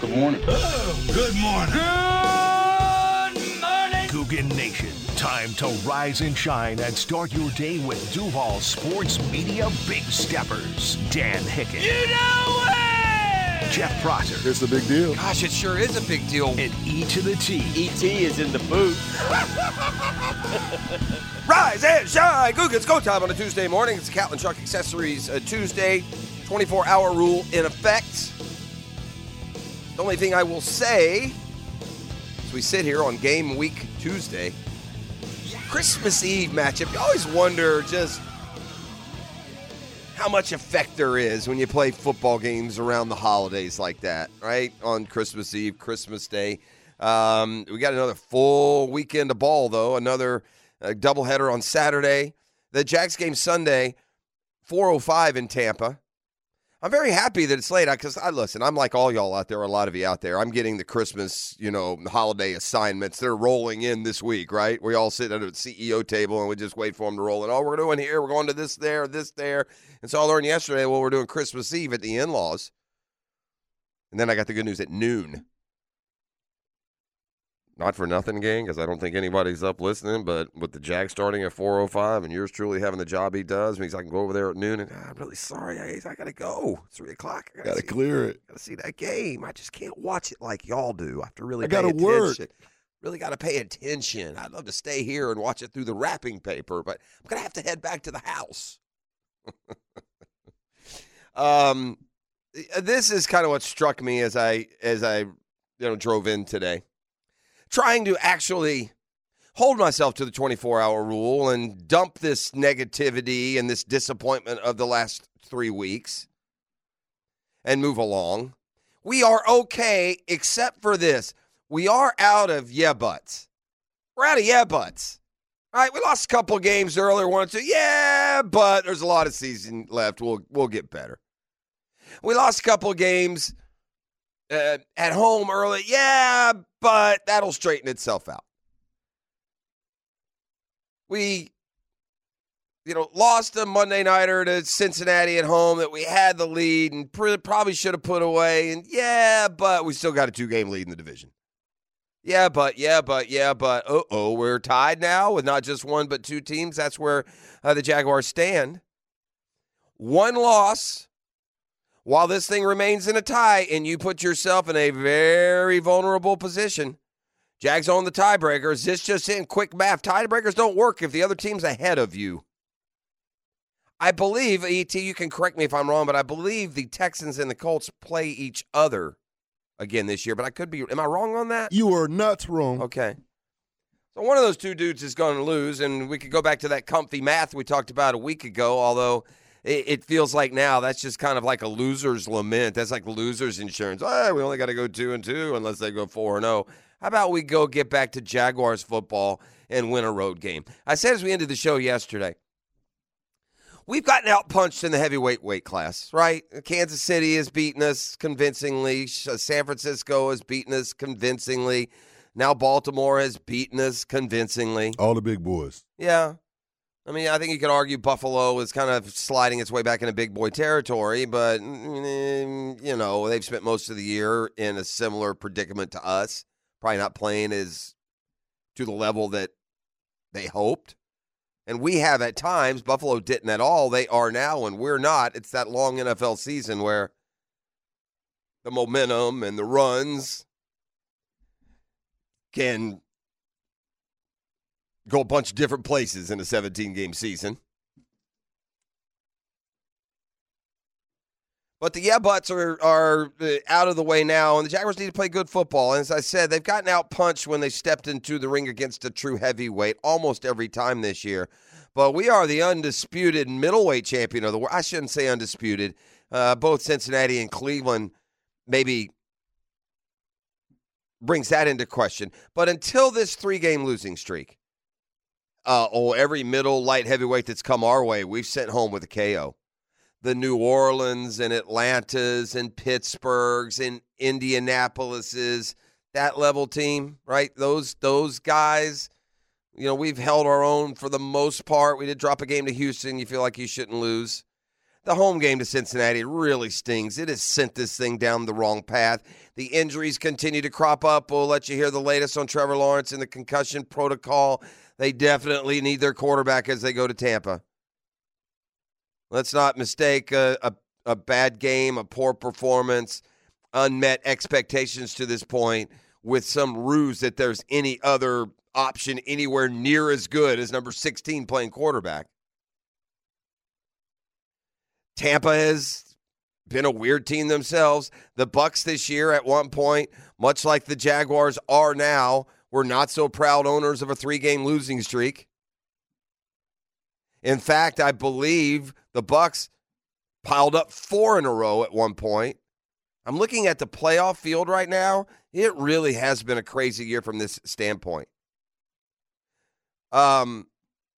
Good morning. Oh, good morning. Good morning. Googan Nation. Time to rise and shine and start your day with Duval Sports Media Big Steppers. Dan Hicken. You know it! Jeff Prosser. It's a big deal. Gosh, it sure is a big deal. And E to the T. ET is in the booth. Rise and shine. Google, it's go time on a Tuesday morning. It's Catlin Truck Accessories uh, Tuesday. 24 hour rule in effect. The only thing I will say as we sit here on game week Tuesday, Christmas Eve matchup, you always wonder just how much effect there is when you play football games around the holidays like that, right? On Christmas Eve, Christmas Day. Um, we got another full weekend of ball, though. Another uh, doubleheader on Saturday. The Jags game Sunday, 405 in Tampa. I'm very happy that it's late because I listen. I'm like all y'all out there, a lot of you out there. I'm getting the Christmas, you know, holiday assignments. They're rolling in this week, right? We all sit at a CEO table and we just wait for them to roll in. Oh, we're doing here. We're going to this there, this there. And so I learned yesterday. Well, we're doing Christmas Eve at the in-laws, and then I got the good news at noon. Not for nothing, gang, because I don't think anybody's up listening. But with the Jag starting at 4:05 and yours truly having the job he does, means I can go over there at noon. And ah, I'm really sorry, I, I got to go. It's three o'clock. I Got to see- clear it. Gotta see that game. I just can't watch it like y'all do. I have to really I gotta attention. work. Really got to pay attention. I'd love to stay here and watch it through the wrapping paper, but I'm gonna have to head back to the house. um, this is kind of what struck me as I as I you know drove in today, trying to actually hold myself to the 24 hour rule and dump this negativity and this disappointment of the last three weeks and move along. We are okay, except for this. We are out of yeah buts. We're out of yeah buts. All right, we lost a couple games earlier, one or two. Yeah, but there's a lot of season left. We'll we'll get better. We lost a couple games uh, at home early. Yeah, but that'll straighten itself out. We you know, lost a Monday nighter to Cincinnati at home that we had the lead and pr- probably should have put away. And yeah, but we still got a two game lead in the division. Yeah, but, yeah, but, yeah, but, uh oh, we're tied now with not just one, but two teams. That's where uh, the Jaguars stand. One loss while this thing remains in a tie, and you put yourself in a very vulnerable position. Jags on the tiebreakers. This just in quick math. Tiebreakers don't work if the other team's ahead of you. I believe, ET, you can correct me if I'm wrong, but I believe the Texans and the Colts play each other again this year. But I could be, am I wrong on that? You are nuts wrong. Okay. So one of those two dudes is going to lose, and we could go back to that comfy math we talked about a week ago, although it, it feels like now that's just kind of like a loser's lament. That's like loser's insurance. Oh, we only got to go two and two unless they go four and zero. How about we go get back to Jaguars football and win a road game? I said as we ended the show yesterday, we've gotten outpunched in the heavyweight weight class, right? Kansas City has beaten us convincingly. Uh, San Francisco has beaten us convincingly. Now Baltimore has beaten us convincingly. All the big boys. Yeah. I mean, I think you could argue Buffalo is kind of sliding its way back into big boy territory, but, mm, you know, they've spent most of the year in a similar predicament to us, probably not playing as to the level that they hoped. And we have at times, Buffalo didn't at all. They are now, and we're not. It's that long NFL season where the momentum and the runs can go a bunch of different places in a 17 game season. But the yeah buts are are uh, out of the way now, and the Jaguars need to play good football. And as I said, they've gotten out punched when they stepped into the ring against a true heavyweight almost every time this year. But we are the undisputed middleweight champion of the world. I shouldn't say undisputed. Uh, both Cincinnati and Cleveland maybe brings that into question. But until this three game losing streak, uh, oh, every middle light heavyweight that's come our way, we've sent home with a KO. The New Orleans and Atlantas and Pittsburghs and Indianapolis's that level team, right? Those those guys, you know, we've held our own for the most part. We did drop a game to Houston. You feel like you shouldn't lose. the home game to Cincinnati really stings. It has sent this thing down the wrong path. The injuries continue to crop up. We'll let you hear the latest on Trevor Lawrence and the concussion protocol. They definitely need their quarterback as they go to Tampa. Let's not mistake a, a, a bad game, a poor performance, unmet expectations to this point with some ruse that there's any other option anywhere near as good as number 16 playing quarterback. Tampa has been a weird team themselves. The Bucks this year at one point, much like the Jaguars are now, were not so proud owners of a three-game losing streak. In fact, I believe the Bucks piled up four in a row at one point. I'm looking at the playoff field right now. It really has been a crazy year from this standpoint. Um,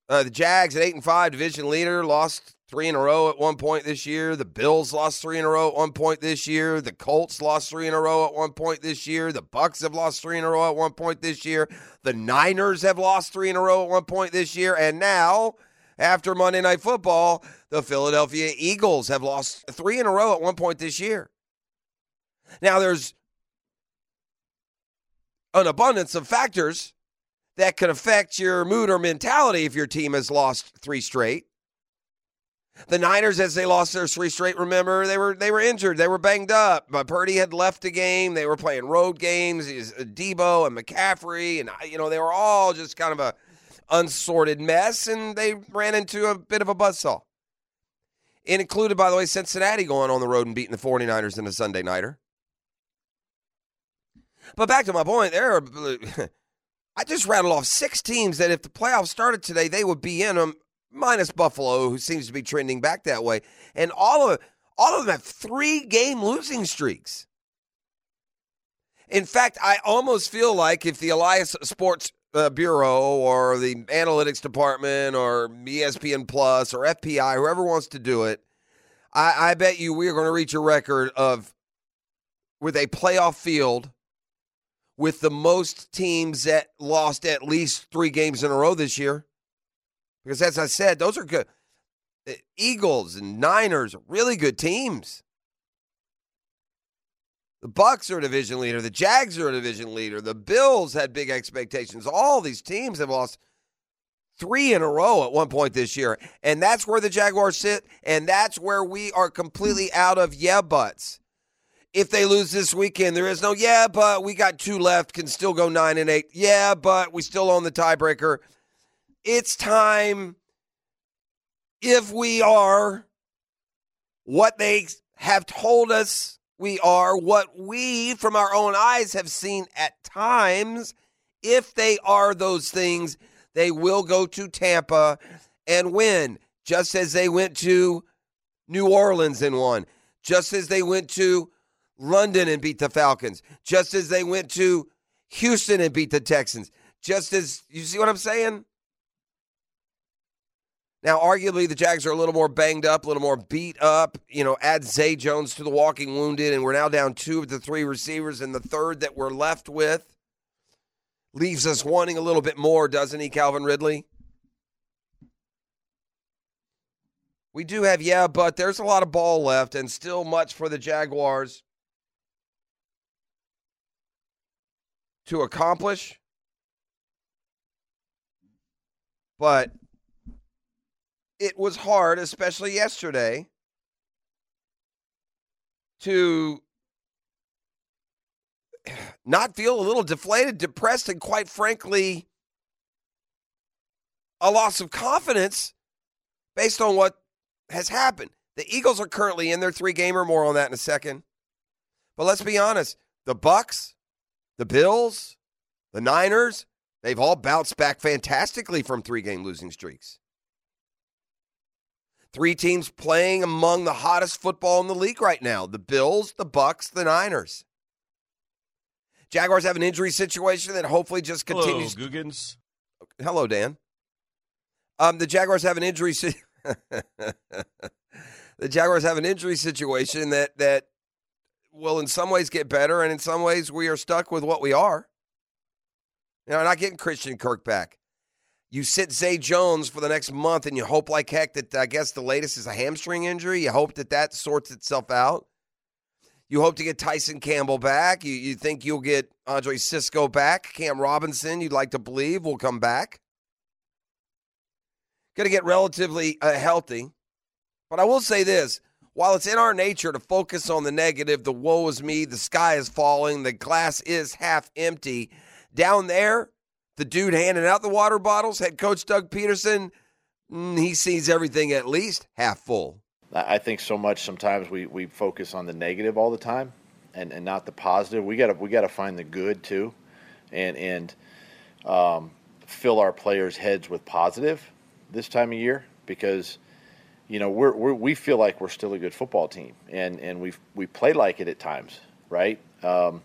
uh, the Jags at eight and five, division leader, lost three in a row at one point this year. The Bills lost three in a row at one point this year. The Colts lost three in a row at one point this year. The Bucks have lost three in a row at one point this year. The Niners have lost three in a row at one point this year. And now, after Monday Night Football, the Philadelphia Eagles have lost three in a row at one point this year. Now, there's an abundance of factors that could affect your mood or mentality if your team has lost three straight. The Niners, as they lost their three straight, remember they were they were injured, they were banged up. But Purdy had left the game. They were playing road games. Uh, Deebo and McCaffrey, and you know they were all just kind of a unsorted mess, and they ran into a bit of a buzzsaw. It included, by the way, Cincinnati going on the road and beating the 49ers in a Sunday nighter. But back to my point, there are, I just rattled off six teams that if the playoffs started today, they would be in them, minus Buffalo, who seems to be trending back that way. And all of all of them have three game losing streaks. In fact, I almost feel like if the Elias Sports uh, Bureau or the analytics department or ESPN Plus or FPI, whoever wants to do it, I, I bet you we are going to reach a record of with a playoff field with the most teams that lost at least three games in a row this year. Because as I said, those are good. Eagles and Niners, really good teams. The Bucks are a division leader. The Jags are a division leader. The Bills had big expectations. All these teams have lost three in a row at one point this year. And that's where the Jaguars sit. And that's where we are completely out of yeah buts if they lose this weekend, there is no, yeah, but we got two left, can still go nine and eight. Yeah, but we still own the tiebreaker. It's time, if we are what they have told us we are, what we from our own eyes have seen at times, if they are those things, they will go to Tampa and win, just as they went to New Orleans and won, just as they went to London and beat the Falcons, just as they went to Houston and beat the Texans. Just as you see what I'm saying? Now, arguably, the Jags are a little more banged up, a little more beat up. You know, add Zay Jones to the walking wounded, and we're now down two of the three receivers, and the third that we're left with leaves us wanting a little bit more, doesn't he, Calvin Ridley? We do have, yeah, but there's a lot of ball left, and still much for the Jaguars to accomplish. But it was hard, especially yesterday, to not feel a little deflated, depressed, and quite frankly, a loss of confidence based on what has happened. The Eagles are currently in their three gamer. More on that in a second. But let's be honest: the Bucks, the Bills, the Niners, they've all bounced back fantastically from three game losing streaks. Three teams playing among the hottest football in the league right now the Bills, the Bucks, the Niners. Jaguars have an injury situation that hopefully just continues. Hello, Googans. Hello, Dan. Um, the Jaguars have an injury. Si- the Jaguars have an injury situation that that will in some ways get better, and in some ways we are stuck with what we are. You know, not getting Christian Kirk back. You sit Zay Jones for the next month, and you hope like heck that I guess the latest is a hamstring injury. You hope that that sorts itself out. You hope to get Tyson Campbell back. You, you think you'll get Andre Cisco back. Cam Robinson, you'd like to believe, will come back. Going to get relatively uh, healthy. But I will say this while it's in our nature to focus on the negative, the woe is me, the sky is falling, the glass is half empty, down there, the dude handing out the water bottles, head coach Doug Pederson, mm, he sees everything at least half full. I think so much sometimes we, we focus on the negative all the time and, and not the positive. We gotta we gotta find the good too and and um, fill our players' heads with positive this time of year because you know we're, we're we feel like we're still a good football team and and we we play like it at times, right? Um,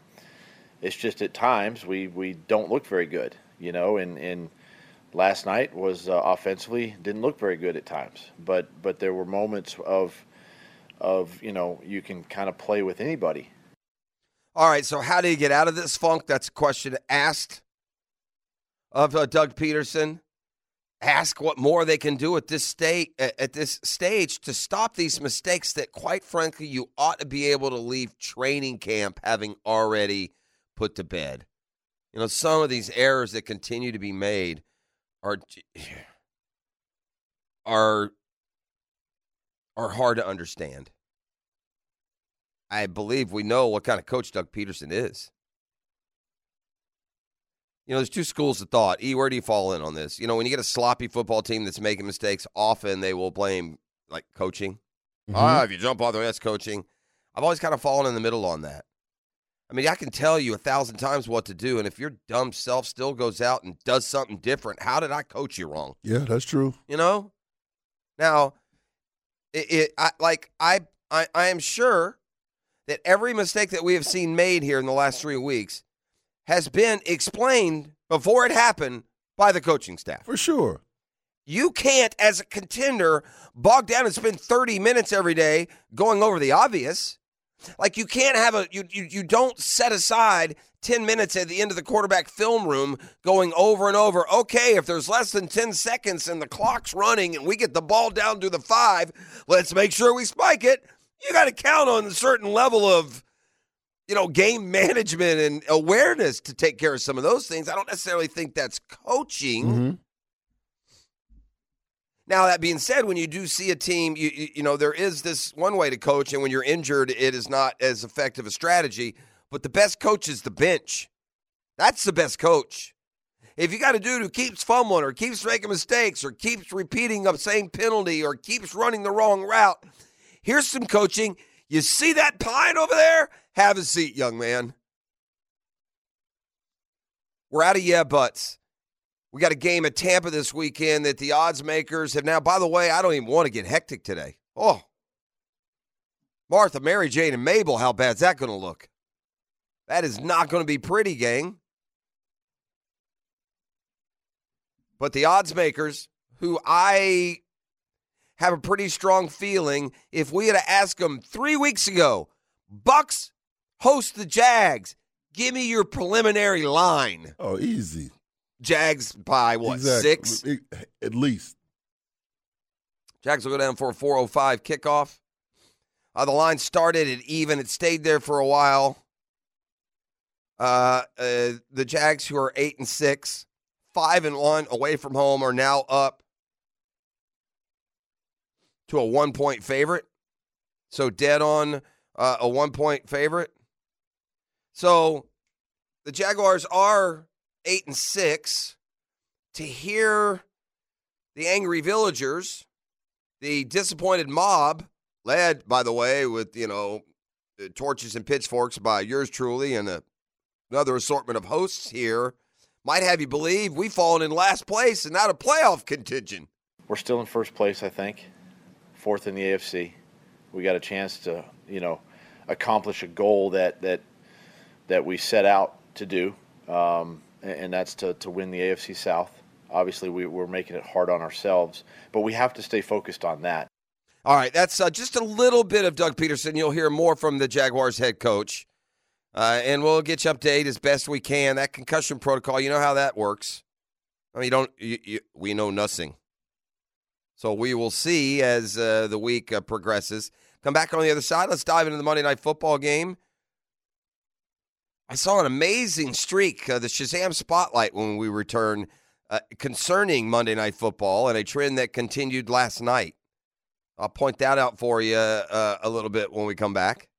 it's just at times we we don't look very good, you know, and and last night was uh, offensively didn't look very good at times, but but there were moments of of you know you can kind of play with anybody. All right, so how do you get out of this funk? That's a question asked of uh, Doug Pederson. Ask what more they can do at this state at this stage to stop these mistakes that, quite frankly, you ought to be able to leave training camp having already put to bed. You know, some of these errors that continue to be made are are are hard to understand. I believe we know what kind of coach Doug Pederson is. You know, there's two schools of thought. E, where do you fall in on this? You know, when you get a sloppy football team that's making mistakes, often they will blame like coaching. Mhm. Ah, if you jump off the that's coaching. I've always kind of fallen in the middle on that. I mean, I can tell you a thousand times what to do, and if your dumb self still goes out and does something different, how did I coach you wrong? Yeah, that's true. You know. Now, it, it I, like I, I I am sure that every mistake that we have seen made here in the last three weeks has been explained before it happened by the coaching staff. For sure. You can't, as a contender, bog down and spend 30 minutes every day going over the obvious. Like you can't have a you you, you don't set aside 10 minutes at the end of the quarterback film room going over and over. Okay, if there's less than 10 seconds and the clock's running and we get the ball down to the 5, let's make sure we spike it. You got to count on a certain level of you know, game management and awareness to take care of some of those things. I don't necessarily think that's coaching. Mhm. Now that being said, when you do see a team, you, you know there is this one way to coach, and when you're injured, it is not as effective a strategy. But the best coach is the bench. That's the best coach. If you got a dude who keeps fumbling or keeps making mistakes or keeps repeating the same penalty or keeps running the wrong route, here's some coaching. You see that pine over there? Have a seat, young man. We're out of yeah buts. We got a game at Tampa this weekend that the odds makers have now. By the way, I don't even want to get hectic today. Oh, Martha, Mary Jane, and Mabel, how bad's that going to look? That is not going to be pretty, gang. But the odds makers, who I have a pretty strong feeling, if we had asked them three weeks ago, Bucks host the Jags. Give me your preliminary line. Oh, easy. Jags by what Exactly. six? At least. Jags will go down for a 405 kickoff. Uh, the line started at even. It stayed there for a while. Uh, uh, the Jags, who are eight and six, five and one away from home, are now up to a one point favorite. So dead on uh, a one point favorite. So the Jaguars are eight and six. To hear the angry villagers the disappointed mob, led, by the way, with, you know, torches and pitchforks by yours truly and a, another assortment of hosts here, might have you believe we've fallen in last place and not a playoff contention. We're still in first place, I think, fourth in the AFC. We got a chance to, you know, accomplish a goal that that that we set out to do, um, and, that's to, to win the AFC South. Obviously, we, we're making it hard on ourselves, but we have to stay focused on that. All right, that's uh, just a little bit of Doug Pederson. You'll hear more from the Jaguars head coach. Uh, and we'll get you updated as best we can. That concussion protocol, you know how that works. I mean, you don't. You, you, we know nothing. So we will see as uh, the week uh, progresses. Come back on the other side. Let's dive into the Monday Night Football game. I saw an amazing streak, uh, the Shazam Spotlight, when we return uh, concerning Monday Night Football and a trend that continued last night. I'll point that out for you uh, a little bit when we come back.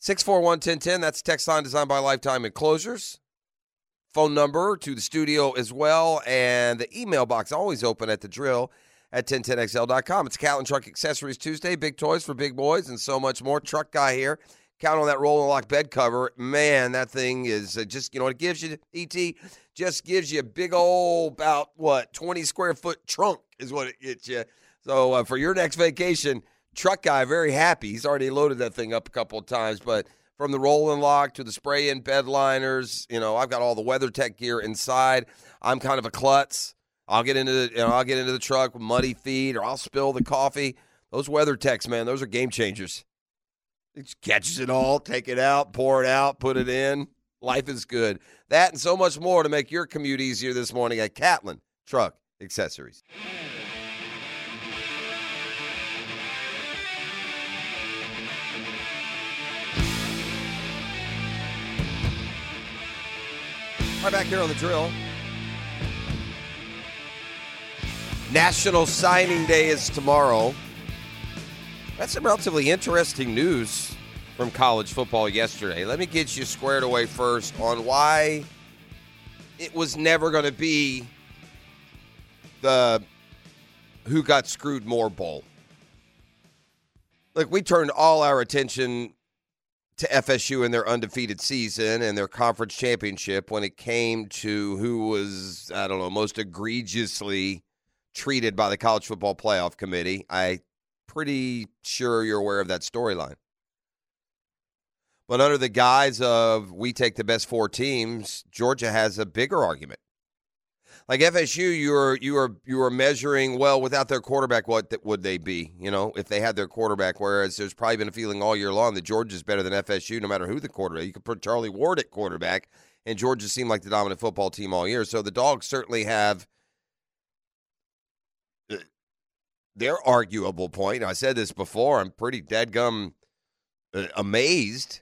641 1010, that's text line designed by Lifetime Enclosures. Phone number to the studio as well, and the email box always open at the drill at 1010XL.com. It's Catlin Truck Accessories Tuesday, big toys for big boys, and so much more. Truck guy here. Count on that roll lock bed cover. Man, that thing is uh, just, you know, it gives you, ET, just gives you a big old, about what, 20 square foot trunk is what it gets you. So uh, for your next vacation, truck guy, very happy. He's already loaded that thing up a couple of times, but from the roll and lock to the spray in bed liners, you know, I've got all the WeatherTech gear inside. I'm kind of a klutz. I'll get into the, you know, I'll get into the truck with muddy feet, or I'll spill the coffee. Those WeatherTechs, man, those are game changers. It just catches it all, take it out, pour it out, put it in. Life is good. That and so much more to make your commute easier this morning at Catlin Truck Accessories. Right back here on the drill. National Signing Day is tomorrow. That's some relatively interesting news from college football yesterday. Let me get you squared away first on why it was never going to be the who got screwed more bowl. Like we turned all our attention to FSU and their undefeated season and their conference championship when it came to who was, I don't know, most egregiously treated by the college football playoff committee. I pretty sure you're aware of that storyline. But under the guise of we take the best four teams, Georgia has a bigger argument. Like FSU, you are you are you are measuring well without their quarterback. What would they be? You know, if they had their quarterback. Whereas there's probably been a feeling all year long that Georgia's better than FSU, no matter who the quarterback. You could put Charlie Ward at quarterback, and Georgia seemed like the dominant football team all year. So the Dogs certainly have uh, their arguable point. I said this before. I'm pretty deadgum uh, amazed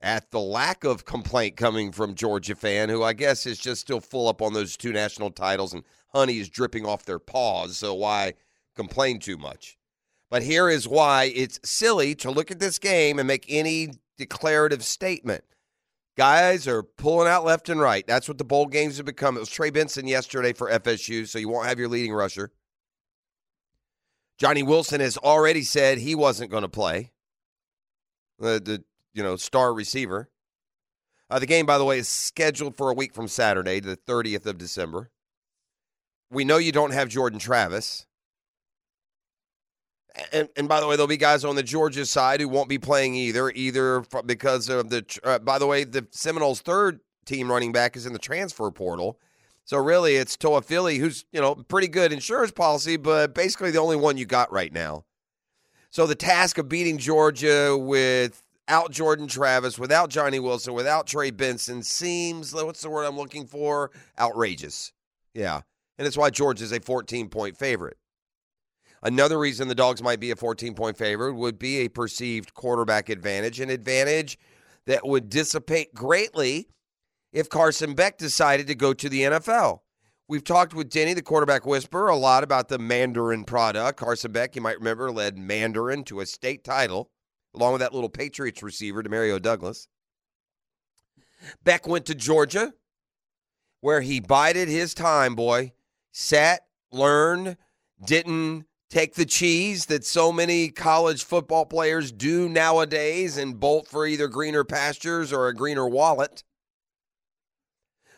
at the lack of complaint coming from Georgia fan, who I guess is just still full up on those two national titles, and honey is dripping off their paws. So why complain too much? But here is why it's silly to look at this game and make any declarative statement. Guys are pulling out left and right. That's what the bowl games have become. It was Trey Benson yesterday for FSU, so you won't have your leading rusher. Johnny Wilson has already said he wasn't going to play. The, the you know star receiver. Uh, the game, by the way, is scheduled for a week from Saturday, the 30th of December. We know you don't have Jordan Travis. And, and by the way, there'll be guys on the Georgia side who won't be playing either, either because of the. Uh, by the way, the Seminoles' third team running back is in the transfer portal. So really, it's Toafili, who's you know pretty good insurance policy, but basically the only one you got right now. So the task of beating Georgia without Jordan Travis, without Johnny Wilson, without Trey Benson seems what's the word I'm looking for? Outrageous. Yeah, and it's why Georgia is a 14 point favorite. Another reason the Dogs might be a 14 point favorite would be a perceived quarterback advantage, an advantage that would dissipate greatly if Carson Beck decided to go to the NFL. We've talked with Denny, the quarterback whisperer, a lot about the Mandarin product. Carson Beck, you might remember, led Mandarin to a state title, along with that little Patriots receiver, Demario Douglas. Beck went to Georgia, where he bided his time, boy. Sat, learned, didn't take the cheese that so many college football players do nowadays and bolt for either greener pastures or a greener wallet.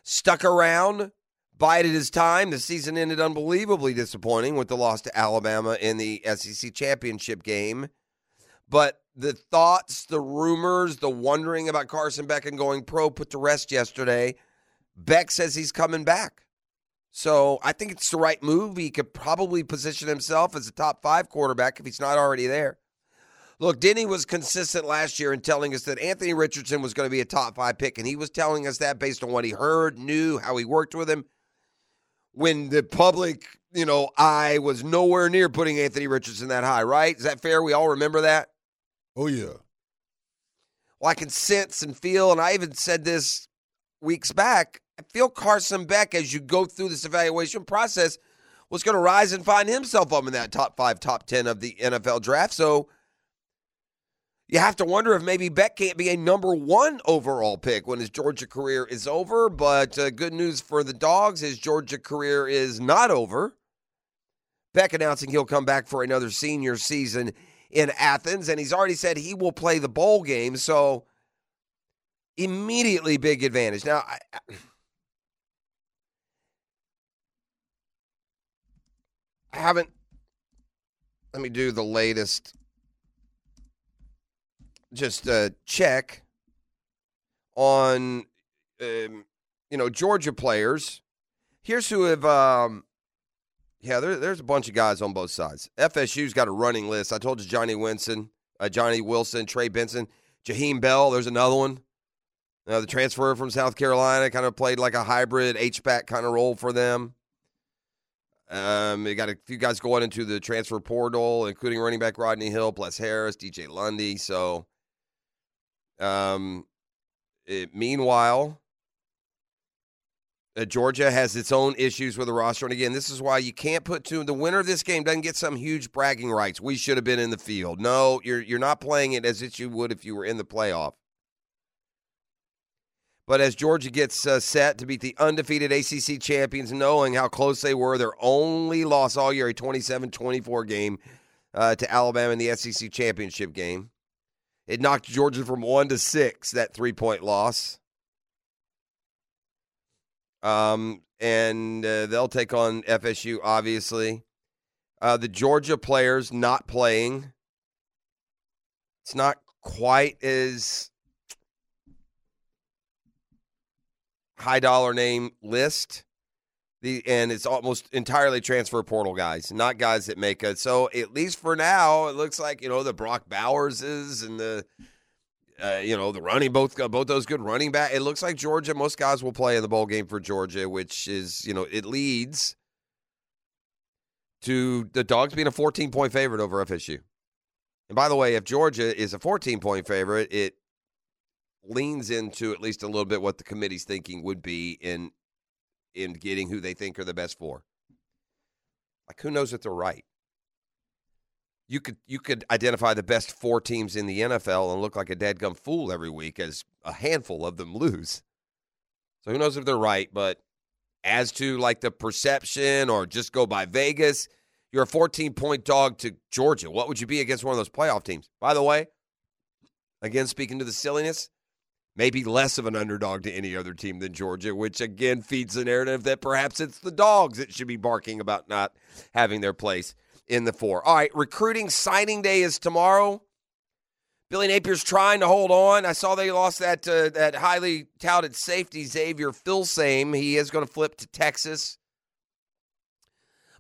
Stuck around, bided his time. The season ended unbelievably disappointing with the loss to Alabama in the SEC championship game. But the thoughts, the rumors, the wondering about Carson Beck and going pro put to rest yesterday. Beck says he's coming back. So I think it's the right move. He could probably position himself as a top five quarterback if he's not already there. Look, Denny was consistent last year in telling us that Anthony Richardson was going to be a top five pick, and he was telling us that based on what he heard, knew, how he worked with him. when the public, you know, I was nowhere near putting Anthony Richardson that high, right? Is that fair? We all remember that? Oh yeah. Well, I can sense and feel, and I even said this weeks back. I feel Carson Beck, as you go through this evaluation process, was going to rise and find himself up in that top five, top 10 of the NFL draft. So you have to wonder if maybe Beck can't be a number one overall pick when his Georgia career is over. But uh, good news for the Dogs his Georgia career is not over. Beck announcing he'll come back for another senior season in Athens, and he's already said he will play the bowl game. So immediately big advantage. Now, I, I haven't. Let me do the latest. Just uh, check on, um, you know, Georgia players. Here's who have. Um, yeah, there, there's a bunch of guys on both sides. FSU's got a running list. I told you Johnny Wilson, uh, Johnny Wilson, Trey Benson, Jaheim Bell. There's another one. Uh, the transfer from South Carolina kind of played like a hybrid H back kind of role for them. Um, they got a few guys going into the transfer portal, including running back Rodney Hill, plus Harris, DJ Lundy. So, um, it, meanwhile, uh, Georgia has its own issues with the roster, and again, this is why you can't put two. The winner of this game doesn't get some huge bragging rights. We should have been in the field. No, you're you're not playing it as if you would if you were in the playoff. But as Georgia gets uh, set to beat the undefeated ACC champions, knowing how close they were, their only loss all year, a 27 24 game uh, to Alabama in the SEC championship game. It knocked Georgia from one to six, that three point loss. Um, and uh, they'll take on FSU, obviously. Uh, the Georgia players not playing. It's not quite as high dollar name list. The and it's almost entirely transfer portal guys, not guys that make it. So at least for now, it looks like you know the Brock Bowerses and the uh, you know the running both both those good running back. It looks like Georgia. Most guys will play in the bowl game for Georgia, which is you know it leads to the Dogs being a 14 point favorite over FSU. And by the way, if Georgia is a 14 point favorite, it leans into at least a little bit what the committee's thinking would be in in getting who they think are the best four. Like who knows if they're right? You could you could identify the best four teams in the NFL and look like a dadgum fool every week as a handful of them lose. So who knows if they're right, but as to like the perception or just go by Vegas, you're a 14 point dog to Georgia. What would you be against one of those playoff teams? By the way, again, speaking to the silliness, maybe less of an underdog to any other team than Georgia, which again feeds the narrative that perhaps it's the dogs that should be barking about not having their place in the four. All right, recruiting signing day is tomorrow. Billy Napier's trying to hold on. I saw they lost that uh, that highly touted safety Xavier Filsaime. He is going to flip to Texas.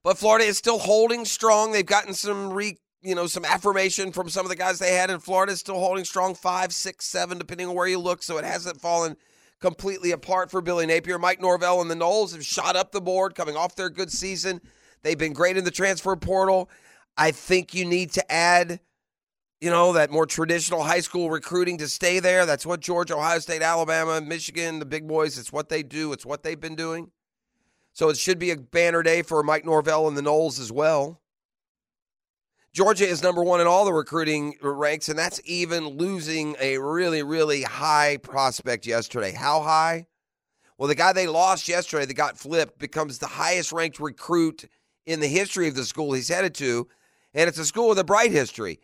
But Florida is still holding strong. They've gotten some re, you know, some affirmation from some of the guys they had in Florida. Still holding strong, five, six, seven, depending on where you look. So it hasn't fallen completely apart for Billy Napier. Mike Norvell and the Noles have shot up the board, coming off their good season. They've been great in the transfer portal. I think you need to add, you know, that more traditional high school recruiting to stay there. That's what Georgia, Ohio State, Alabama, Michigan, the big boys, it's what they do. It's what they've been doing. So it should be a banner day for Mike Norvell and the Noles as well. Georgia is number one in all the recruiting ranks, and that's even losing a really, really high prospect yesterday. How high? Well, the guy they lost yesterday that got flipped becomes the highest ranked recruit in the history of the school he's headed to, and it's a school with a bright history.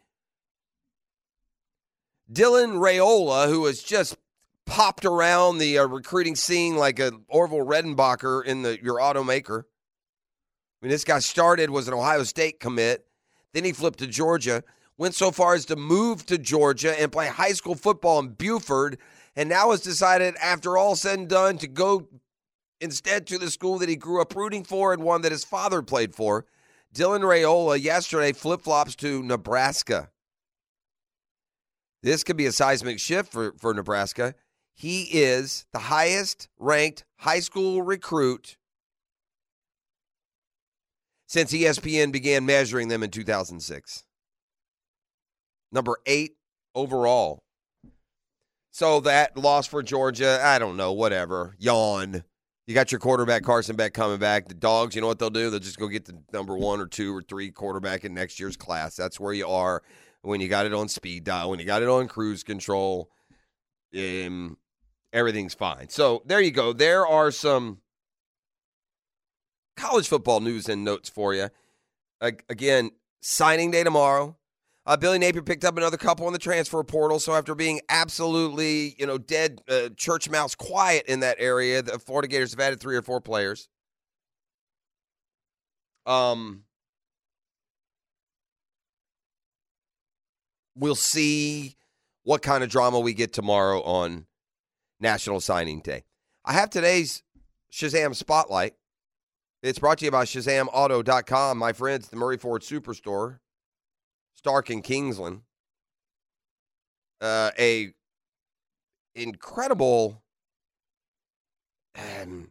Dylan Raiola, who has just popped around the uh, recruiting scene like an Orville Redenbacher in the your automaker. I mean, this guy started was an Ohio State commit, then he flipped to Georgia, went so far as to move to Georgia and play high school football in Buford, and now has decided, after all said and done, to go instead to the school that he grew up rooting for and one that his father played for. Dylan Raiola yesterday flip flops to Nebraska. This could be a seismic shift for, for Nebraska. He is the highest ranked high school recruit since ESPN began measuring them in 2006. Number eight overall. So that loss for Georgia, I don't know, whatever. Yawn. You got your quarterback Carson Beck coming back. The dogs, you know what they'll do? They'll just go get the number one or two or three quarterback in next year's class. That's where you are when you got it on speed dial, when you got it on cruise control. Um, everything's fine. So there you go. There are some college football news and notes for you. Again, signing day tomorrow. Uh, Billy Napier picked up another couple in the transfer portal. So after being absolutely, you know, dead uh, church mouse quiet in that area, the Florida Gators have added three or four players. Um, we'll see what kind of drama we get tomorrow on National Signing Day. I have today's Shazam Spotlight. It's brought to you by ShazamAuto.com, my friends, the Murray Ford Superstore, Starke and Kingsland. Uh, a incredible um,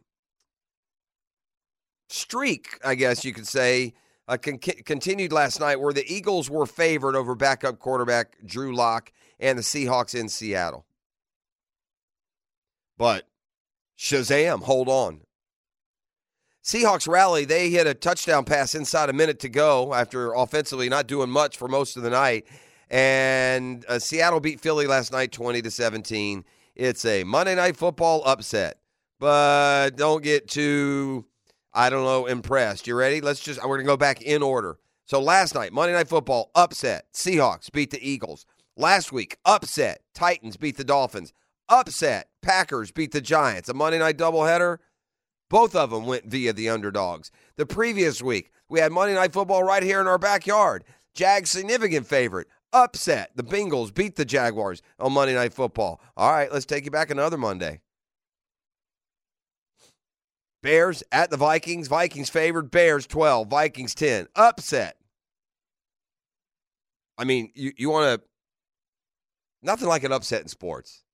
streak, I guess you could say, uh, con- continued last night where the Eagles were favored over backup quarterback Drew Lock and the Seahawks in Seattle. But Shazam, hold on. Seahawks rally, they hit a touchdown pass inside a minute to go after offensively not doing much for most of the night. And uh, Seattle beat Philly last night 20 to 17. It's a Monday night football upset. But don't get too I don't know, impressed. You ready? Let's just we're going to go back in order. So last night, Monday night football upset. Seahawks beat the Eagles. Last week, upset. Titans beat the Dolphins. Upset. Packers beat the Giants. A Monday night doubleheader. Both of them went via the underdogs. The previous week, we had Monday Night Football right here in our backyard. Jags significant favorite. Upset. The Bengals beat the Jaguars on Monday Night Football. All right, let's take you back another Monday. Bears at the Vikings. Vikings favored. Bears 12. Vikings 10. Upset. I mean, you, you want to. Nothing like an upset in sports.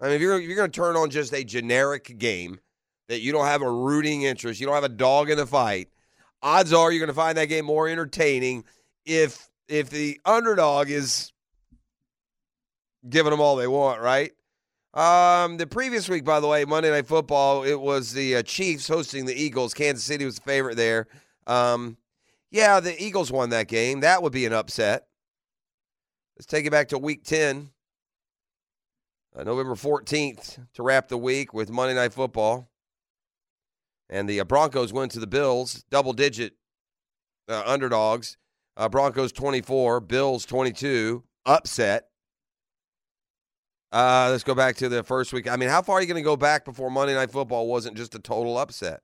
I mean, if you're, you're going to turn on just a generic game that you don't have a rooting interest, you don't have a dog in the fight, odds are you're going to find that game more entertaining if if the underdog is giving them all they want, right? Um, the previous week, by the way, Monday Night Football, it was the uh, Chiefs hosting the Eagles. Kansas City was the favorite there. Um, yeah, the Eagles won that game. That would be an upset. Let's take it back to Week Ten, uh, November fourteenth, to wrap the week with Monday Night Football. And the uh, Broncos went to the Bills, double digit uh, underdogs. Uh, Broncos 24, Bills 22, upset. Uh, let's go back to the first week. I mean, how far are you going to go back before Monday Night Football wasn't just a total upset?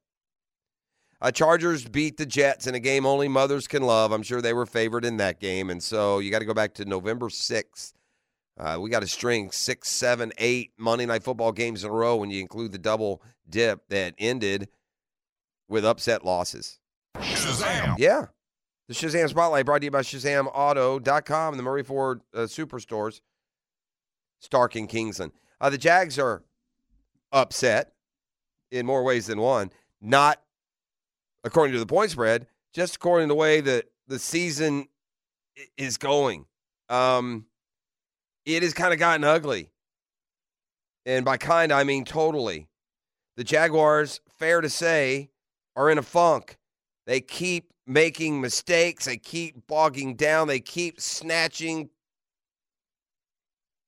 Uh, Chargers beat the Jets in a game only mothers can love. I'm sure they were favored in that game. And so you got to go back to November 6th. Uh, we got a string six, seven, eight Monday Night Football games in a row when you include the double dip that ended with upset losses. Shazam! Yeah. The Shazam Spotlight brought to you by ShazamAuto.com and the Murray Ford uh, Superstores, Starke and Kingsland. Uh, the Jags are upset in more ways than one. Not according to the point spread, just according to the way that the season is going. Um, it has kind of gotten ugly. And by kind, I mean totally. The Jaguars, fair to say, are in a funk. They keep making mistakes. They keep bogging down. They keep snatching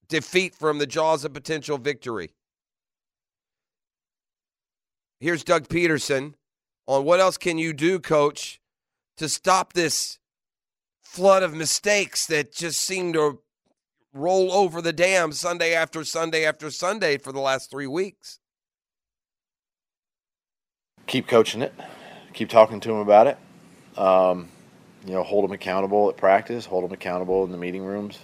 defeat from the jaws of potential victory. Here's Doug Pederson on what else can you do, coach, to stop this flood of mistakes that just seem to roll over the dam Sunday after Sunday after Sunday for the last three weeks. Keep coaching it, keep talking to them about it. Um, you know, hold them accountable at practice, hold them accountable in the meeting rooms.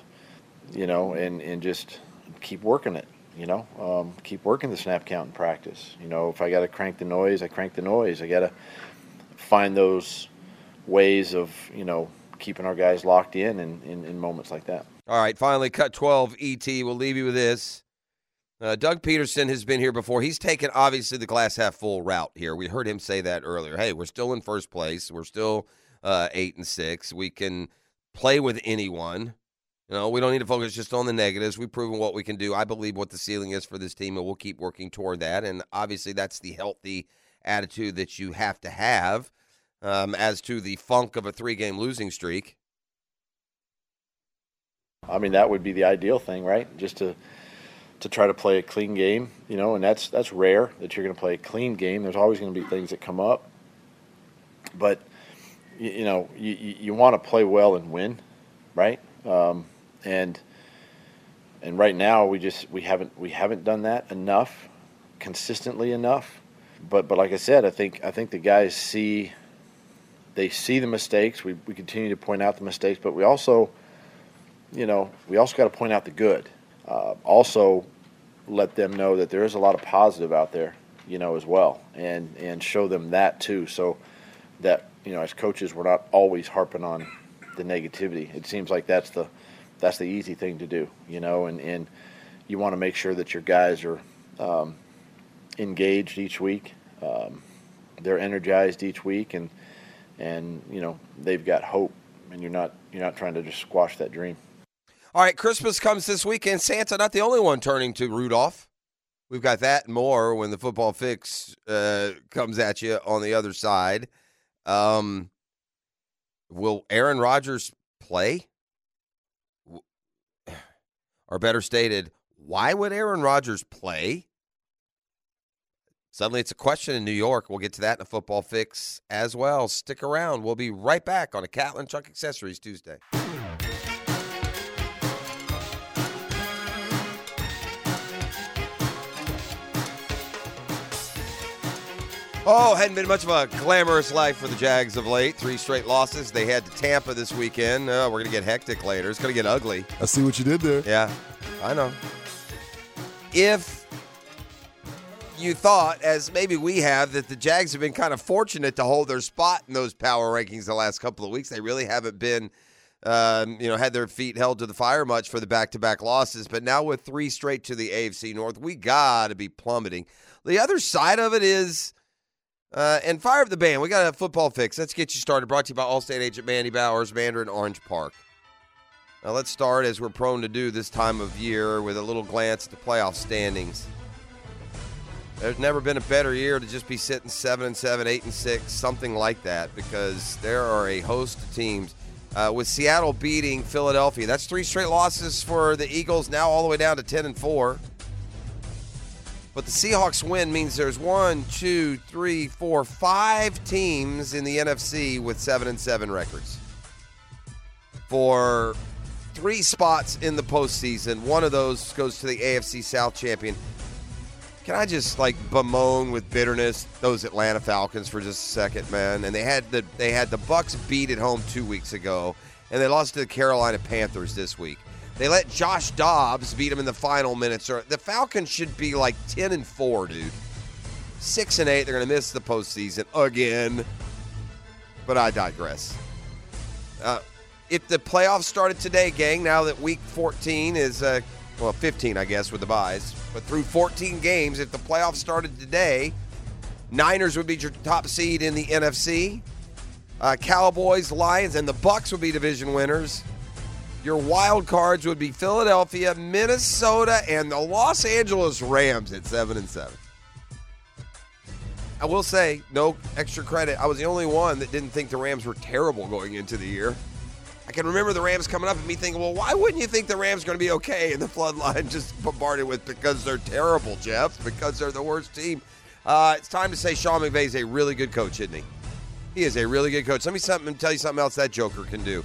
You know, and and just keep working it. You know, um, keep working the snap count in practice. You know, if I got to crank the noise, I crank the noise. I got to find those ways of you know keeping our guys locked in in, in, in moments like that. All right, finally, cut 12 ET. We'll leave you with this. Uh, Doug Pederson has been here before. He's taken obviously the glass half full route here. We heard him say that earlier. Hey, we're still in first place. We're still uh, eight and six. We can play with anyone. You know, we don't need to focus just on the negatives. We've proven what we can do. I believe what the ceiling is for this team, and we'll keep working toward that. And obviously, that's the healthy attitude that you have to have. Um, as to the funk of a three-game losing streak, I mean, that would be the ideal thing, right? Just to to try to play a clean game, you know, and that's that's rare that you're going to play a clean game. There's always going to be things that come up, but you, you know, you you, want to play well and win, right? Um, and and right now we just we haven't we haven't done that enough, consistently enough. But but like I said, I think I think the guys see they see the mistakes. We we continue to point out the mistakes, but we also you know, we also got to point out the good. Uh, also, let them know that there is a lot of positive out there, you know, as well, and and show them that too, so that you know, as coaches, we're not always harping on the negativity. It seems like that's the that's the easy thing to do, you know, and and you want to make sure that your guys are um, engaged each week, um, they're energized each week, and and you know they've got hope, and you're not you're not trying to just squash that dream. All right, Christmas comes this weekend. Santa not the only one turning to Rudolph. We've got that and more when the football fix uh, comes at you on the other side. Um, will Aaron Rodgers play? Or better stated, why would Aaron Rodgers play? Suddenly it's a question in New York. We'll get to that in a football fix as well. Stick around. We'll be right back on a Catlin Truck Accessories Tuesday. Oh, hadn't been much of a glamorous life for the Jags of late. Three straight losses. They had to Tampa this weekend. Uh, we're going to get hectic later. It's going to get ugly. I see what you did there. Yeah, I know. If you thought, as maybe we have, that the Jags have been kind of fortunate to hold their spot in those power rankings the last couple of weeks, they really haven't been, um, you know, had their feet held to the fire much for the back-to-back losses. But now with three straight to the AFC North, we got to be plummeting. The other side of it is. Uh, and fire up the band. We got a football fix. Let's get you started. Brought to you by Allstate agent Mandy Bowers, Mandarin Orange Park. Now let's start as we're prone to do this time of year with a little glance at the playoff standings. There's never been a better year to just be sitting seven and seven, eight and six, something like that, because there are a host of teams. Uh, with Seattle beating Philadelphia, that's three straight losses for the Eagles. Now all the way down to ten and four. But the Seahawks win means there's one, two, three, four, five teams in the NFC with seven and seven records. For three spots in the postseason, one of those goes to the AFC South champion. Can I just like bemoan with bitterness those Atlanta Falcons for just a second, man? And they had the they had the Bucs beat at home two weeks ago, and they lost to the Carolina Panthers this week. They let Josh Dobbs beat them in the final minutes. Or the Falcons should be like ten and four, dude. Six and eight. They're going to miss the postseason again. But I digress. Uh, if the playoffs started today, gang, now that week 14 is, uh, well, 15, I guess, with the byes, but through 14 games, if the playoffs started today, Niners would be your top seed in the NFC. Uh, Cowboys, Lions, and the Bucs would be division winners. Your wild cards would be Philadelphia, Minnesota, and the Los Angeles Rams at seven and seven. I will say, no extra credit. I was the only one that didn't think the Rams were terrible going into the year. I can remember the Rams coming up and me thinking, well, why wouldn't you think the Rams are going to be okay? And the flood line just bombarded with because they're terrible, Jeff, because they're the worst team. Uh, it's time to say Sean McVay is a really good coach, isn't he? He is a really good coach. Let me something tell you something else that Joker can do.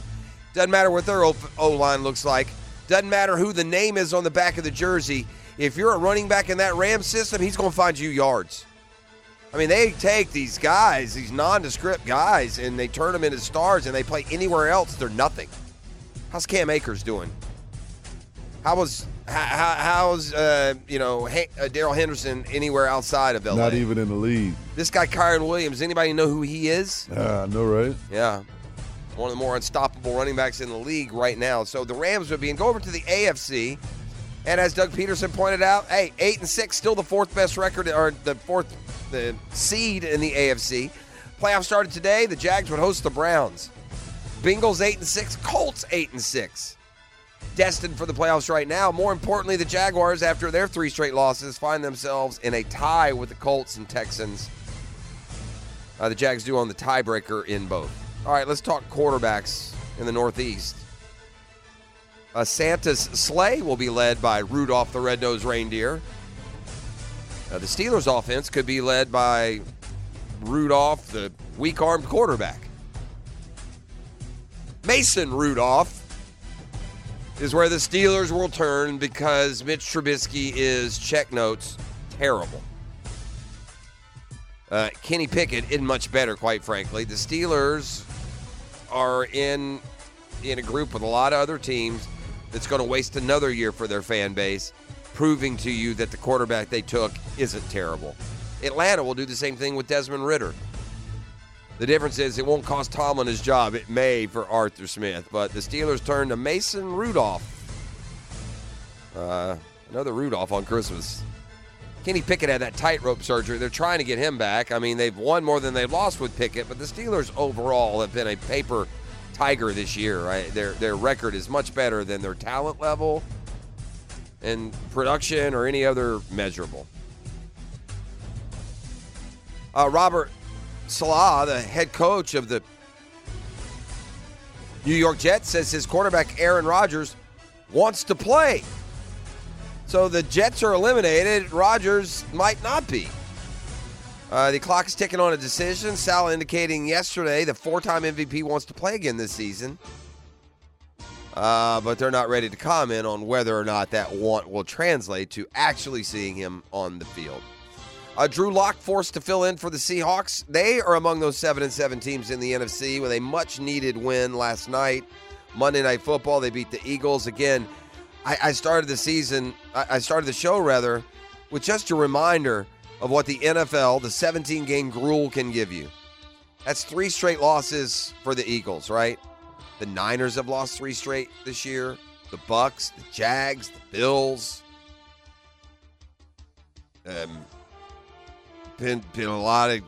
Doesn't matter what their O line looks like. Doesn't matter who the name is on the back of the jersey. If you're a running back in that Ram system, he's going to find you yards. I mean, they take these guys, these nondescript guys, and they turn them into stars, and they play anywhere else. They're nothing. How's Cam Akers doing? How was how, how's uh, you know uh, Darrell Henderson anywhere outside of LA? Not even in the league. This guy Kyren Williams. Anybody know who he is? Yeah, I know, right? Yeah, one of the more unstoppable running backs in the league right now. So the Rams would be and go over to the AFC. And as Doug Pederson pointed out, hey, eight and six, still the fourth best record or the fourth the seed in the AFC. Playoff started today. The Jags would host the Browns. Bengals eight and six, Colts eight and six. Destined for the playoffs right now. More importantly, the Jaguars, after their three straight losses, find themselves in a tie with the Colts and Texans. Uh, the Jags do on the tiebreaker in both. All right, let's talk quarterbacks in the Northeast. Uh, Santa's sleigh will be led by Rudolph the Red-Nosed Reindeer. Uh, the Steelers' offense could be led by Rudolph, the weak-armed quarterback. Mason Rudolph is where the Steelers will turn because Mitch Trubisky is check notes terrible. Uh, Kenny Pickett isn't much better, quite frankly. The Steelers are in in a group with a lot of other teams that's going to waste another year for their fan base, proving to you that the quarterback they took isn't terrible. Atlanta will do the same thing with Desmond Ridder. The difference is it won't cost Tomlin his job. It may for Arthur Smith, but the Steelers turn to Mason Rudolph. Uh, another Rudolph on Christmas. Kenny Pickett had that tightrope surgery. They're trying to get him back. I mean, they've won more than they've lost with Pickett, but the Steelers overall have been a paper tiger this year. Right, their their record is much better than their talent level and production or any other measurable. Uh, Robert Saleh, the head coach of the New York Jets, says his quarterback Aaron Rodgers wants to play. So the Jets are eliminated. Rodgers might not be. Uh, the clock is ticking on a decision. Sal indicating yesterday the four-time MVP wants to play again this season, uh, but they're not ready to comment on whether or not that want will translate to actually seeing him on the field. Uh, Drew Lock forced to fill in for the Seahawks. They are among those seven and seven teams in the NFC with a much-needed win last night. Monday Night Football, they beat the Eagles again. I, I started the season, I, I started the show rather, with just a reminder of what the NFL, the 17 game gruel, can give you. That's three straight losses for the Eagles, right? The Niners have lost three straight this year. The Bucs, the Jags, the Bills. Um, been been a lot of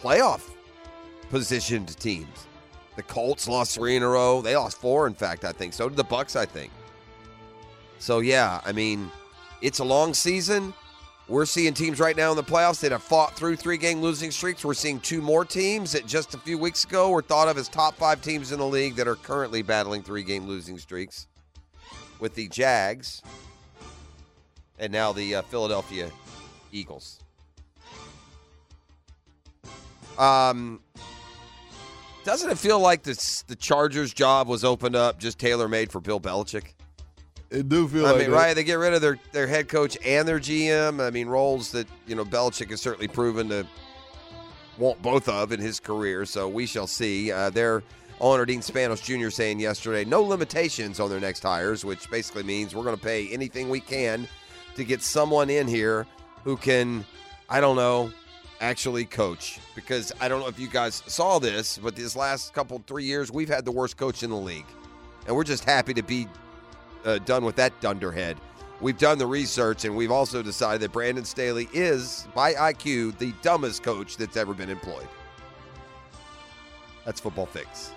playoff positioned teams. The Colts lost three in a row. They lost four, in fact, I think. So did the Bucs, I think. So yeah, I mean, it's a long season. We're seeing teams right now in the playoffs that have fought through three game losing streaks. We're seeing two more teams that just a few weeks ago were thought of as top five teams in the league that are currently battling three game losing streaks with the Jags and now the uh, Philadelphia Eagles. Um, doesn't it feel like this, the Chargers job was opened up just tailor made for Bill Belichick? It do feel I like mean, that. right? They get rid of their, their head coach and their GM. I mean, roles that you know Belichick has certainly proven to want both of in his career. So we shall see. Uh, their owner Dean Spanos Jr. saying yesterday, no limitations on their next hires, which basically means we're going to pay anything we can to get someone in here who can, I don't know, actually coach. Because I don't know if you guys saw this, but this last couple three years we've had the worst coach in the league, and we're just happy to be uh, done with that dunderhead. We've done the research, and we've also decided that Brandon Staley is, by IQ, the dumbest coach that's ever been employed. That's Football Fix.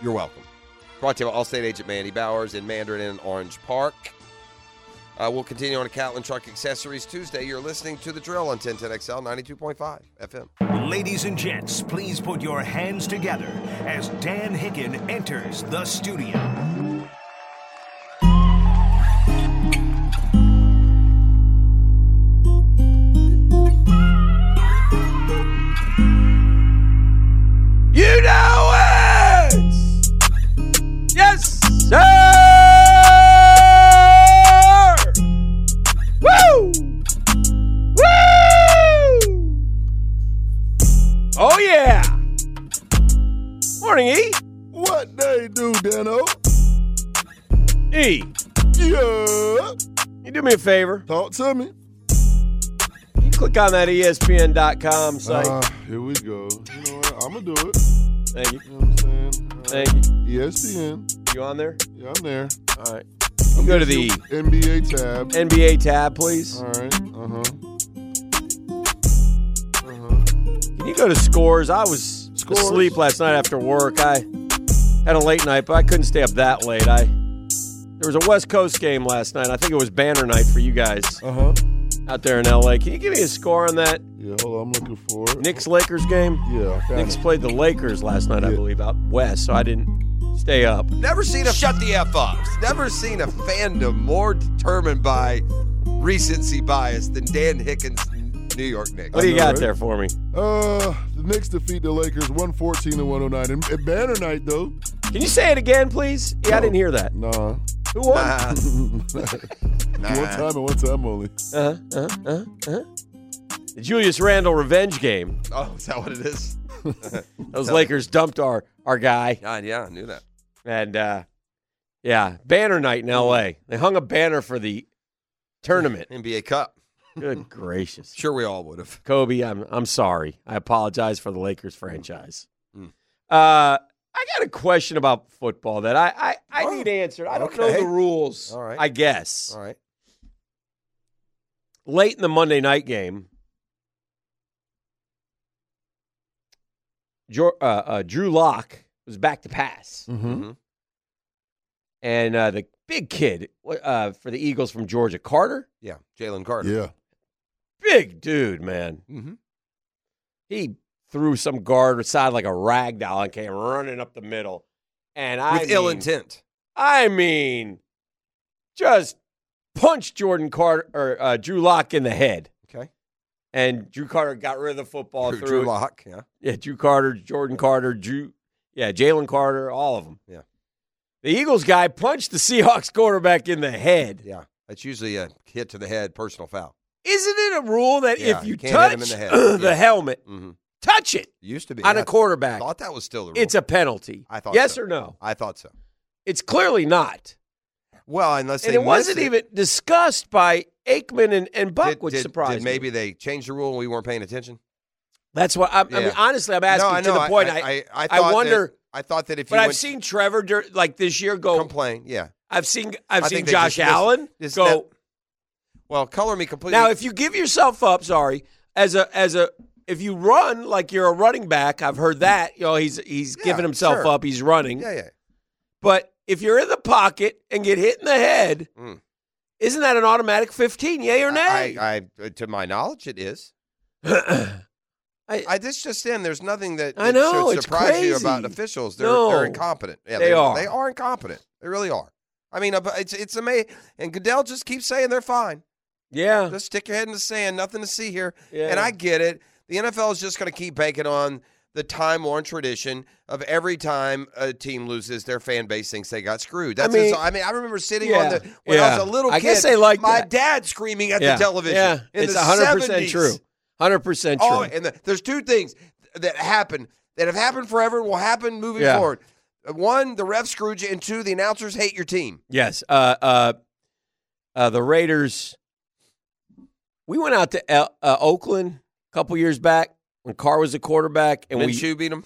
You're welcome. Brought to you by Allstate agent Mandy Bowers in Mandarin and Orange Park. Uh, we'll continue on to Catlin Truck Accessories Tuesday. You're listening to The Drill on 1010XL 92.5 FM. Ladies and gents, please put your hands together as Dan Hicken enters the studio. Morning, E. What they do, Dano? E, Yeah. you do me a favor. Talk to me. You click on that ESPN.com site. Uh, here we go. You know what? I'm gonna do it. Thank you. You know what I'm saying? Uh, Thank you. ESPN. You on there? Yeah, I'm there. All right. I'm Go to the NBA tab. NBA tab, please. All right. Uh huh. Uh huh. Can you go to scores? I was Scores. asleep last night after work. I had a late night, but I couldn't stay up that late. I there was a West Coast game last night. I think it was banner night for you guys Uh huh. out there in LA. Can you give me a score on that Yeah. Hold on. I'm looking for it. Knicks Lakers game? Yeah. I found Knicks it. played the Lakers last night, I Yeah. believe, out west, so I didn't stay up. Never seen a Shut the F up. never seen a fandom more determined by recency bias than Dan Hicken's New York Knicks. What do you know, got right? there for me? Uh, the Knicks defeat the Lakers 114 to 109. And, and banner night though. Can you say it again, please? Yeah, I didn't hear that. Nah. Who won? One time and one time only. Uh-huh, uh-huh, uh-huh, uh-huh. The Julius Randle revenge game. Oh, is that what it is? Those Lakers dumped our our guy, God, yeah, I knew that. and uh, yeah, banner night in L.A. They hung a banner for the tournament. NBA Cup. Good gracious, Sure, we all would have. Kobe, I'm I'm sorry. I apologize for the Lakers franchise. Mm. Uh, I got a question about football that I I, I Oh, need answered. I don't know the rules. All right. I guess All right. late in the Monday night game, Jor- uh, uh, Drew Lock was back to pass, Mm-hmm. Mhm. and uh, the big kid uh, for the Eagles from Georgia, Carter, Yeah, Jalen Carter. Yeah. Big dude, man. Mm-hmm. He threw some guard aside like a rag doll and came running up the middle, and I With ill intent. I mean, just punched Jordan Carter or uh, Drew Lock in the head. Okay. And Drew Carter got rid of the football Drew, through Drew. Lock. Yeah. Yeah, Drew Carter, Jordan Carter, Drew, yeah, Jalen Carter, all of them. Yeah. The Eagles guy punched the Seahawks quarterback in the head. Yeah. That's usually a hit to the head, personal foul. Isn't it a rule that Yeah, if you you can't touch hit him in the head. Yeah. helmet, Mm-hmm. touch it Used to be. on I a quarterback, I thought that was still the rule. it's a penalty. I thought yes so. or no? I thought so. It's clearly not. Well, unless and they it wasn't even discussed by Aikman and, and Buck, Did, which did, surprised did me. maybe they changed the rule and we weren't paying attention? That's what I, I mean. Yeah. Honestly, I'm asking no, I to know. the point. I, I, I, I wonder- That, I thought that if you but I've went seen Trevor dur- like this year go. complain, yeah. I've seen I've I seen think they Josh Allen go. that- Well, color me completely. now, if you give yourself up, sorry, as a as a if you run like you're a running back, I've heard that. You know, he's he's Yeah, giving himself sure. up. He's running. yeah, yeah. But if you're in the pocket and get hit in the head, Mm. isn't that an automatic 15? Yay or nay? I, I, to my knowledge, it is. I, I this just in. There's nothing that, I know, should surprise you about officials. They're No. they're incompetent. Yeah, They are. They are incompetent. They really are. I mean, uh, it's it's amazing. And Goodell just keeps saying they're fine. Yeah, Just stick your head in the sand. Nothing to see here. yeah. And I get it. The NFL is just going to keep banking on the time worn tradition of every time a team loses, their fan base thinks they got screwed. That's mean- I mean, I remember sitting Yeah, on the when I was a little kid. I guess they like my that. dad screaming at yeah. the television. Yeah, it's 100% true. 100% true. Oh, and the, there's two things that happen that have happened forever and will happen moving Yeah. forward. One, the refs screwed you, and two, the announcers hate your team. Yes. Uh, uh, uh, the Raiders. We went out to El- uh, Oakland a couple years back when Carr was a quarterback, and we Minshew beat him.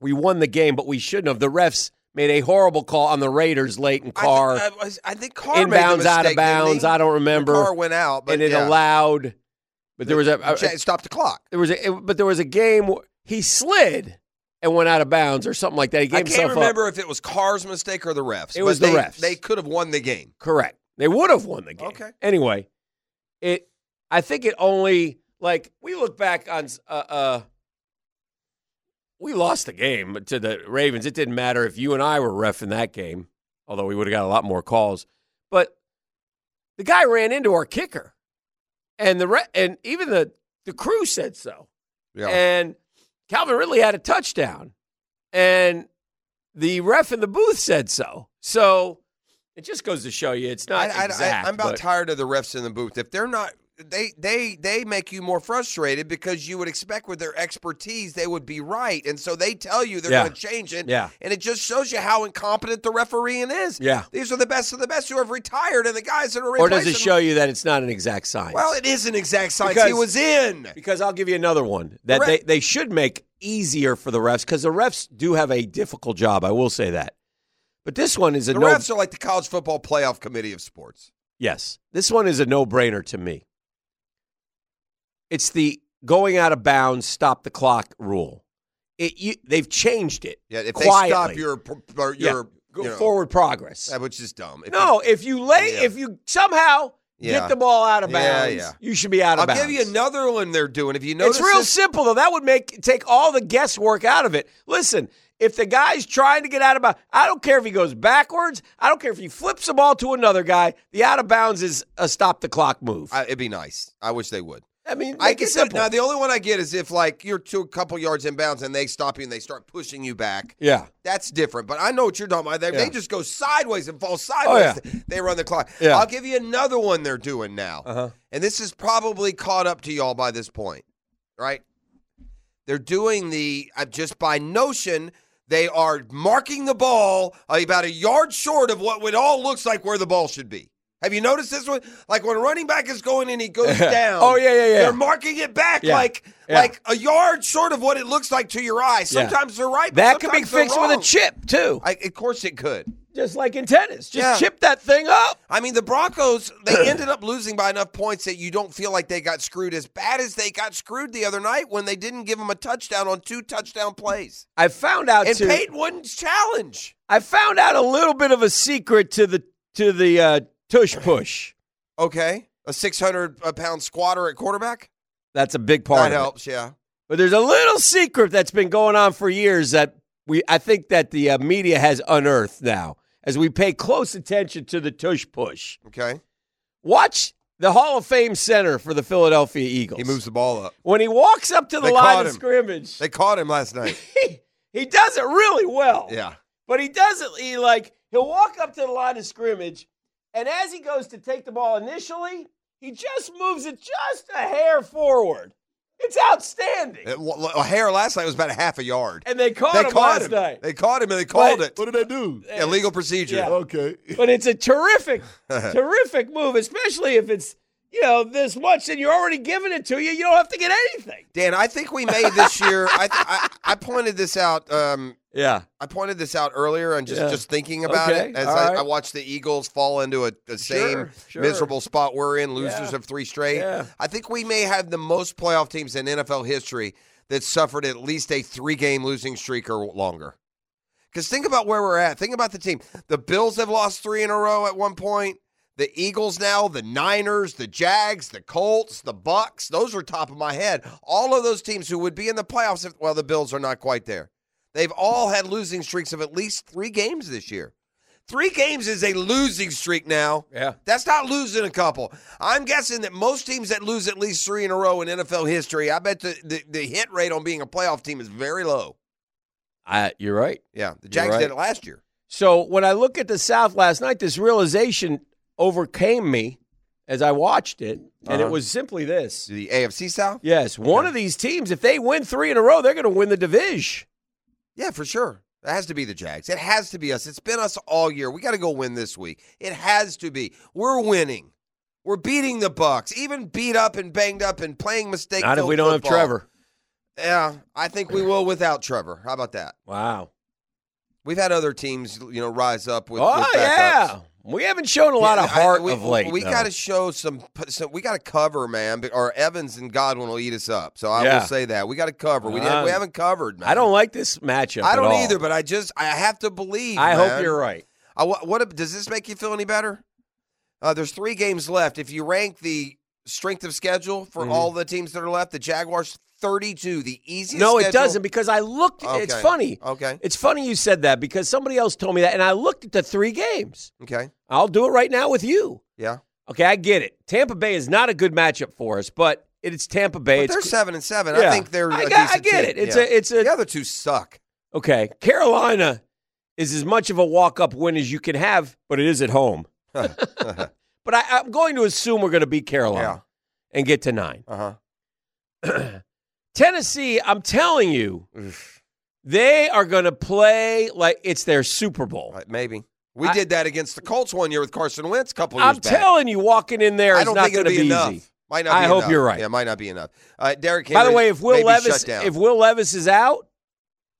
we won the game, but we shouldn't have. The refs made a horrible call on the Raiders late in Carr. I, think- I, I think Carr inbounds, out of bounds. I don't remember. Carr went out, but and it yeah. allowed. But there was a, a- Cha- stop the clock. there was a it- but there was a game where he slid and went out of bounds or something like that. He gave I can't up. remember if it was Carr's mistake or the refs. It was the they, refs. They could have won the game. Correct. They would have won the game. Okay. Anyway, it. I think it only like we look back on. Uh, uh, we lost the game to the Ravens. It didn't matter if you and I were ref in that game, although we would have got a lot more calls. But the guy ran into our kicker, and the re- and even the the crew said so. Yeah. And Calvin Ridley had a touchdown, and the ref in the booth said so. So it just goes to show you it's not I, I, exact. I, am about but- tired of the refs in the booth. If they're not, they they they make you more frustrated because you would expect with their expertise they would be right, and so they tell you they're Yeah. going to change it. Yeah. and it just shows you how incompetent the refereeing is. Yeah. these are the best of the best who have retired, and the guys that are Or does it show you that it's not an exact science? Well, it is an exact science. Because- he was in. because I'll give you another one that The they, they should make easier for the refs because the refs do have a difficult job. I will say that. But this one is a The no. refs are like the college football playoff committee of sports. Yes, this one is a no-brainer to me. It's the going out of bounds, stop the clock rule. It you, they've changed it. Yeah, if they quietly. stop your Yeah, your you know, forward progress. which is dumb. If no, if you lay, Yeah. if you somehow Yeah. get the ball out of bounds, yeah. you should be out of bounds. I'll give you another one they're doing. If you notice, It's real this- simple though. That would make take all the guesswork out of it. Listen, if the guy's trying to get out of bounds, I don't care if he goes backwards. I don't care if he flips the ball to another guy. The out of bounds is a stop the clock move. I, it'd be nice. I wish they would. Mean, I make get it simple. Now the only one I get is if like you're two a couple yards inbounds and they stop you and they start pushing you back. yeah. That's different. But I know what you're talking about. They, Yeah. they just go sideways and fall sideways. yeah. They run the clock. Yeah. I'll give you another one they're doing now. Uh-huh. And this is probably caught up to y'all by this point, right? They're doing the uh, just by notion. They are marking the ball about a yard short of what it all looks like where the ball should be. Have you noticed this one? Like when a running back is going and he goes down. Oh, yeah, yeah, yeah. They're marking it back Yeah. like Yeah. like a yard short of what it looks like to your eye. Yeah. Sometimes they're right. That could be fixed with a chip too, I, of course it could. just like in tennis. Just Yeah. chip that thing up. I mean, the Broncos, they ended up losing by enough points that you don't feel like they got screwed as bad as they got screwed the other night when they didn't give them a touchdown on two touchdown plays. I found out And too. Peyton wouldn't challenge. I found out a little bit of a secret to the to the uh, tush push. Okay. A 600 pound squatter at quarterback? That's a big part that of it. helps, yeah. But there's a little secret that's been going on for years that we I think that the uh, media has unearthed now as we pay close attention to the tush push. Okay. Watch the Hall of Fame center for the Philadelphia Eagles. He moves the ball up. when he walks up to the They line of scrimmage. They caught him last night. he, he does it really well. Yeah. But he does it. He like he'll walk up to the line of scrimmage, and as he goes to take the ball initially, he just moves it just a hair forward. It's outstanding. It- a hair last night was about a half a yard. And they caught They him caught last him. night. They caught him and they called But- it. What did they do? Illegal procedure. Yeah. Okay. But it's a terrific, terrific move, especially if it's you know this much and you're already giving it to you. You don't have to get anything. Dan, I think we made this year. I, I I pointed this out. Um, Yeah. I pointed this out earlier and just Yeah. just thinking about Okay, it as I, right. I watched the Eagles fall into a, the same Sure, sure. miserable spot we're in, losers Yeah. of three straight. Yeah. I think we may have the most playoff teams in NFL history that suffered at least a three game losing streak or longer. Because think about where we're at. Think about the team. The Bills have lost three in a row at one point. The Eagles now, the Niners, the Jags, the Colts, the Bucs. Those are top of my head. All of those teams who would be in the playoffs if well, the Bills are not quite there. They've all had losing streaks of at least three games this year. Three games is a losing streak now. Yeah. That's not losing a couple. I'm guessing that most teams that lose at least three in a row in NFL history, I bet the, the, the hit rate on being a playoff team is very low. I, you're right. Yeah. The Jags right. did it last year. So when I look at the South last night, this realization overcame me as I watched it, and it Uh-huh. was simply this. The AFC South? Yes, one of these teams, if they win three in a row, they're going to win the division. Yeah, for sure. It has to be the Jags. It has to be us. It's been us all year. We got to go win this week. It has to be. We're winning. We're beating the Bucs, even beat up and banged up and playing mistake. Not if we don't have Trevor. Yeah, I think we will without Trevor. How about that? Wow. We've had other teams, you know, rise up with. oh with backups. yeah, we haven't shown a lot of Yeah, I- heart we, of late. We got to show some, some. We got to cover, man. Or Evans and Godwin will eat us up. So I Yeah. will say that we got to cover. We Uh, didn't, we haven't covered, man. I don't like this matchup. I don't either, but I just I have to believe. I hope you're right. I, what, what does this make you feel any better? Uh, there's three games left. If you rank the strength of schedule for Mhm. all the teams that are left, the Jaguars 32, the easiest. No, it schedule- doesn't because I looked. It's funny. Okay. It's funny you said that because somebody else told me that, and I looked at the three games. Okay. I'll do it right now with you. Yeah. Okay, I get it. Tampa Bay is not a good matchup for us, but it's Tampa Bay. But it's they're seven and seven. Yeah. I think they're. I got- I get team. it. It's Yeah. a- it's a- the other two suck. okay. Carolina is as much of a walk-up win as you can have, but it is at home. But I, I'm going to assume we're going to beat Carolina Yeah. and get to nine. Uh huh. Tennessee, I'm telling you, they are going to play like it's their Super Bowl. Maybe we I- did that against the Colts one year with Carson Wentz a couple years I'm back. telling you, walking in there I is don't think going to be be enough. easy. Might not. I hope enough. you're right. Yeah, might not be enough. Uh, Derrick By the way, if Will Levis, if Will Levis is out,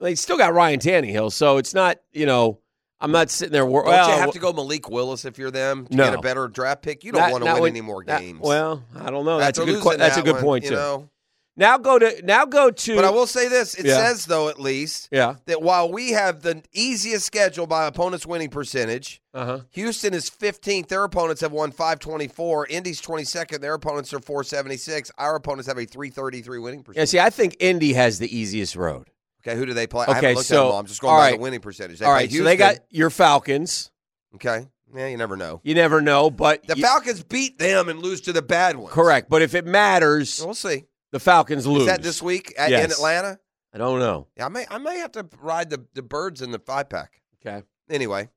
they still got Ryan Tannehill, so it's not you know. I'm not sitting there. Wor- Don't well, you have to go Malik Willis if you're them to No. get a better draft pick? You don't not- want to win when- any more not- games. well, I don't know. That's a good. that's a that good point you too. know. Now go to now go to. But I will say this: it Yeah. says though, at least, Yeah. that while we have the easiest schedule by opponents' winning percentage, Uh huh. Houston is 15th. Their opponents have won 524. Indy's 22nd. Their opponents are 476. Our opponents have a 333 winning Yeah. percentage. See, I think Indy has the easiest road. Okay, who do they play? I Okay, haven't looked at so- them all. I'm just going by right. the winning percentage. They All right. So they got your Falcons. Okay. Yeah, you never know. You never know, but The you- Falcons beat them and lose to the bad ones. correct. But if it matters, We'll see. The Falcons lose. Is that this week at, in Atlanta? I don't know. Yeah, I may I may have to ride the, the birds in the five pack. Okay. Anyway.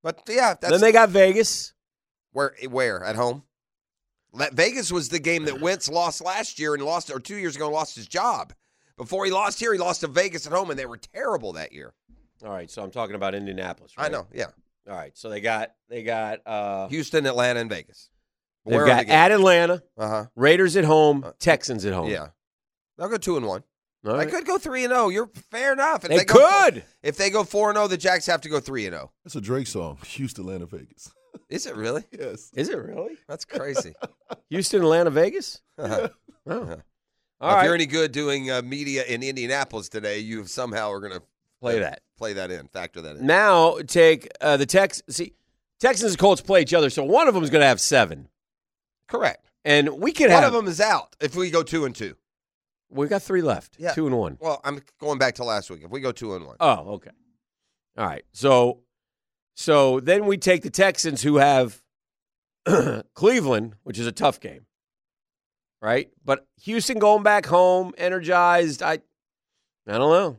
But yeah, that's then they got Vegas. where where at home. Vegas was the game that Wentz lost last year and lost or two years ago and lost his job. Before he lost here, he lost to Vegas at home, and they were terrible that year. All right. So I'm talking about Indianapolis. I know, yeah. All right. So they got they got uh Houston, Atlanta, and Vegas. They've got at Atlanta, uh huh. Raiders at home, Texans at home. Yeah, they'll go two and one. All I right. could go three and zero. You're fair enough. If They go four- could. if they go four and zero, the Jacks have to go three and zero. That's a Drake song. Houston, Atlanta, Vegas. Is it really? yes. Is it really? That's crazy. Houston, Atlanta, Vegas? Uh-huh. Oh. Uh-huh. All if right. you're any good doing uh, media in Indianapolis today, you somehow are going to Play that. play that in, factor that in. Now take uh, the Tex. See, Texans and Colts play each other, so one of them is going to have seven, Correct. and we could have. One have. of them is out if we go two and two. We got three left. Yeah. Two and one. Well, I'm going back to last week. If we go two and one, Oh, okay. All right. So, so then we take the Texans, who have Cleveland, which is a tough game, right? But Houston going back home, energized. I, I don't know.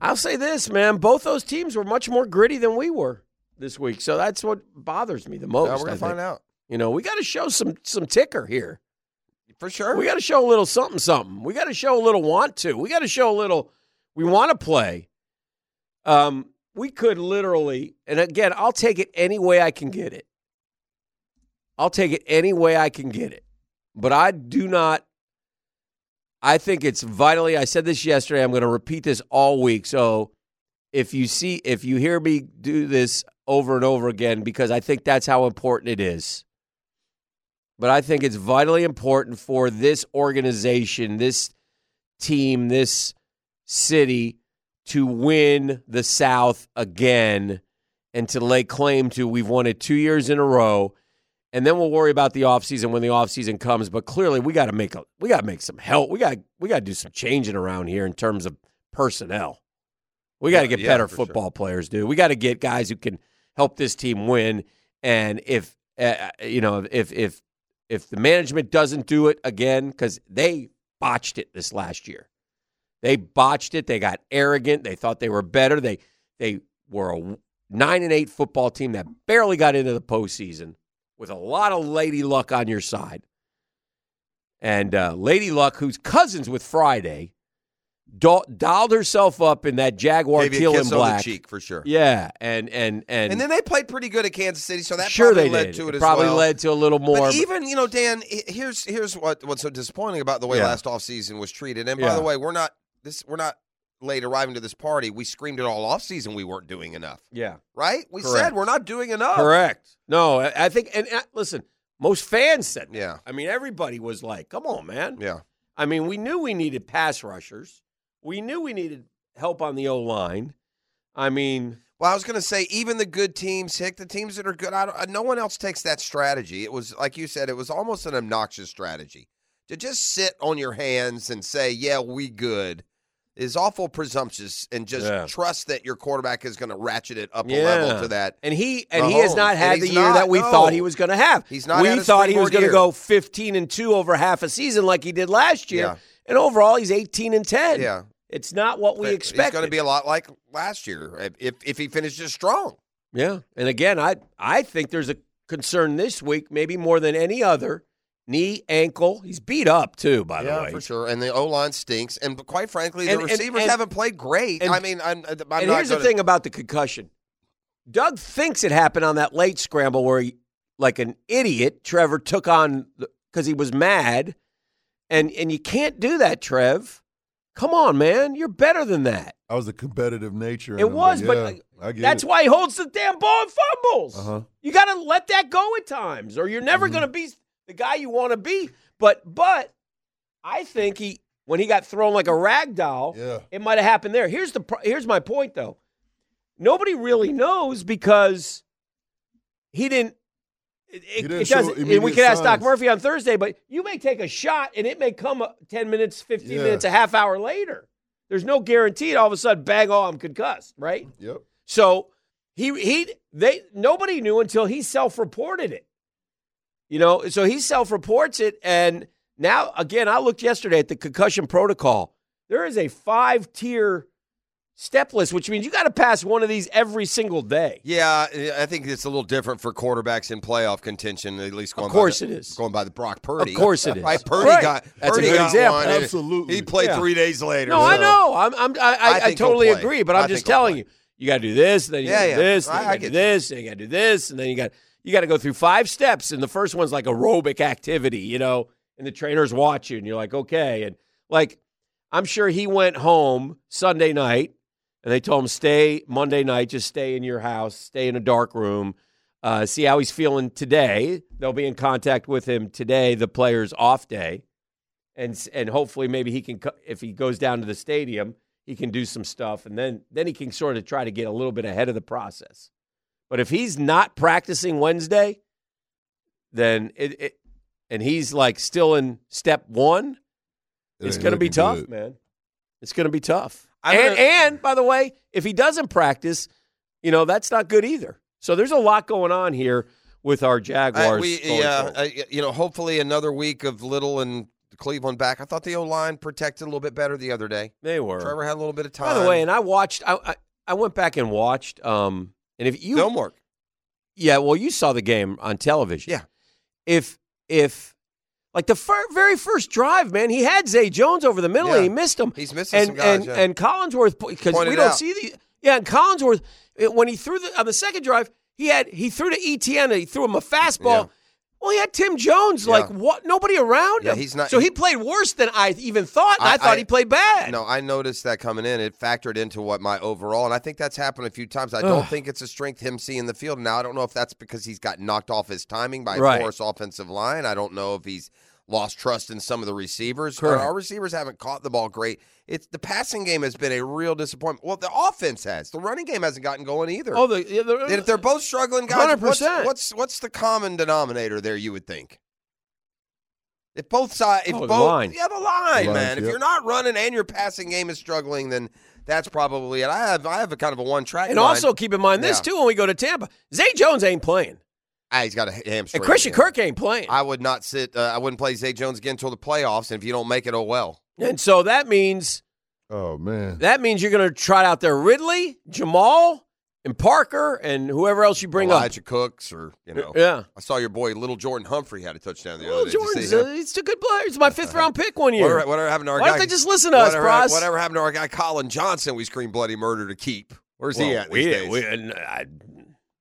I'll say this, man. Both those teams were much more gritty than we were this week, so that's what bothers me the most. we're to find out You know, we got to show some some ticker here. for sure. We got to show a little something, something. We got to show a little want to. We got to show a little. We want to play. Um, we could literally, and again, I'll take it any way I can get it. I'll take it any way I can get it. But I do not. I think it's vitally. I said this yesterday. I'm going to repeat this all week. So if you see, if you hear me do this over and over again, because I think that's how important it is but I think it's vitally important for this organization, this team, this city to win the South again and to lay claim to we've won it two years in a row. And then we'll worry about the offseason when the offseason comes. But clearly we gotta make a we gotta make some help. We got we gotta do some changing around here in terms of personnel. We gotta Yeah, get yeah, better sure. football players, dude. We gotta get guys who can help this team win. And if uh, you know, if if if the management doesn't do it again, because they botched it this last year, they botched it. They got arrogant. They thought they were better. They they were a nine and eight football team that barely got into the postseason with a lot of lady luck on your side. And uh, Lady Luck, who's cousins with Friday, do- dolled herself up in that Jaguar Gave you a teal kiss and on black. the cheek for sure. Yeah, and and and, And then they played pretty good at Kansas City, so that sure probably they led did. to it, It as probably well. led to a little more. But even you know, Dan, here's here's what what's so disappointing about the way Yeah. last offseason was treated. And by Yeah. the way, we're not this we're not late arriving to this party. We screamed it all offseason we weren't doing enough. yeah, Right? We Correct. said we're not doing enough. correct. No, I I think. And uh, listen, most fans said. Yeah. I mean, everybody was like, "Come on, man." Yeah. I mean, we knew we needed pass rushers. We knew we needed help on the O line. I mean, Well, I was going to say, even the good teams, Hick, the teams that are good, I don't, uh, no one else takes that strategy. It was, like you said, it was almost an obnoxious strategy. To just sit on your hands and say, yeah, we good, is awful presumptuous and just Yeah. trust that your quarterback is going to ratchet it up a level to that. and he and he has not had the year not, that we no. thought he was going to have. He's not We thought he was going to go fifteen and two over half a season like he did last year, Yeah. and overall he's eighteen and ten. Yeah. It's not what we expect. It's going to be a lot like last year if, if he finishes strong. Yeah, and again, I I think there's a concern this week, maybe more than any other. Knee, ankle. He's beat up too, by the yeah, way. for sure. And the O line stinks. And quite frankly, the And- and- receivers and- haven't played great. and- I mean, I'm, I'm and here's the gonna- thing about the concussion. Doug thinks it happened on that late scramble where he, like an idiot, Trevor took on because he was mad, and and you can't do that, Trev. Come on, man. You're better than that. I was a competitive nature. It was, but yeah, like, I get That's it. why he holds the damn ball and fumbles. Uh-huh. You got to let that go at times, or you're never Mm-hmm. going to be the guy you want to be. But but I think he when he got thrown like a rag doll, Yeah. it might have happened there. Here's the here's my point though. Nobody really knows because he didn't. It, it, doesn't. And we could ask Doc. Murphy on Thursday, but you may take a shot and it may come uh, ten minutes, fifteen Yeah. minutes, a half hour later. There's no guarantee. All of a sudden, bang! Oh, I'm concussed. Right. Yep. So he he they nobody knew until he self-reported it. You know, so he self-reports it and now again I looked yesterday at the concussion protocol. There is a 5-tier step list which means you got to pass one of these every single day. Yeah, I think it's a little different for quarterbacks in playoff contention. At least going course by the, it is. Going by the Brock Purdy. Of course it is. Right, Purdy Right. got That's a Purdy good example. one, Absolutely. He played Yeah. three days later. No, I know. I'm, I'm I, I, I I, totally agree, but I I'm just telling play. you, you got to do this, then you Yeah, got to yeah. do this, then I- you got to do get this, then you got to do this, and then you got you got to go through five steps, and the first one's like aerobic activity, you know, and the trainer's watch you, and you're like, okay, and like I'm sure he went home Sunday night, and they told him stay Monday night, just stay in your house, stay in a dark room. Uh, see how he's feeling today. They'll be in contact with him today, the player's off day and and hopefully maybe he can if he goes down to the stadium he can do some stuff and then then he can sort of try to get a little bit ahead of the process but if he's not practicing wednesday then it, it and he's like still in step one It it's going to be tough good. man it's going to be tough I'm and, gonna- and by the way if he doesn't practice you know that's not good either so there's a lot going on here with our I, jaguars we, yeah. I, you know, hopefully another week of Little and Cleveland back. I thought the O line protected a little bit better the other day. they were Trevor had a little bit of time. By the way, and I watched. I, I I went back and watched. Um, and if you, Fillmore. yeah, well, you saw the game on television. Yeah. If if like the fir- very first drive, man, he had Zay Jones over the middle Yeah. and he missed him. He's missing and some guys. and yeah. and Collinsworth because we don't out. see the yeah. And Collinsworth when he threw the on the second drive, he had he threw to ETN. He threw him a fastball. Yeah. Well, he had Tim Jones, like what? Nobody around Yeah, him. he's not- So he played worse than I even thought. I, I- thought I- he played bad. No, I noticed that coming in. It factored into what my overall, and I think that's happened a few times. I don't think it's a strength him seeing the field. Now I don't know if that's because he's got knocked off his timing by a Right. porous offensive line. I don't know if he's lost trust in some of the receivers. Our, Correct. our receivers haven't caught the ball great. It's the passing game has been a real disappointment. Well, the offense has. The running game hasn't gotten going either. Oh, the, yeah, the and if they're both struggling, guys, what's, 100%. what's what's the common denominator there? You would think. If both sides, if Oh, the both, line. yeah, the line, The man. lines, If yep. you're not running and your passing game is struggling, then that's probably it. I have, I have a kind of a one track. And also keep in mind this Yeah. too when we go to Tampa, Zay Jones ain't playing, ah, he's got a hamstring. and Christian yeah. Kirk ain't playing, I would not sit. Uh, I wouldn't play Zay Jones again until the playoffs. And if you don't make it, oh well. and so that means Oh man. that means you're going to trot out there Ridley, Jamal, and Parker, and whoever else you bring up. Elijah Cooks, or you know. Yeah, I saw your boy Little Jordan Humphrey had a touchdown the well, other day. Did Jordan's see him? uh, he's a good player. He's my fifth round pick one year. Whatever, whatever happened to our Why guy? don't they just listen to us, whatever, Bros? whatever happened to our guy Collin Johnson? We screamed bloody murder to keep. Where's he at these we, days? we, and I,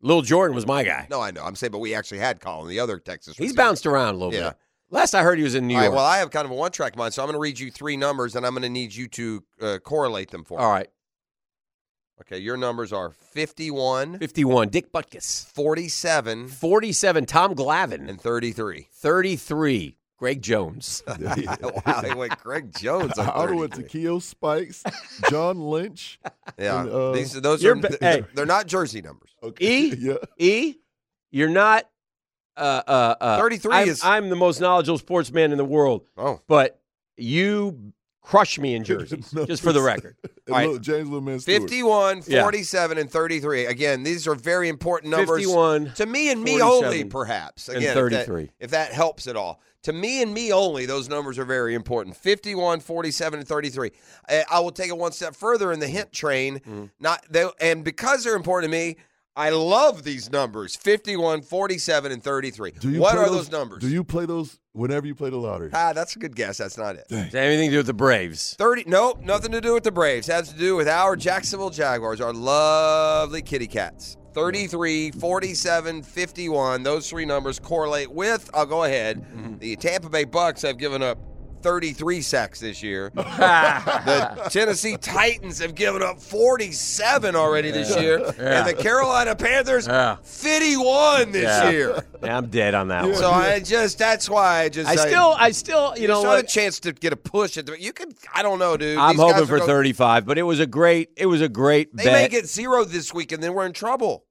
Little Jordan was my guy. no, I know. I'm saying, but we actually had Collin, the other Texas. He's receiver. bounced around a little Yeah. bit. Last I heard, he was in New All York. right, well, I have kind of a one track mind, so I'm going to read you three numbers, and I'm going to need you to uh, correlate them for me. All right, Okay, your numbers are 51, fifty-one. Dick Butkus, 47, forty-seven. Tom Glavine, and 33. thirty-three. Greg Jones. wow, he went Greg Jones on I would have went 33. to Keo Spikes, John Lynch. Yeah, and, uh, these those You're are ba- hey. they're not jersey numbers. Okay. E? yeah. E, you're not. Uh, uh, uh, 33 I'm, is- I'm the most knowledgeable sportsman in the world, Oh, but you crush me in jerseys, No, just for the record. All right. Lil- James Little Man Stewart. 51, Yeah. 47, and 33. Again, these are very important numbers. 51 To me and me only, perhaps. and Again, if that- 33. If that, helps at all. To me and me only, those numbers are very important. 51, 47, and 33. I, I will take it one step further in the hint train. Mm-hmm. Not they, And because they're important to me, I love these numbers 51, 47, and 33. Do you what are those, numbers? Do you play those whenever you play the lottery? ah, that's a good guess. That's not it. Does it anything to do with the Braves? 30 nope nothing to do with the braves has to do with our jacksonville jaguars our lovely kitty cats 33 47 51 those three numbers correlate with i'll go ahead. Mm-hmm. The tampa bay bucs have given up 33 sacks this year. the Tennessee Titans have given up 47 already this year, and the Carolina Panthers Yeah. 51 this Yeah. year. Yeah, I'm dead on that one. So I just that's why I just I still, I still, you know, not a chance to get a push at the. You could I don't know, dude. I'm These hoping for going- 35, but it was a great, it was a great They bet. may get zero this week, and then we're in trouble.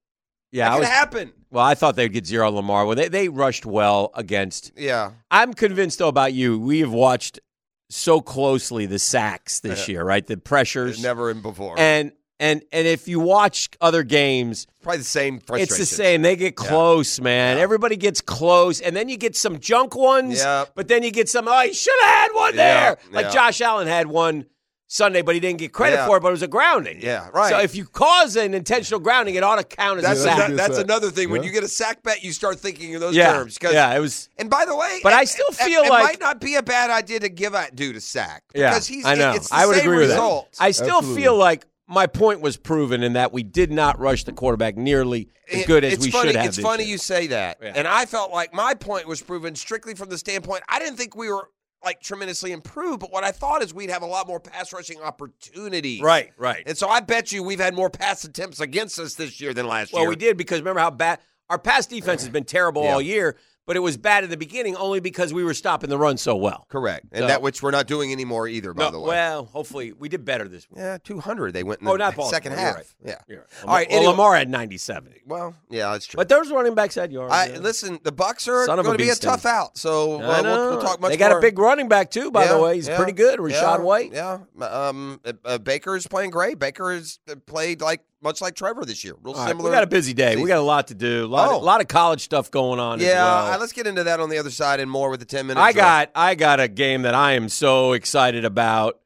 yeah, that I could was, happen. Well, I thought they'd get zero on Lamar. Well, they they rushed well against. Yeah. I'm convinced though about you. We have watched so closely the sacks this year, right? The pressures, Never in before. and and and if you watch other games, Probably the same frustration. It's the same. They get close, man. Everybody gets close, and then you get some junk ones. Yep. But then you get some. Oh, he should have had one Yeah, there. Like yeah. Josh Allen had one Sunday, but he didn't get credit Yeah. for it. But it was a grounding. Yeah, right. So if you cause an intentional grounding, it ought to count as That's a sack. that'd that- be a that's sack. another thing. When you get a sack bet, you start thinking in those yeah, terms. 'cause- yeah. It was. And by the way, But it- I still it- feel it like- might not be a bad idea to give that dude a sack Yeah, because he's. I know. It's the I would same agree with that. I still Absolutely. feel like my point was proven in that we did not rush the quarterback nearly as good as it's we funny, should have. It's funny year. you say that, Yeah. and I felt like my point was proven strictly from the standpoint I didn't think we were like tremendously improved, but what I thought is we'd have a lot more pass rushing opportunities. Right, right. And so I bet you we've had more pass attempts against us this year than last Well, year. Well, we did because remember how bad our pass defense has been terrible Yeah. all year, but it was bad in the beginning only because we were stopping the run so well. Correct, and So- that which we're not doing anymore either. By No, the way, Well, hopefully we did better this week. yeah, two hundred they went in Oh, the not Baltimore. second half. right. Yeah. Right. All right, Well, anyway- Lamar had 97. Well, yeah, that's true. But those running backs had yards. I yeah. listen. The Bucs are Son of a going to be a tough out. So uh, we'll, we'll talk much They got more. a big running back too, by Yeah, the way. He's yeah, pretty good. Rachaad White. Yeah. Um, uh, uh, Baker's playing great. Baker has played like much like Trevor this year. Real All right, similar. we got a busy day. We got a lot to do. A lot, Oh. of, lot of college stuff going on. as Yeah, well. uh, let's get into that on the other side and more with the ten minutes. I got I got a game that I am so excited about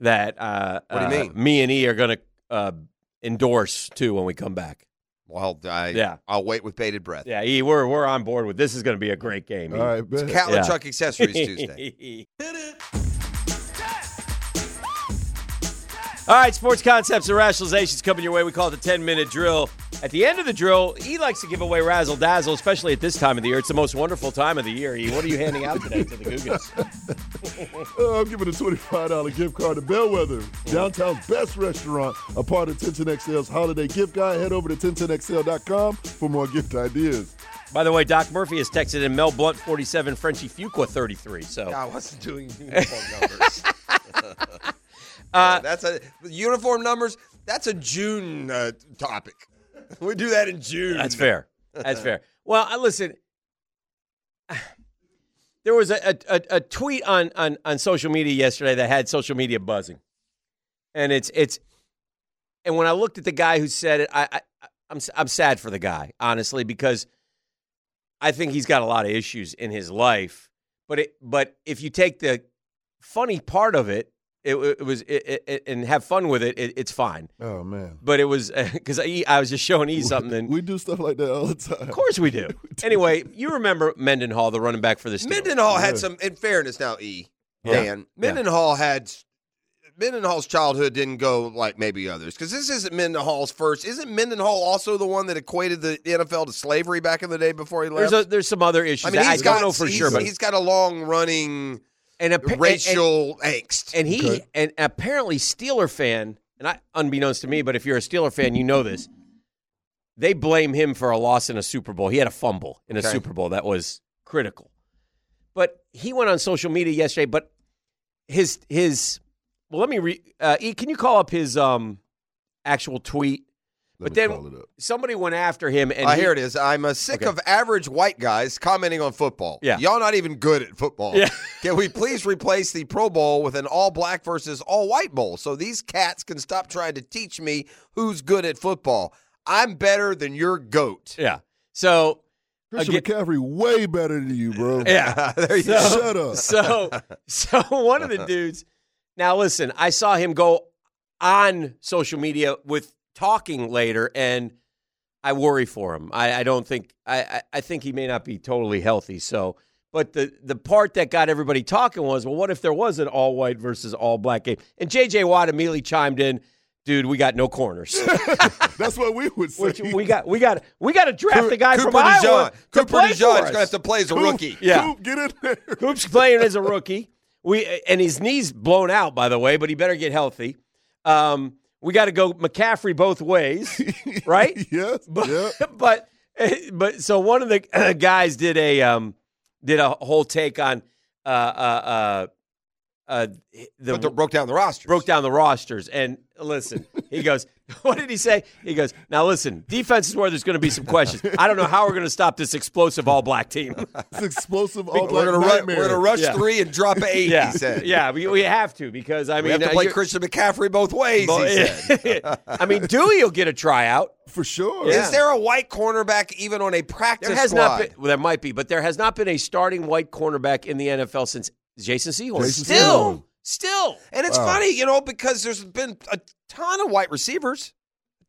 that uh, What do you uh, mean? me and E are going to uh, endorse too when we come back. Well, I, Yeah. I'll wait with bated breath. Yeah, E, we're we're on board with this. Is going to be a great game. E. All right, bet. Catlin Yeah. Chuck Accessories Tuesday. All right, sports concepts and rationalizations coming your way. We call it the 10 minute drill. At the end of the drill, he likes to give away razzle dazzle, especially at this time of the year. It's the most wonderful time of the year. E, what are you handing out today to the Googans? Uh, I'm giving a $25 gift card to Bellwether, downtown's best restaurant, a part of 1010XL's holiday gift guide. Head over to 1010XL.com for more gift ideas. By the way, Doc Murphy has texted in Mel Blount 47, Frenchie Fuqua 33. So I wasn't doing uniform numbers. that's a uniform numbers. That's a June uh, topic. We do that in June. That's fair. That's fair. Well, I listen. There was a, a, a tweet on, on, on social media yesterday that had social media buzzing, and it's it's, and when I looked at the guy who said it, I, I I'm I'm sad for the guy honestly because I think he's got a lot of issues in his life, but it but if you take the funny part of it, it, it was it, it, and have fun with it, it, it's fine. Oh, man. But it was because I, I was just showing E something. And, We do stuff like that all the time. of course we do. Anyway, you remember Mendenhall, the running back for the Steelers. Mendenhall had Yeah. some. In fairness, now E Yeah. Dan Yeah. Mendenhall had. Mendenhall's childhood didn't go like maybe others because this isn't Mendenhall's first. Isn't Mendenhall also the one that equated the NFL to slavery back in the day before he left? There's a, there's some other issues. I mean, I he's don't know for he's- sure, but he's got a long running and, appa- and- racial angst. and, and he Okay. and apparently Steeler fan, and I unbeknownst to me, but if you're a Steeler fan, you know this. They blame him for a loss in a Super Bowl. He had a fumble in a Okay. Super Bowl that was critical. But he went on social media yesterday. But his his well, let me re. Uh, e, can you call up his um actual tweet? Let but me then call it up. somebody went after him, and Uh, he- here it is. I'm uh, sick Okay. of average white guys commenting on football. Yeah. Y'all not even good at football. Yeah. Can we please replace the Pro Bowl with an all black versus all white bowl so these cats can stop trying to teach me who's good at football? I'm better than your goat. Yeah. So Christian again- McCaffrey way better than you, bro. yeah. there you So- Shut up. So so one of the dudes. Now listen, I saw him go on social media with talking later, and I worry for him. I, I don't think I, I think he may not be totally healthy. So. But the, the part that got everybody talking was, well, what if there was an all white versus all black game? And J.J. Watt immediately chimed in, dude, we got no corners. That's what we would say. Which we got we got we got to draft the guy Cooper from DeJean. Iowa to Cooper play DeJean's for going to have to play as a Coop, rookie. Yeah. Coop, get in there. Coop's playing as a rookie. we and his knees blown out, by the way, but he better get healthy. Um, we got to go McCaffrey both ways, right? yes. But yeah. but but so one of the guys did a um did a whole take on uh uh uh, uh the, But broke down the roster. broke down the rosters and listen he goes what did he say he goes now listen defense is where there's going to be some questions i don't know how we're going to stop this explosive all black team It's explosive all We're black gonna, ru- nightmare. we're gonna rush Yeah. three and drop eight. yeah He said. yeah we, we have to because i mean We have to play Christian McCaffrey both ways. He said. i mean dewey will get a tryout For sure. Is there a white cornerback even on a practice there has squad? not been well, there might be but there has not been a starting white cornerback in the nfl since jason sehorn Jason still Sehorn. Still And it's Wow. funny, you know, because there's been a ton of white receivers,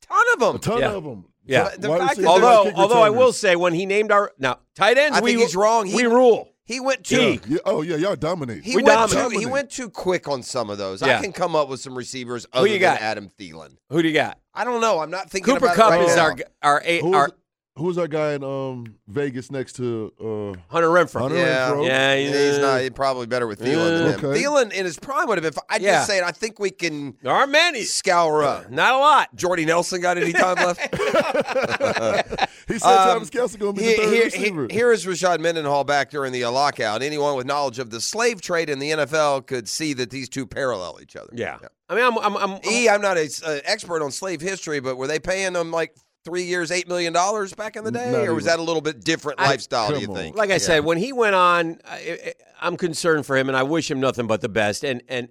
a ton of them. A ton Yeah. of them. Yeah. The Wide fact that although although i will say when he named our now tight ends I we think he's wrong. He- we rule He went too. He- Yeah, oh yeah, y'all dominate. He We went too, dominate. he went too quick on some of those. Yeah. I can come up with some receivers other you than got? Adam Thielen. who do you got I don't know. I'm not thinking Cooper about Kupp right is now. our our eight, our who's our guy in um Vegas next to uh Hunter Renfrow. Hunter Yeah. Renfrow? Yeah, he's, he's, not. He's probably better with Thielen than him. Okay. Thielen in his prime would have been. I Yeah. just saying. I think we can There aren't many. scour up. Not a lot. Jordy Nelson got any time left? He said Um, Travis Kelce gonna be Here, the third here- receiver. here is Rashard Mendenhall back during the uh, lockout. Anyone with knowledge of the slave trade in the NFL could see that these two parallel each other. Yeah. I mean, I'm, I'm, I'm, E, I'm not an expert on slave history, but were they paying them like three years, eight million dollars back in the day, Not or was even. that a little bit different I- lifestyle? Do you on. think? like I Yeah. said, when he went on, I, I'm concerned for him, and I wish him nothing but the best. And and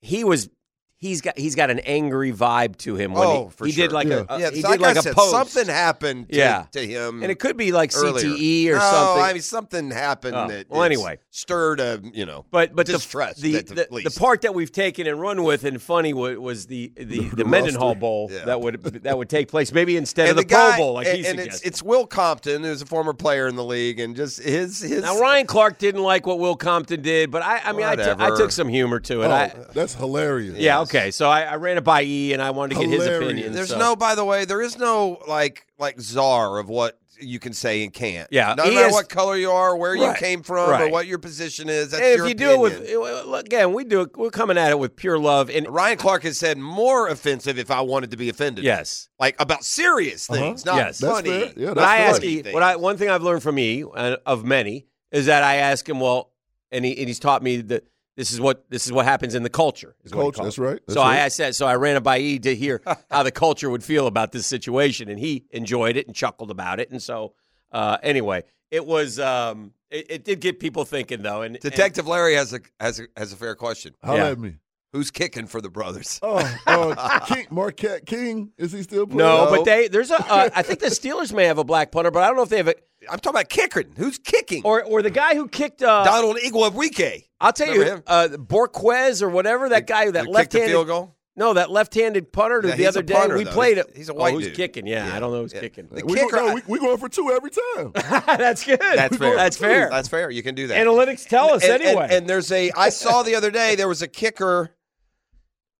he was. He's got he's got an angry vibe to him. When Oh, he, for he did like Yeah. a, yeah, he so did like, like I a said, post. something happened to, Yeah. to him, and it could be like earlier. CTE or no, something. I mean, something happened Oh, that well, anyway. stirred a you know, But but the, distress the, at the the, the part that we've taken and run with and funny was, was the the, the, Mendenhall. Bowl Yeah. that would that would take place maybe instead and of the, guy, Pro Bowl like and, he and it's suggested. it's Will Compton, who's a former player in the league, and just his his. now Ryan Clark didn't like what Will Compton did, but I I mean I took- took some humor to it. oh, I, that's hilarious. yeah, okay. So I, I ran it by E and I wanted to get his opinion. There's so- no, by the way, there is no like like czar of what you can say and can't. Yeah, no he matter has- what color you are, where you came from, or what your position is. That's And if your you do it with again, we do it. We're coming at it with pure love and Ryan Clark has said more offensive if I wanted to be offended. yes. like about serious Uh-huh. things, not Yes. Funny. fair. Yeah, But I ask funny you, what I one thing I've learned from E uh, of many is that I ask him, well, and he and he's taught me that this is what this is what happens in the culture. is Culture, that's right, that's so I, right. I said, so I ran it by E to hear how the culture would feel about this situation, and he enjoyed it and chuckled about it. And so, uh, anyway, it was um, it, it did get people thinking though. And and- Detective Larry has a has a has a fair question. Holla Yeah. at me. Who's kicking for the brothers? Oh, uh, King, Marquette King, is he still playing? no, No. but they there's a uh, I think the Steelers may have a black punter, but I don't know if they have a I'm talking about kicking. Who's kicking? or or the guy who kicked. Uh, Donald Igwebuike. I'll tell you, Remember him? uh, Borquez or whatever that guy that Who kicked left-handed field goal. No, that left-handed punter Yeah, the other a day punter, we though. played He's- it. he's a white oh, who's dude. kicking? Yeah, Yeah. I don't know who's Yeah. kicking. The we kicker. Go, no, we, we going for two every time. That's good. That's fair. That's fair. That's fair. You can do that. Analytics tell us and, and- anyway. And, there's a. I saw the other day there was a kicker.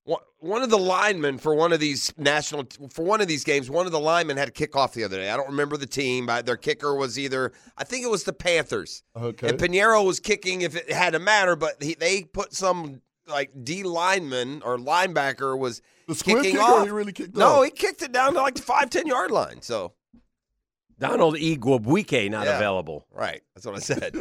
One- One of the linemen for one of these national for one of these games, one of the linemen had a kickoff the other day. I don't remember the team, but their kicker was either I think it was the Panthers. Okay. And Piñeiro was kicking if it had to matter, but he, they put some like D lineman or linebacker was The squib kicking kicker, off. he really kicked no, off? he kicked it down to like the five ten yard line. So Donald Igwebuike not Yeah. available. right, that's what I said.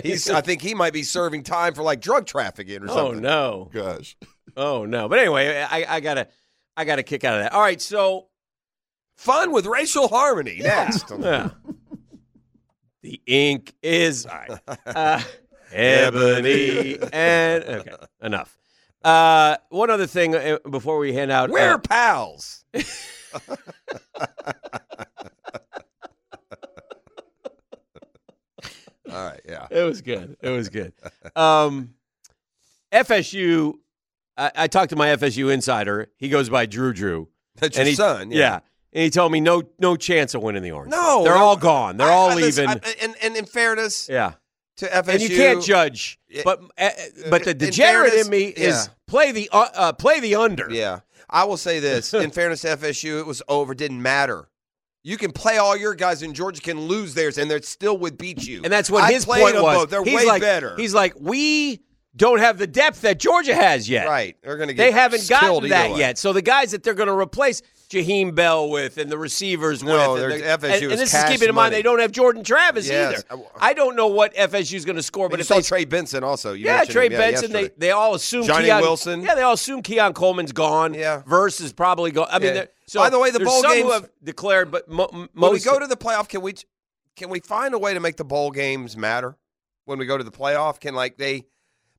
He's I think he might be serving time for like drug trafficking or oh something. Oh, no, Gosh. Oh no. But anyway, I, I gotta I gotta kick out of that. All right, so Fun with racial harmony. Next. yeah. the ink is right. Uh, ebony and okay, enough. Uh, one other thing uh, before we hand out. We're uh, pals. All right, yeah. It was good. It was good. Um, FSU. I, I talked to my FSU insider. He goes by Drew Drew. That's your he, son. Yeah. And he told me no no chance of winning the orange. No, they're no. all gone. They're I- all I- leaving. And, and in fairness yeah. to FSU, And you can't judge. Yeah. But uh, but the In fairness, in me is yeah. play the uh, uh, play the under. Yeah, I will say this: in fairness to FSU, it was over. Didn't matter. You can play all your guys, and Georgia can lose theirs, and they still would beat you. And that's what I his point was. Both. They're he's way like, better. He's like, we don't have the depth that Georgia has yet. Right. They're going to get They haven't gotten that way. yet. So the guys that they're going to replace Jaheim Bell with and the receivers No, with. and, FSU and, and this is keeping in mind money. they don't have Jordan Travis Yes. either. I don't know what FSU is going to score, But but you if saw they Trey Benson also. You yeah, Trey him, yeah, Benson. They yesterday. they all assume Johnny Keon, Wilson. Yeah, they all assume Keon Coleman's gone. Yeah. Verse is probably gone. I mean, Yeah. so By the way, the bowl some who have declared, but mo- when we go to the playoff, can we can we find a way to make the bowl games matter when we go to the playoff? Can like they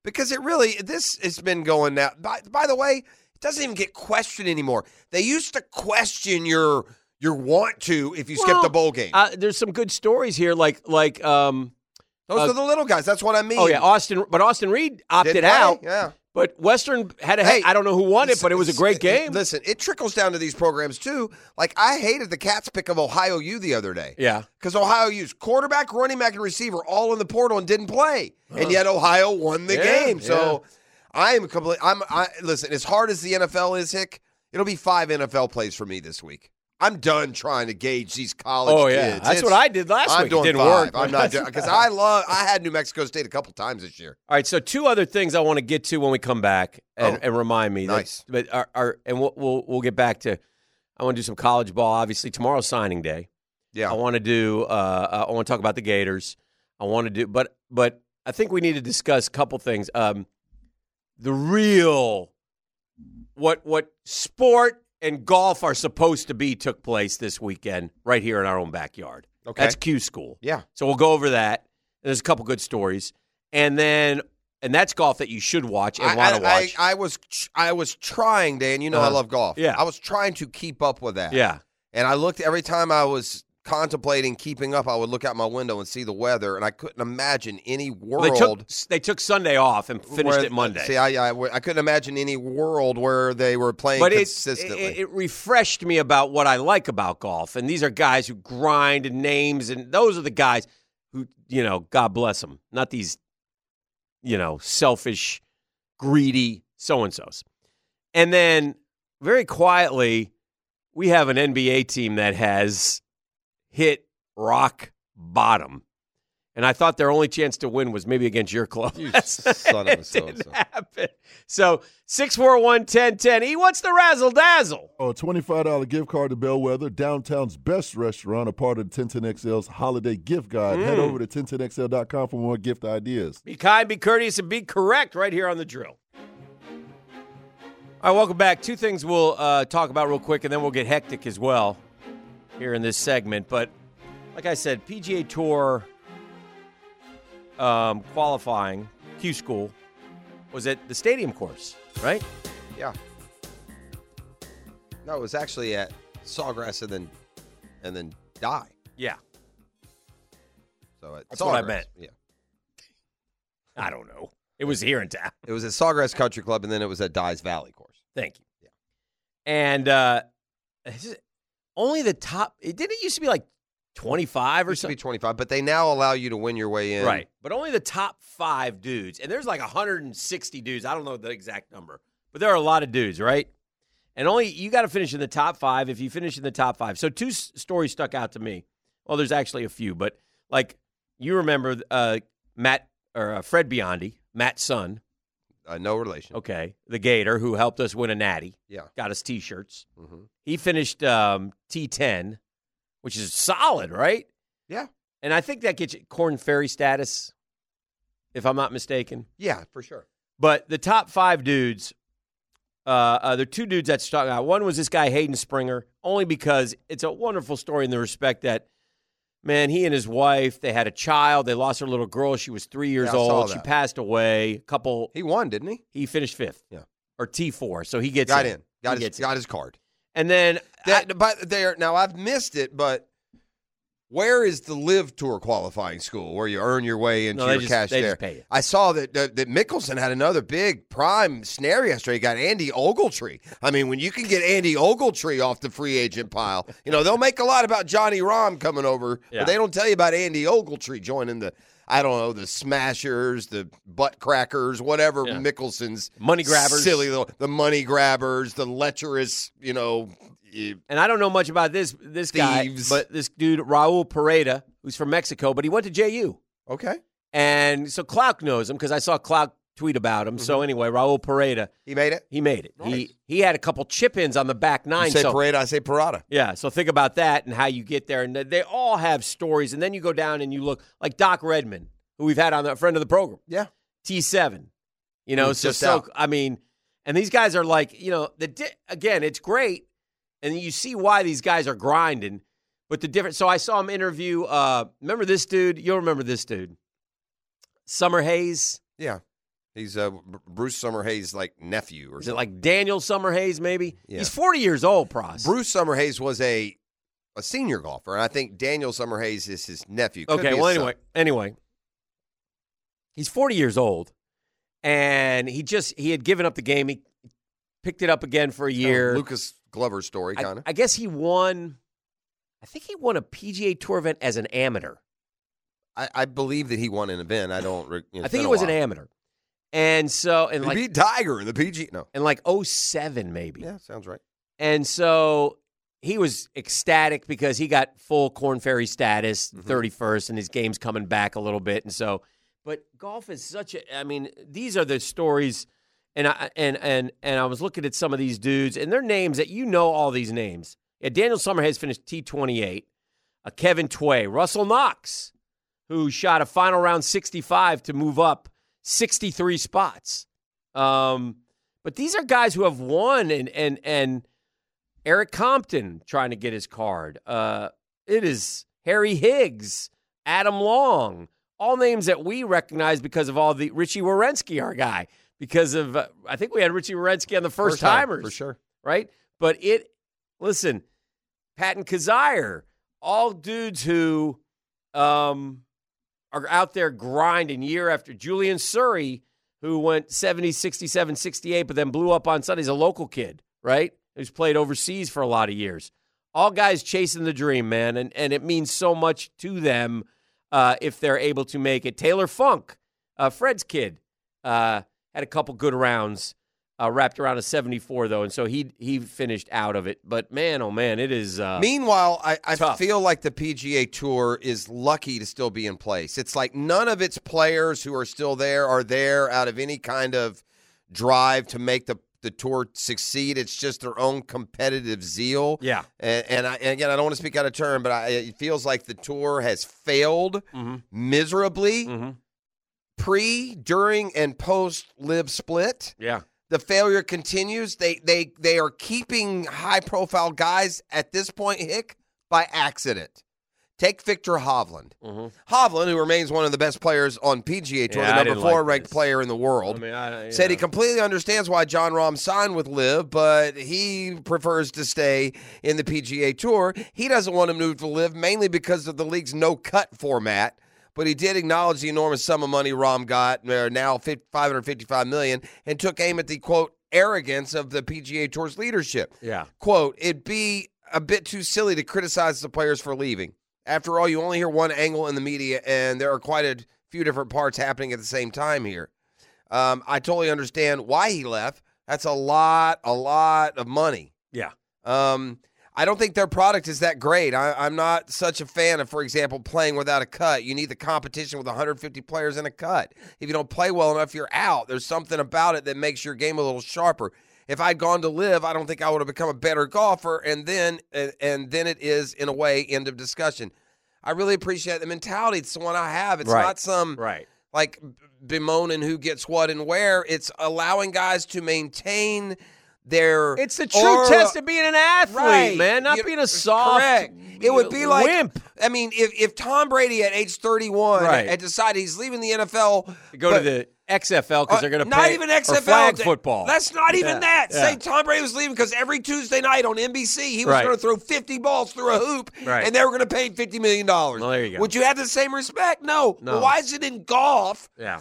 because it really this has been going now. By, by the way, it doesn't even get questioned anymore. They used to question your your want to if you skip the bowl game. uh, there's some good stories here, like like um. Those uh, are the little guys. That's what I mean. Oh yeah, Austin, but Austin Reed opted out. Yeah. But Western had a. Hey, I don't know who won it, but it was a great game. Listen, it trickles down to these programs too. Like I hated the Cats pick of Ohio U the other day. Yeah. Because Ohio U's quarterback, running back, and receiver all in the portal and didn't play, and yet Ohio won the Yeah, game. So I am complete. I'm. I listen. As hard as the NFL is, Hick, it'll be five NFL plays for me this week. I'm done trying to gauge these college Oh yeah, kids. that's It's- what I did last I'm week. doing it didn't five. work. I'm not doing because I love. I had New Mexico State a couple times this year. All right, so two other things I want to get to when we come back, and, Oh, and remind me. that- nice. but our, our and we'll, we'll we'll get back to. I want to do some college ball. Obviously, tomorrow's signing day. Yeah. I want to do. Uh, I want to talk about the Gators. I want to do, but but I think we need to discuss a couple things. Um, the real what what sport and golf are supposed to be took place this weekend right here in our own backyard. Okay. That's Q school. Yeah. So we'll go over that. There's a couple good stories, and then and that's golf that you should watch and want to watch. I, I was I was trying, Dan. You know I Uh-huh. love golf. Yeah. I was trying to keep up with that. yeah. And I looked every time I was contemplating keeping up. I would look out my window and see the weather, and I couldn't imagine any world. They took they took Sunday off and finished where- it Monday. See, I, I I couldn't imagine any world where they were playing but it, it, it refreshed me about what I like about golf. And these are guys who grind and names, and those are the guys who, you know, God bless them, not these, you know, selfish, greedy so and so's. And then very quietly, we have an NBA team that has hit rock bottom. And I thought their only chance to win was maybe against your club. You son of a didn't so-and-so. happen. So 641 1010. E, what's the razzle dazzle? Oh, a $25 gift card to Bellwether, downtown's best restaurant, a part of 1010XL's holiday gift guide. Head over to 1010XL.com for more gift ideas. Be kind, be courteous, and be correct right here on the drill. All right, welcome back. Two things we'll uh, talk about real quick, and then we'll get hectic as well here in this segment. But like I said, PGA Tour um, qualifying, Q School, was at the stadium course, right? yeah. No, it was actually at Sawgrass and then and then die. Yeah. So at That's what I meant. Yeah. I don't know. It was here in town. It was at Sawgrass Country Club, and then it was at Dye's Valley course. Thank you. Yeah. And uh, only the top. It didn't it used to be like twenty five or Used to be something. 25, but they now allow you to win your way in. Right, but only the top five dudes, and there's like 160 dudes. I don't know the exact number, but there are a lot of dudes, right? And only you got to finish in the top five if you finish in the top five. So two s- stories stuck out to me. Well, there's actually a few, but like you remember uh, Matt or uh, Fred Biondi, Matt's son, Uh, no relation. okay, the Gator who helped us win a Natty, Yeah. got us T-shirts. hmm He finished um, T10, which is solid, right? Yeah. And I think that gets you Korn Ferry status, if I'm not mistaken. Yeah, for sure. But the top five dudes, uh, uh, there are two dudes that stuck out. One was this guy Hayden Springer, only because it's a wonderful story in the respect that, man, he and his wife they had a child. They lost their little girl. She was three years Yeah, old. She passed away. A couple. He won, didn't he? He finished fifth. Yeah. Or T four, so he gets got in. in. Got He his gets in. got his card. And then That, but there now I've missed it, but where is the LIV tour qualifying school where you earn your way into No, your just- cash there? just pay you. I saw that, that that Mickelson had another big prime snare yesterday. He got Andy Ogletree. I mean, when you can get Andy Ogletree off the free agent pile, you know they'll make a lot about Johnny Rahm coming over, Yeah. but they don't tell you about Andy Ogletree joining the. I don't know the smashers, the butt crackers, whatever Yeah. Mickelson's Money grabbers. silly little the money grabbers, the lecherous, you know, and I don't know much about this this guy, but this dude Raul Pereda, who's from Mexico, but he went to JU, Okay. and so Clark knows him because I saw Clark tweet about him. So mm-hmm. anyway, Raul Pereda, He made it. he made it. He he had a couple chip ins on the back nine. You say so parade, I say parada. yeah, so think about that and how you get there, and they all have stories. And then you go down and you look like Doc Redman, who we've had on the friend of the program. Yeah. T seven. You know, so just so. I mean, and these guys are like, you know, the di- again, it's great, and you see why these guys are grinding, but the difference. So I saw him interview. Uh, remember this dude? You'll remember this dude, Summerhays. Yeah. He's uh, Br- Bruce Summerhays' like nephew or Is it like Daniel Summerhays? Maybe Yeah. he's forty years old. Pros. Bruce Summerhays was a a senior golfer, and I think Daniel Summerhays is his nephew. Could Okay, well, son. anyway, anyway, he's 40 years old, and he just he had given up the game. He picked it up again for a year. Oh, Lucas Glover story, I, kind of. I guess he won. I think he won a PGA Tour event as an amateur. I, I believe that he won an event. I don't. you know, I think he was an amateur, and so and He like beat Tiger in the PG. No. and like 07 maybe. Yeah, sounds right. And so he was ecstatic because he got full Korn Ferry status, Mm-hmm. 31st, and his game's coming back a little bit. And so, but golf is such a, I mean, these are the stories. And I, and, and, and I was looking at some of these dudes, and their names that you know all these names. Yeah, Daniel Summerhays finished T28. Uh, Kevin Tway, Russell Knox, who shot a final round 65 to move up 63 spots. Um, but these are guys who have won, and and and Erik Compton trying to get his card. Uh, it is Harry Higgs, Adam Long, all names that we recognize because of all the Richy Werenski, our guy, because of uh, I think we had Richy Werenski on the first, time, timers for sure. right? But it, listen, Patton Kizzire, all dudes who um, are out there grinding year after. Julian Suri, who went 70, 67, 68, but then blew up on Sunday. He's a local kid, right? Who's played overseas for a lot of years. All guys chasing the dream, man, and, and it means so much to them uh, if they're able to make it. Taylor Funk, uh, Fred's kid, uh, had a couple good rounds uh, wrapped around a 74 though, and so he he finished out of it. But man, oh man, it is. Uh, Meanwhile, I, I tough. feel like the PGA Tour is lucky to still be in place. It's like none of its players who are still there are there out of any kind of drive to make the, the tour succeed. It's just their own competitive zeal. Yeah. And, and, I, and again, I don't want to speak out of turn, but I, it feels like the tour has failed Mhm. miserably Mhm. Pre, during, and post LIV split Yeah. the failure continues. They they they are keeping high profile guys at this point, Hick, by accident. Take Viktor Hovland. Mhm. Hovland, who remains one of the best players on PGA Tour, Yeah, the number four like ranked this. player in the world, I mean, I, said he completely understands why Jon Rahm signed with LIV, but he prefers to stay in the PGA Tour. He doesn't want to move to LIV mainly because of the league's no cut format. But he did acknowledge the enormous sum of money Rahm got, uh, now 555 million, and took aim at the quote arrogance of the PGA Tour's leadership. Yeah. Quote, it'd be a bit too silly to criticize the players for leaving. After all, you only hear one angle in the media, and there are quite a few different parts happening at the same time here. Um, I totally understand why he left. That's a lot, a lot of money. Yeah. Um, I don't think their product is that great. I, I'm not such a fan of, for example, playing without a cut. You need the competition with 150 players in a cut. If you don't play well enough, you're out. There's something about it that makes your game a little sharper. If I'd gone to LIV, I don't think I would have become a better golfer. And then, and, and then it is in a way end of discussion. I really appreciate the mentality. It's the one I have. It's Right. not some Right. like bemoaning who gets what and where. It's allowing guys to maintain their. It's the true aura. test of being an athlete, Right. man. Not You- being a soft. Correct. It would be like wimp. I mean, if if Tom Brady at age 31 Right. had decided he's leaving the NFL, go but- to the XFL because uh, they're going to not pay even or XFL flag th- football. That's not even Yeah, that. yeah. Say Tom Brady was leaving because every Tuesday night on NBC he was Right. going to throw 50 balls through a hoop, Right. and they were going to pay him 50 million dollars. Well, there you go. Would you have the same respect? No. No. Why is it in golf? yeah.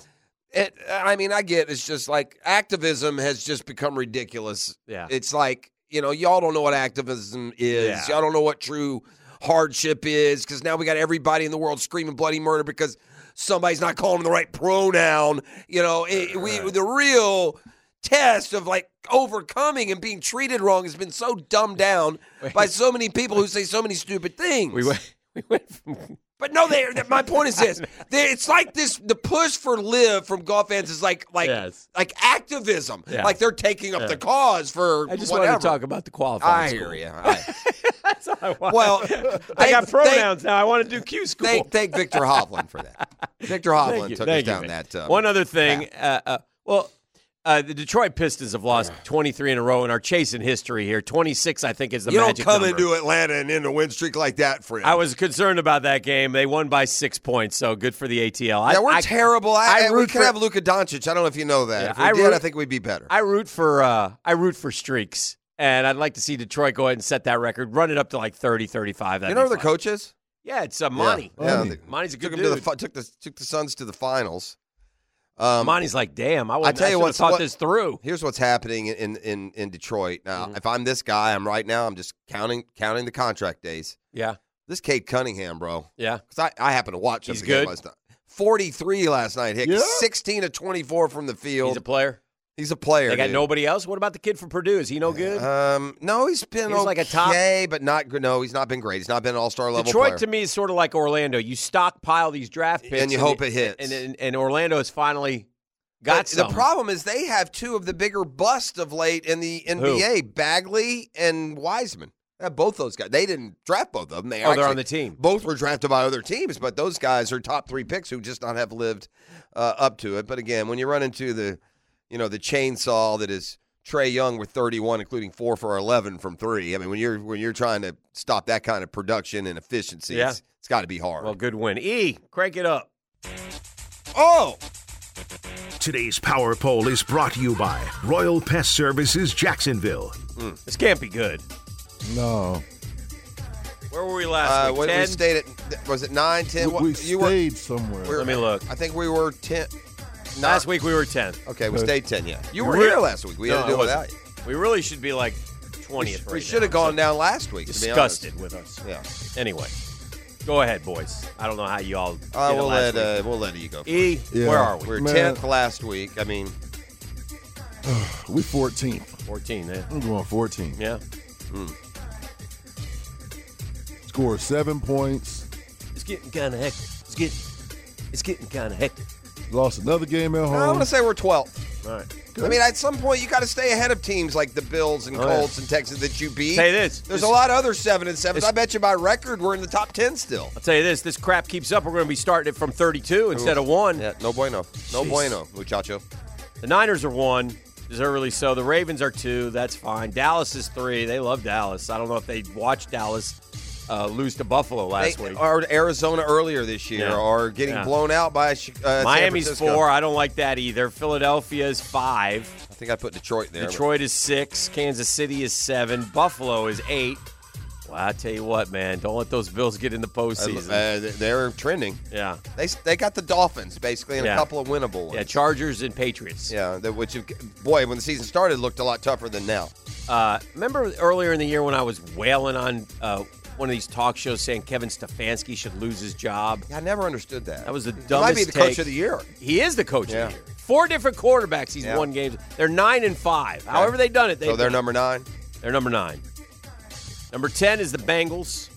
It, uh, I mean, I get it's just like activism has just become ridiculous. Yeah. It's like, you know, y'all don't know what activism is. Yeah. Y'all don't know what true hardship is because now we got everybody in the world screaming bloody murder because somebody's not calling them the right pronoun. You know, it, we the real test of like overcoming and being treated wrong has been so dumbed down by so many people who say so many stupid things. We went, we went from But no, they. My point is this: they, it's like this. The push for LIV from golf fans is like like Yes. like activism. Yeah. Like they're taking up the cause for. I just whatever. wanted to talk about the qualifying. I school. hear you. I, That's all I want. well, I got thank- pronouns now. I want to do Q school. Thank, thank Viktor Hovland for that. Viktor Hovland Thank you. took Thank us you, down man. that. Um, One other thing. Uh, uh, well, uh, the Detroit Pistons have lost 23 in a row and are chasing history here. 26, I think, is the you don't come number. into Atlanta and end a win streak like that, friend. I was concerned about that game. They won by six points, so good for the ATL. I, yeah, we're I, terrible. I, I I we root could for- have Luka Doncic. I don't know if you know that. Yeah, if we I did, root- I think we'd be better. I root for uh, I root for streaks, and I'd like to see Detroit go ahead and set that record, run it up to like 30, 35. you know who the coach is? Yeah, it's uh, Monty. Yeah, Monty. the- Monty's a took good him to the dude. took the took the Suns to the finals. Um, Monty's like, damn, I, wouldn't- tell you have what's- thought what- this through. Here's what's happening in in in Detroit now. Mm-hmm. If I'm this guy, I'm right now. I'm just counting counting the contract days. Yeah, This Cade Cunningham, bro, yeah. because I I happen to watch him He's the game good. last night. 43 last night. Hit Yeah. 16 of 24 from the field. He's a player. He's a player. They got dude. nobody else. What about the kid from Purdue? Is he no good? Um, no, he's been He was okay, like a top- but not good. No, he's not been great. He's not been an all-star level Detroit player. to me is sort of like Orlando. You stockpile these draft picks, And you hope it hits. And, and, and Orlando has finally got some. the problem is they have two of the bigger busts of late in the NBA: Bagley and Wiseman. Both those guys. They didn't draft both of them. They Oh, they're on the team. Both were drafted by other teams, but those guys are top three picks who just not have lived uh, up to it. But again, when you run into the, you know, the chainsaw that is Trae Young with 31, including four for 11 from three. I mean, when you're when you're trying to stop that kind of production and efficiency, Yeah. it's, it's got to be hard. Well, good win. E, crank it up. oh, Today's Power Poll is brought to you by Royal Pest Services Jacksonville. This can't be good. No. Where were we last uh, week? what, we 10? stayed at was it nine, ten? We, we you were stayed somewhere. we were- Let me look. I think we were ten. Last week we were 10th. Okay, we stayed ten. Yeah, you were Re- here last week. We No, had to do it wasn't. without you. We really should be like 20th We, right should have now. gone down last week. to be honest. disgusted with us. Yeah. Anyway, go ahead, boys. I don't know how you all. Uh, did it we'll last let week. uh, we'll let you go. E, Yeah. where are we? We were Man. tenth last week. I mean, we 14th. 14. eh? I'm going 14. Yeah. Score seven points. It's getting kind of hectic. It's getting, it's getting kind of hectic. Lost another game at home. I home. want to say we're twelfth. All right. I mean, at some point you got to stay ahead of teams like the Bills and Oh, yeah. Colts and Texans that you beat. Say this. There's This- a lot of other seven and sevens. I bet you by record we're in the top ten still. I'll tell you this: this crap keeps up. We're going to be starting it from 32 instead of one. Yeah, no bueno. No Jeez. bueno, muchacho. The Niners are one, deservedly so. The Ravens are two. That's fine. Dallas is three. They love Dallas. I don't know if they watch Dallas uh, lose to Buffalo last They, week. or Arizona earlier this year, Yeah. or getting Yeah. blown out by uh, Miami's four. I don't like that either. Philadelphia is five. I think I put Detroit there. but- Detroit is six. Kansas City is seven. Buffalo is eight. Well, I tell you what, man, don't let those Bills get in the Uh, postseason. uh, they're trending. yeah, They they got the Dolphins basically and Yeah. a couple of winnable ones. yeah. Chargers and Patriots. Yeah, which boy, when the season started, looked a lot tougher than now. Uh, remember earlier in the year when I was wailing on uh, one of these talk shows saying Kevin Stefanski should lose his job? Yeah, I never understood that. That was the He might dumbest be the take. coach of the year. He is the coach Yeah. of the year. Four different quarterbacks he's Yeah. won games. They're nine and five. However they done it, they So they're number nine. they're number nine. Number ten is the Bengals.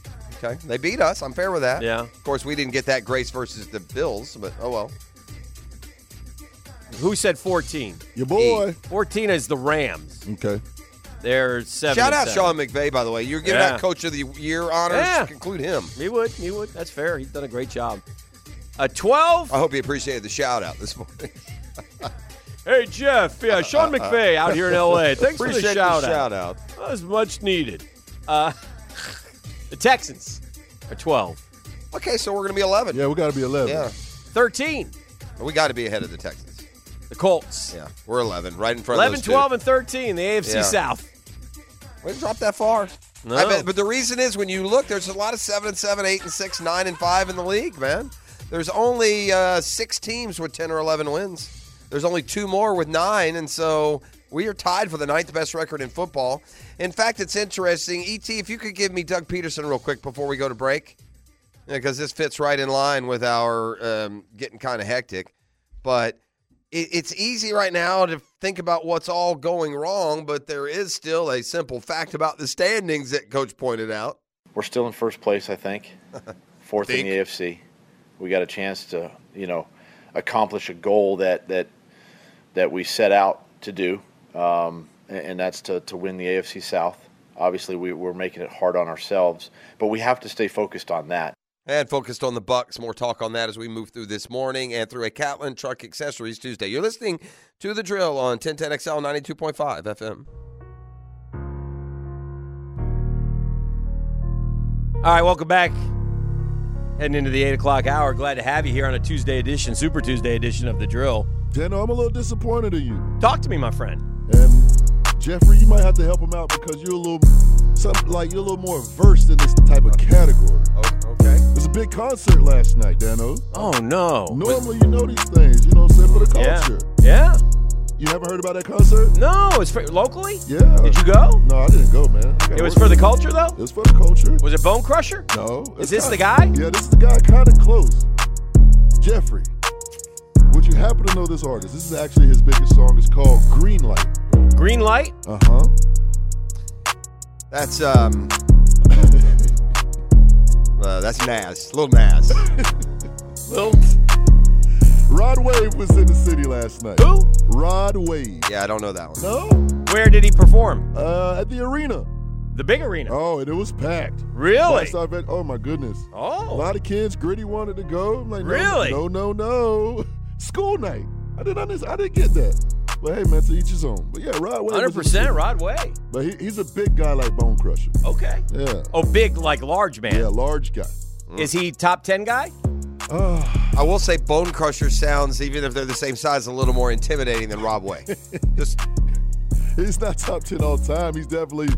Okay, they beat us. I'm fair with that. Yeah. Of course, we didn't get that grace versus the Bills, but oh well. Who said fourteen? Your boy. Fourteen is the Rams. Okay. They're seven. Shout out seven. Sean McVay, by the way. You're giving Yeah. out Coach of the Year honors. Yeah. Include him. He would. He would. That's fair. He's done a great job. Uh, twelve. I hope he appreciated the shout out this morning. Hey Jeff. Yeah, Sean McVay out here in L.A. Thanks for the Appreciate shout the out. shout out. That was much needed. Uh, the Texans are 12. Okay, so we're going to be 11. Yeah, we got to be 11. Yeah. 13. We got to be ahead of the Texans. The Colts. Yeah, we're 11, right in front 11, of those two. 12, and 13. The AFC Yeah. South. We didn't drop that far. No. Bet, but the reason is when you look, there's a lot of seven and seven, eight and six, nine and five in the league, man. There's only uh, six teams with ten or eleven wins. There's only two more with nine, and so we are tied for the ninth best record in football. In fact, it's interesting. Et, if you could give me Doug Pederson real quick before we go to break, because this fits right in line with our um, getting kind of hectic. But it's easy right now to think about what's all going wrong, but there is still a simple fact about the standings that Coach pointed out. We're still in first place, I think. fourth in the AFC. We got a chance to, you know, accomplish a goal that that that we set out to do, um, and, and that's to, to win the AFC South. Obviously, we, we're making it hard on ourselves, but we have to stay focused on that. And focused on the Bucs. More talk on that as we move through this morning and through a Catlin Truck Accessories Tuesday. You're listening to the drill on 1010XL 92.5 FM. All right, welcome back. Heading into the 8 o'clock hour. Glad to have you here on a Tuesday edition, Super Tuesday edition of The Drill. Dano, I'm a little disappointed in you. Talk to me, my friend. And Jeffrey, you might have to help him out because you're a little, some, like you're a little more versed in this type of category. Oh, okay. It was a big concert last night, Dano. Oh, no. Normally, you know these things. You know what I'm saying for the culture. Yeah. yeah. You haven't heard about that concert? No, it's for, locally? Yeah. Did you go? No, I didn't go, man. It was for the culture, though? It was for the culture. Was it Bone Crusher? No. Is this the kinda- guy? Yeah, this is the guy kind of close. Jeffrey. Would you happen to know this artist? This is actually his biggest song. It's called Green Light. Green Light? Uh huh. That's, um, uh, that's Nas. Little Nas. Lil. Rod Wave was in the city last night. Who? Rod Wave. yeah, I don't know that one. No? Where did he perform? Uh, at the arena. The big arena. Oh, and it was packed. Really? Last I've been- oh my goodness. Oh. A lot of kids, Gritty wanted to go. I'm like, no, Really? No, no, no. School night. I didn't understand. I didn't get that. But hey, man, to each his own. But yeah, Rod Wave. was in the 100% city. Rod Way. But he, he's a big guy like Bone Crusher. Okay. Yeah. Oh, big like large man. Yeah, large guy. Is he top 10 guy? Oh, I will say Bone Crusher sounds, even if they're the same size, a little more intimidating than Rob Way. Just he's not top 10 all time. He's definitely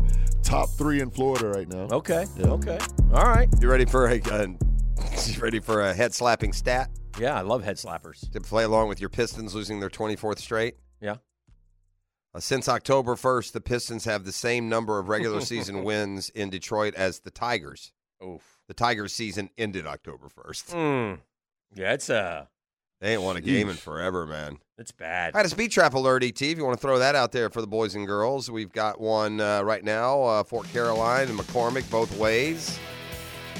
top three in Florida right now. Okay. Yeah. Okay. All right. you ready for a uh, you ready for a head slapping stat Yeah, I love head slappers. to play along with your Pistons losing their 24th straight? Yeah. Uh, since October 1st, the Pistons have the same number of regular season wins in Detroit as the Tigers. Oof. The Tigers season ended October 1st. Mm. Yeah, it's uh They ain't won a game in forever, man. it's bad. I had a speed trap alert, ET. If you want to throw that out there for the boys and girls, we've got one uh, right now. Uh, Fort Caroline and McCormick, both ways.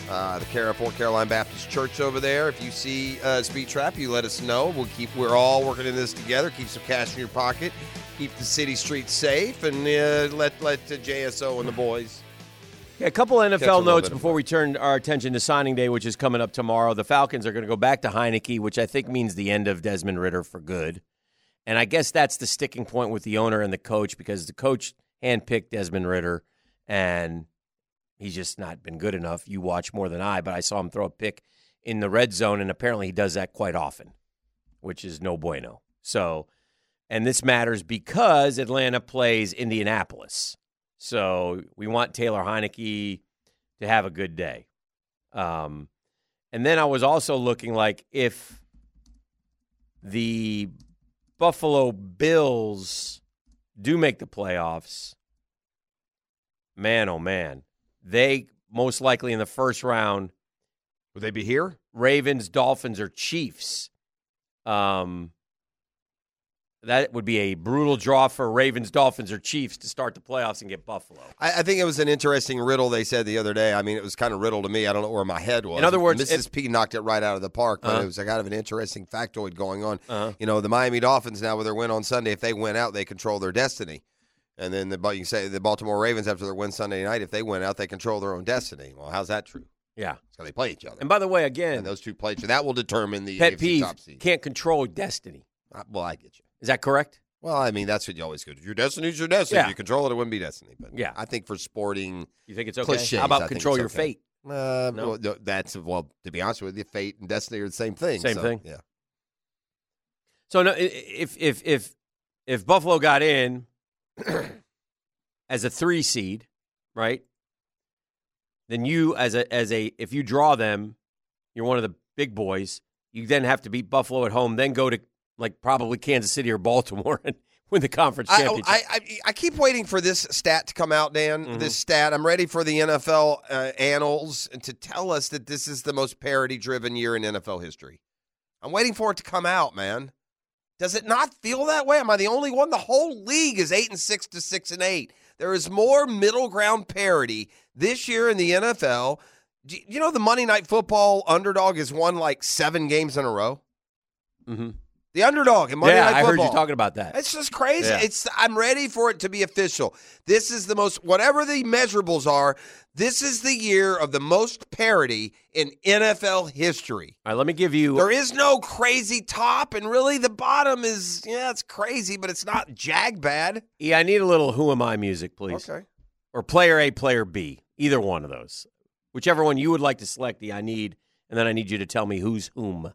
Uh, the Cara Fort Caroline Baptist Church over there. If you see uh, speed trap, you let us know. We'll keep. We're all working in this together. Keep some cash in your pocket. Keep the city streets safe, and uh, let let uh, JSO and the boys. Yeah, a couple Catch a NFL notes before we turn our attention to signing day, which is coming up tomorrow. The Falcons are going to go back to Heineke, which I think means the end of Desmond Ridder for good. And I guess that's the sticking point with the owner and the coach because the coach handpicked Desmond Ridder, and he's just not been good enough. You watch more than I, but I saw him throw a pick in the red zone, and apparently he does that quite often, which is no bueno. So, and this matters because Atlanta plays Indianapolis. So we want Taylor Heineke to have a good day. Um, and then I was also looking like if the Buffalo Bills do make the playoffs, man, oh man, they most likely in the first round, Would they be here? Ravens, Dolphins, or Chiefs. Um, that would be a brutal draw for Ravens, Dolphins, or Chiefs to start the playoffs and get Buffalo. I, I think it was an interesting riddle they said the other day. I mean, it was kind of riddle to me. I don't know where my head was. In other words, Mrs. P knocked it right out of the park, but Uh-huh. it was kind of an interesting factoid going on. Uh-huh. You know, the Miami Dolphins now with their win on Sunday, if they win out, they control their destiny. And then the but you say the Baltimore Ravens after their win Sunday night, if they win out, they control their own destiny. Well, how's that true? Yeah. So they play each other, And by the way, again, and those two play each other. That will determine the pet AFC top seed. can't control destiny. Uh, Well, I get you. Is that correct? Well, I mean, that's what you always go to. Your destiny's your destiny. Yeah. If you control it, it wouldn't be destiny. But Yeah. I think for sporting, You think it's okay? Cliches, How about I control your okay. fate? Uh, No? well, that's well. To be honest with you, fate and destiny are the same thing. Same so, thing. Yeah. So no, if if if if Buffalo got in as a three seed, right? Then you as a as a if you draw them, you're one of the big boys. You then have to beat Buffalo at home, then go to like probably Kansas City or Baltimore and win the conference championship. I, I I keep waiting for this stat to come out, Dan. Mhm. This stat. I'm ready for the NFL uh, annals to tell us that this is the most parity-driven year in NFL history. I'm waiting for it to come out, man. Does it not feel that way? Am I the only one? The whole league is eight and six to six and eight. There is more middle ground parity this year in the NFL. You know the Monday Night Football underdog has won like seven games in a row? Mm-hmm. The underdog in Monday Yeah, Night I heard you talking about that. It's just crazy. Yeah. It's I'm ready for it to be official. This is the most whatever the measurables are, this is the year of the most parity in NFL history. All right, let me give you. There is no crazy top and really the bottom is yeah, it's crazy, but it's not jag bad. Yeah, I need a little "Who Am I" music, please. Okay. Or player A, player B, either one of those, whichever one you would like to select. The I need, and then I need you to tell me who's whom.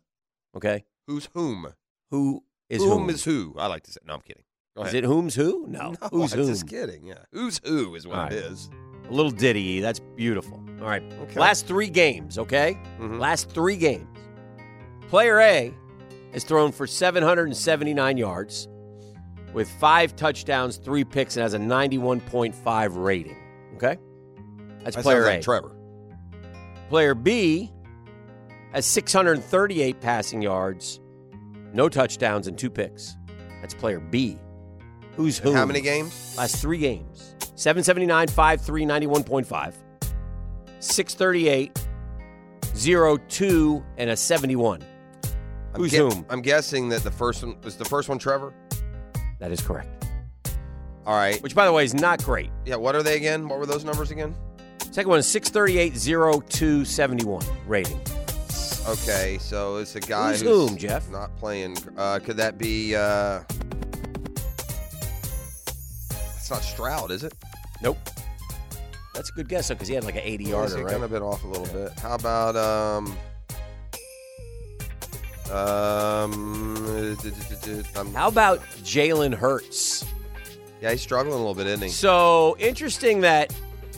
Okay, Who's whom? Who is whom, whom? is who? I like to say. No, I'm kidding. Is it whom's who? No, No, who's I'm whom? just kidding. Yeah. Who's who is what All it is. A little ditty. That's beautiful. All right. Okay. Last three games. Okay. Mhm. Last three games. Player A has thrown for 779 yards with five touchdowns, three picks, and has a 91.5 rating. Okay. That's That player sounds A. like Trevor. Player B has 638 passing yards, no touchdowns, and two picks. That's player B. Who's who? How many games? Last three games 779, 5 3, 91.5, 638, 0 2, and a 71. I'm Who's whom? I'm guessing that the first one was the first one Trevor. That is correct. All right. Which, by the way, is not great. Yeah, what are they again? What were those numbers again? Second one is 638, 0 2, 71 rating. Okay, so it's a guy Who's who's whom, Jeff? not playing. Uh, could that be? Uh, it's not Stroud, is it? Nope. That's a good guess, though, because he had like an 80 Is yarder, right? kind of been off a little bit? How about um? Um, um, How about Jalen Hurts? yeah, he's struggling a little bit, isn't he? So interesting that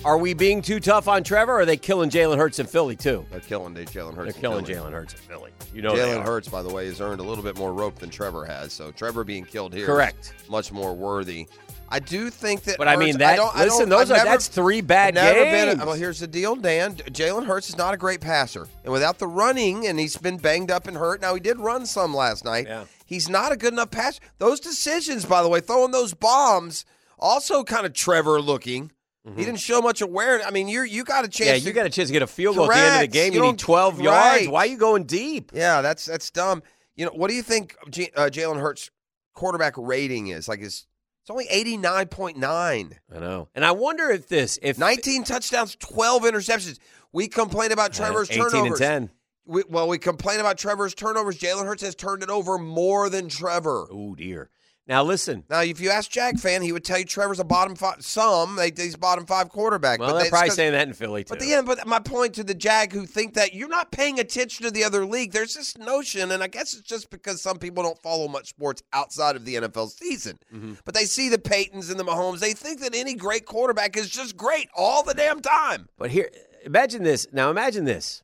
are we being too tough on Trevor? Or are they killing Jalen Hurts in Philly too? They're killing Jalen Hurts. They're killing Jalen Hurts in Philly. You know Jalen. Hurts, by the way, has earned a little bit more rope than Trevor has. So Trevor being killed here, Correct. much more worthy. I do think that. But I mean that. don't- I listen, those I've are never- that's three bad never games. been. Well, here's the deal, Dan. Jalen Hurts is not a great passer, and without the running, and he's been banged up and hurt. Now he did run some last night. Yeah. He's not a good enough passer. Those decisions, by the way, throwing those bombs, also kind of Trevor looking. He didn't show much awareness. I mean, you you got a chance. Mm-hmm. yeah, to, you got a chance to get a field goal at the end of the game. You You, need 12 right. yards. Why are you going deep? Yeah, that's that's dumb. You know, what do you think uh, Jalen Hurts' quarterback rating is? Like, it's it's only eighty nine point nine. I know. And I wonder if this, if 19 touchdowns, 12 interceptions. We complain about Trevor's 18 turnovers. and 10. We, well, we complain about Trevor's turnovers. Jalen Hurts has turned it over more than Trevor. Oh dear. Now listen. Now, if you ask Jag fan, he would tell you Trevor's a bottom five. Some they, he's bottom five quarterback. Well, but they're probably saying that in Philly too. But the end, but my point to the Jag who think that you're not paying attention to the other league, there's this notion, and I guess it's just because some people don't follow much sports outside of the NFL season. Mm-hmm. But they see the Peytons and the Mahomes, they think that any great quarterback is just great all the damn time. But here, imagine this. Now, imagine this.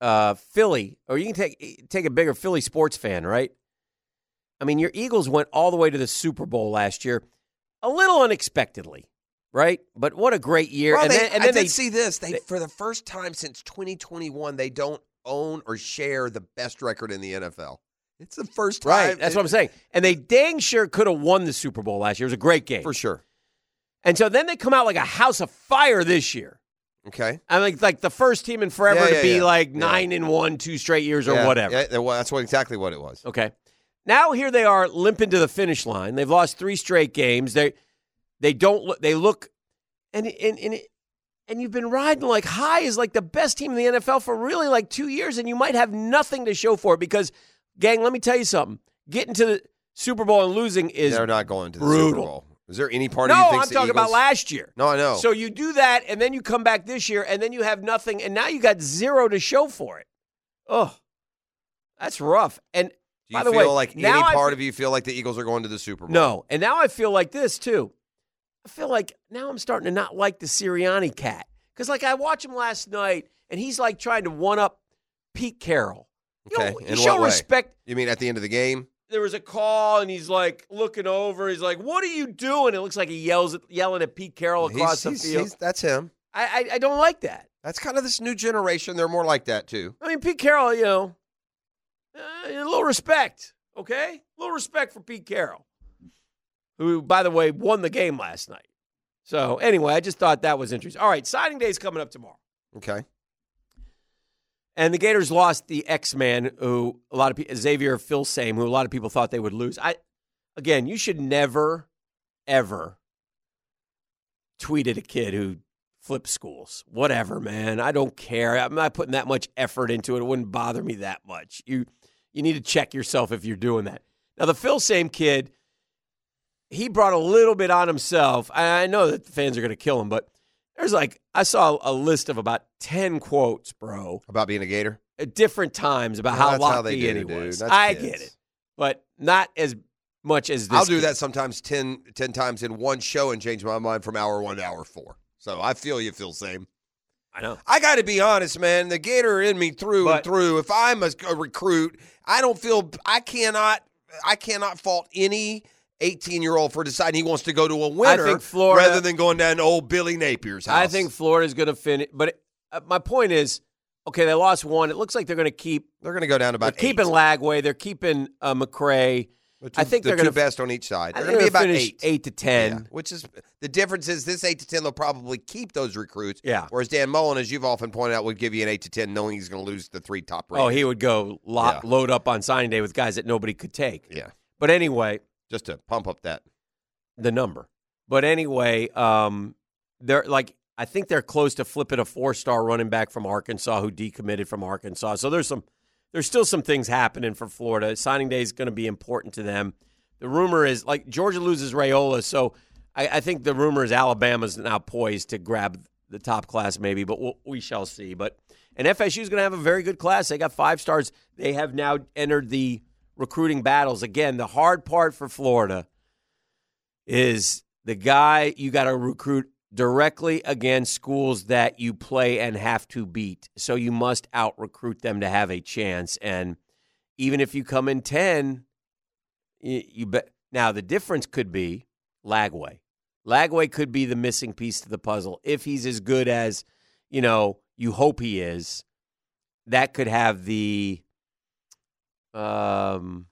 Uh, Philly, or you can take take a bigger Philly sports fan, right? I mean, your Eagles went all the way to the Super Bowl last year, a little unexpectedly, right? But what a great year! Well, and they, then, and I did they see this. They, they- for the first time since 2021, they don't own or share the best record in the NFL. It's the first time. right. That's what I'm saying. And they dang sure could have won the Super Bowl last year. It was a great game. For sure. And so then they come out like a house of fire this year. Okay. I mean, like the first team in forever Yeah, to be yeah. like Yeah. nine and one, two straight years or Yeah, whatever. Yeah, well, that's what exactly what it was. Okay. Now here they are limping to the finish line. They've lost three straight games. They they don't look they look and and and and you've been riding like high as like the best team in the NFL for really like 2 years and you might have nothing to show for it because gang, let me tell you something. Getting to the Super Bowl and losing is They're not going to the brutal. Super Bowl. Is there any part No, of you No, I'm talking about last year. No, I know. So you do that, and then you come back this year, and then you have nothing, and now you got zero to show for it. Oh, that's rough. And Do you by the feel way, like any I part fe- of you feel like the Eagles are going to the Super Bowl? no, and now I feel like this too. I feel like now I'm starting to not like the Sirianni cat because, like, I watched him last night, and he's like trying to one up Pete Carroll. You know, Okay, you in show what way? respect. You mean at the end of the game? There was a call, and he's like looking over. He's like, "What are you doing?" It looks like he yells at, yelling at Pete Carroll across He's- the he's- field. he's- that's him. I, I I don't like that. That's kind of this new generation. They're more like that too. I mean, Pete Carroll, you know, uh, a little respect, okay? A little respect for Pete Carroll, who, by the way, won the game last night. So anyway, I just thought that was interesting. All right, signing day is coming up tomorrow. Okay. And the Gators lost the X Man, who a lot of people, Xavier Filsaime, who a lot of people thought they would lose. I, again, you should never, ever tweet at a kid who flips schools. Whatever, man. I don't care. I'm not putting that much effort into it. It wouldn't bother me that much. You, you need to check yourself if you're doing that. Now, the Phil Filsaime kid, he brought a little bit on himself. I know that the fans are going to kill him, but there's like I saw a list of about ten quotes, bro About being a Gator? at different times about Well, how locked in he was. That's I kids. get it, but not as much as this. I'll do kid. that sometimes 10, 10 times in one show and change my mind from hour one to hour four. So I feel you feel same. I know. I got to be honest, man. The Gator in me through and through. If I'm a, a recruit, I don't feel I cannot I cannot fault any 18 year old for deciding he wants to go to a winner Florida- rather than going down to old Billy Napier's house. I think Florida's going to finish, but it, uh, my point is, okay, they lost one. It looks like they're going to keep. they're going to go down to They're about keeping eight. Lagway. They're keeping uh, McCray. Two- I think the they're two gonna- best on each side. They're going to be about eight. eight to ten. Yeah, which is the difference is this eight to ten they'll probably keep those recruits. Yeah. Whereas Dan Mullen, as you've often pointed out, would give you an eight to ten, knowing he's going to lose the three top. Oh, he would go Yeah. load up on signing day with guys that nobody could take. yeah, But anyway, just to pump up that. the number. But anyway, um, they're like I think they're close to flipping a four-star running back from Arkansas who decommitted from Arkansas. So there's some there's still some things happening for Florida. Signing day is going to be important to them. The rumor is like Georgia loses Raiola, so I, I think the rumor is Alabama's now poised to grab the top class, maybe, but we'll, we shall see. But and FSU is going to have a very good class. They got five stars. They have now entered the recruiting battles again. The hard part for Florida is the guy you got to recruit directly against schools that you play and have to beat. So you must out recruit them to have a chance. And even if you come in 10, you, you bet. Now, the difference could be Lagway. Lagway could be the missing piece to the puzzle. If he's as good as, you know, you hope he is, that could have the um,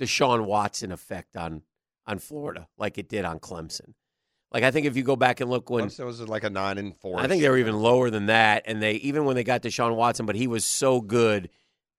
Deshaun Watson effect on on Florida, like it did on Clemson. Like I think if you go back and look when it was like a nine and four. I think they were even lower than that, and they even when they got Deshaun Watson, but he was so good,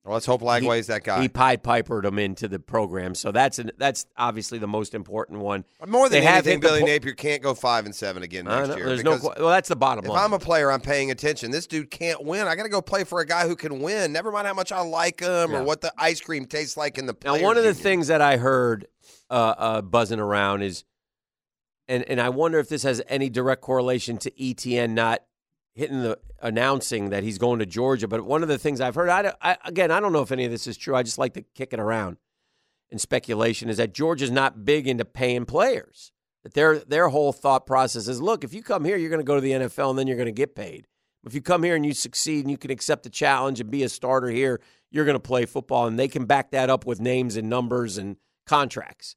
Well, let's hope Lagway's that guy. he pied pipered him into the program. So that's an, that's obviously the most important one. More than they anything, Billy po- Napier can't go five and seven again next know, year. there's no well, that's the bottom If line. If I'm a player, I'm paying attention. This dude can't win. I got to go play for a guy who can win. Never mind how much I like him Yeah. or what the ice cream tastes like in the. Now, one of the Union. things that I heard uh, uh, buzzing around is, and and I wonder if this has any direct correlation to Etienne not hitting the announcing that he's going to Georgia. But one of the things I've heard, I, I again, I don't know if any of this is true. I just like to kick it around in speculation. Is that Georgia's not big into paying players? That their their whole thought process is, look, if you come here, you're going to go to the NFL and then you're going to get paid. If you come here and you succeed and you can accept the challenge and be a starter here, you're going to play football, and they can back that up with names and numbers and contracts.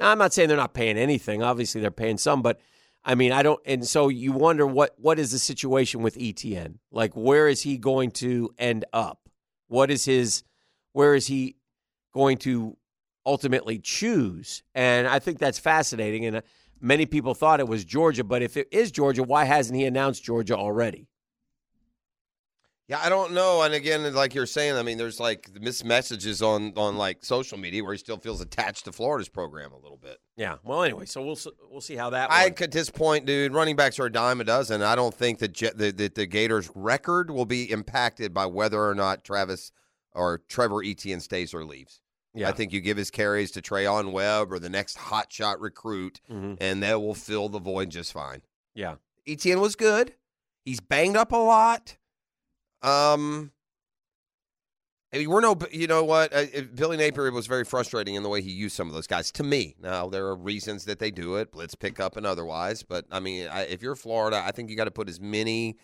Now, I'm not saying they're not paying anything. Obviously, they're paying some, but I mean, I don't. And so you wonder what what is the situation with Etienne? Like, where is he going to end up? What is his? Where is he going to ultimately choose? And I think that's fascinating. And uh, many people thought it was Georgia, but if it is Georgia, why hasn't he announced Georgia already? Yeah, I don't know. And again, like you're saying, I mean, there's like missed messages on on like social media where he still feels attached to Florida's program a little bit. Yeah. Well, anyway, so we'll we'll see how that. I one- at this point, dude, running backs are a dime a dozen. I don't think that the, the the Gators' record will be impacted by whether or not Travis or Trevor Etienne stays or leaves. yeah. I think you give his carries to Treyaun Webb or the next hotshot recruit, Mhm. and that will fill the void just fine. Yeah. Etienne was good. He's banged up a lot. Um, I mean, we're no, you know what? Uh, Billy Napier was very frustrating in the way he used some of those guys. To me, now there are reasons that they do it, blitz pickup and otherwise. But I mean, I, if you're Florida, I think you got to put as many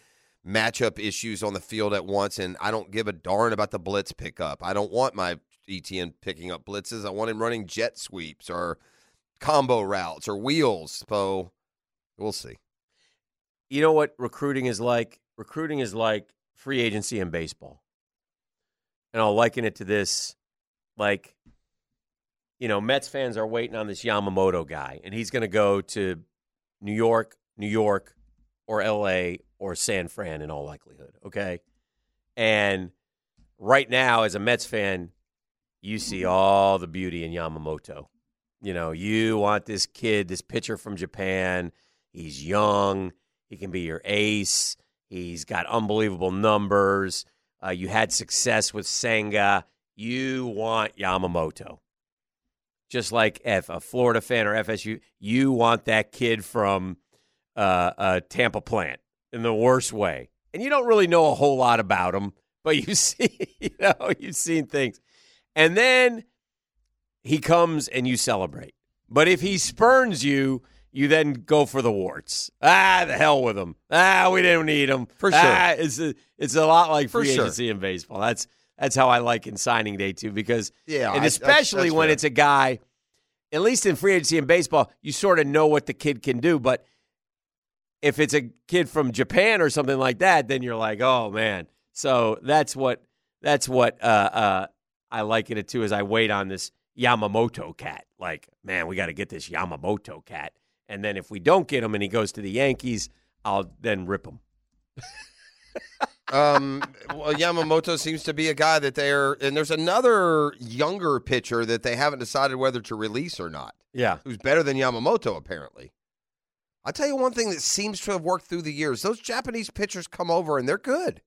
matchup issues on the field at once. And I don't give a darn about the blitz pickup. I don't want my Etienne picking up blitzes. I want him running jet sweeps or combo routes or wheels. So we'll see. you know what recruiting is like? Recruiting is like free agency in baseball. And I'll liken it to this like, you know, Mets fans are waiting on this Yamamoto guy, and he's going to go to New York, New York, or L.A. or San Fran in all likelihood. Okay, and right now, as a Mets fan, you see all the beauty in Yamamoto. You know, you want this kid, this pitcher from Japan. He's young. He can be your ace. He's got unbelievable numbers. Uh, you had success with Senga. You want Yamamoto. Just like if a Florida fan or FSU, you want that kid from uh, uh, Tampa plant in the worst way. And you don't really know a whole lot about him, but you see, you know, you've seen things. And then he comes and you celebrate. But if he spurns you, you then go for the warts. Ah, the hell with them. Ah, we didn't need them. For sure. Ah, it's a, it's a lot like For free sure. agency in baseball. That's that's how I like in signing day too, because Yeah, and I- especially that's when fair. it's a guy. At least in free agency in baseball, you sort of know what the kid can do. But if it's a kid from Japan or something like that, then you're like, oh man. So that's what that's what uh, uh, I liken it to as I wait on this Yamamoto cat. Like, man, we got to get this Yamamoto cat. And then if we don't get him and he goes to the Yankees, I'll then rip him. Um, well, Yamamoto seems to be a guy that they're, and there's another younger pitcher that they haven't decided whether to release or not, Yeah. who's better than Yamamoto, apparently. I'll tell you one thing that seems to have worked through the years. Those Japanese pitchers come over and they're good.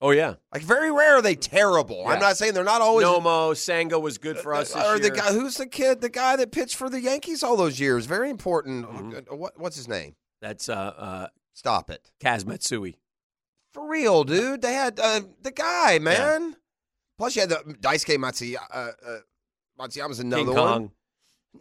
Oh yeah. Like, very rare are they terrible. I'm not saying they're not always. Nomo Senga was good for us. This or the year. guy who's the kid, the guy that pitched for the Yankees all those years. Very important. Mhm. Uh, What, what's his name? That's uh, uh, Stop it. Kaz Matsui. For real, dude. They had uh, the guy, man. Plus, you had the Daisuke Matsuya, uh, uh, Matsuyama's another one.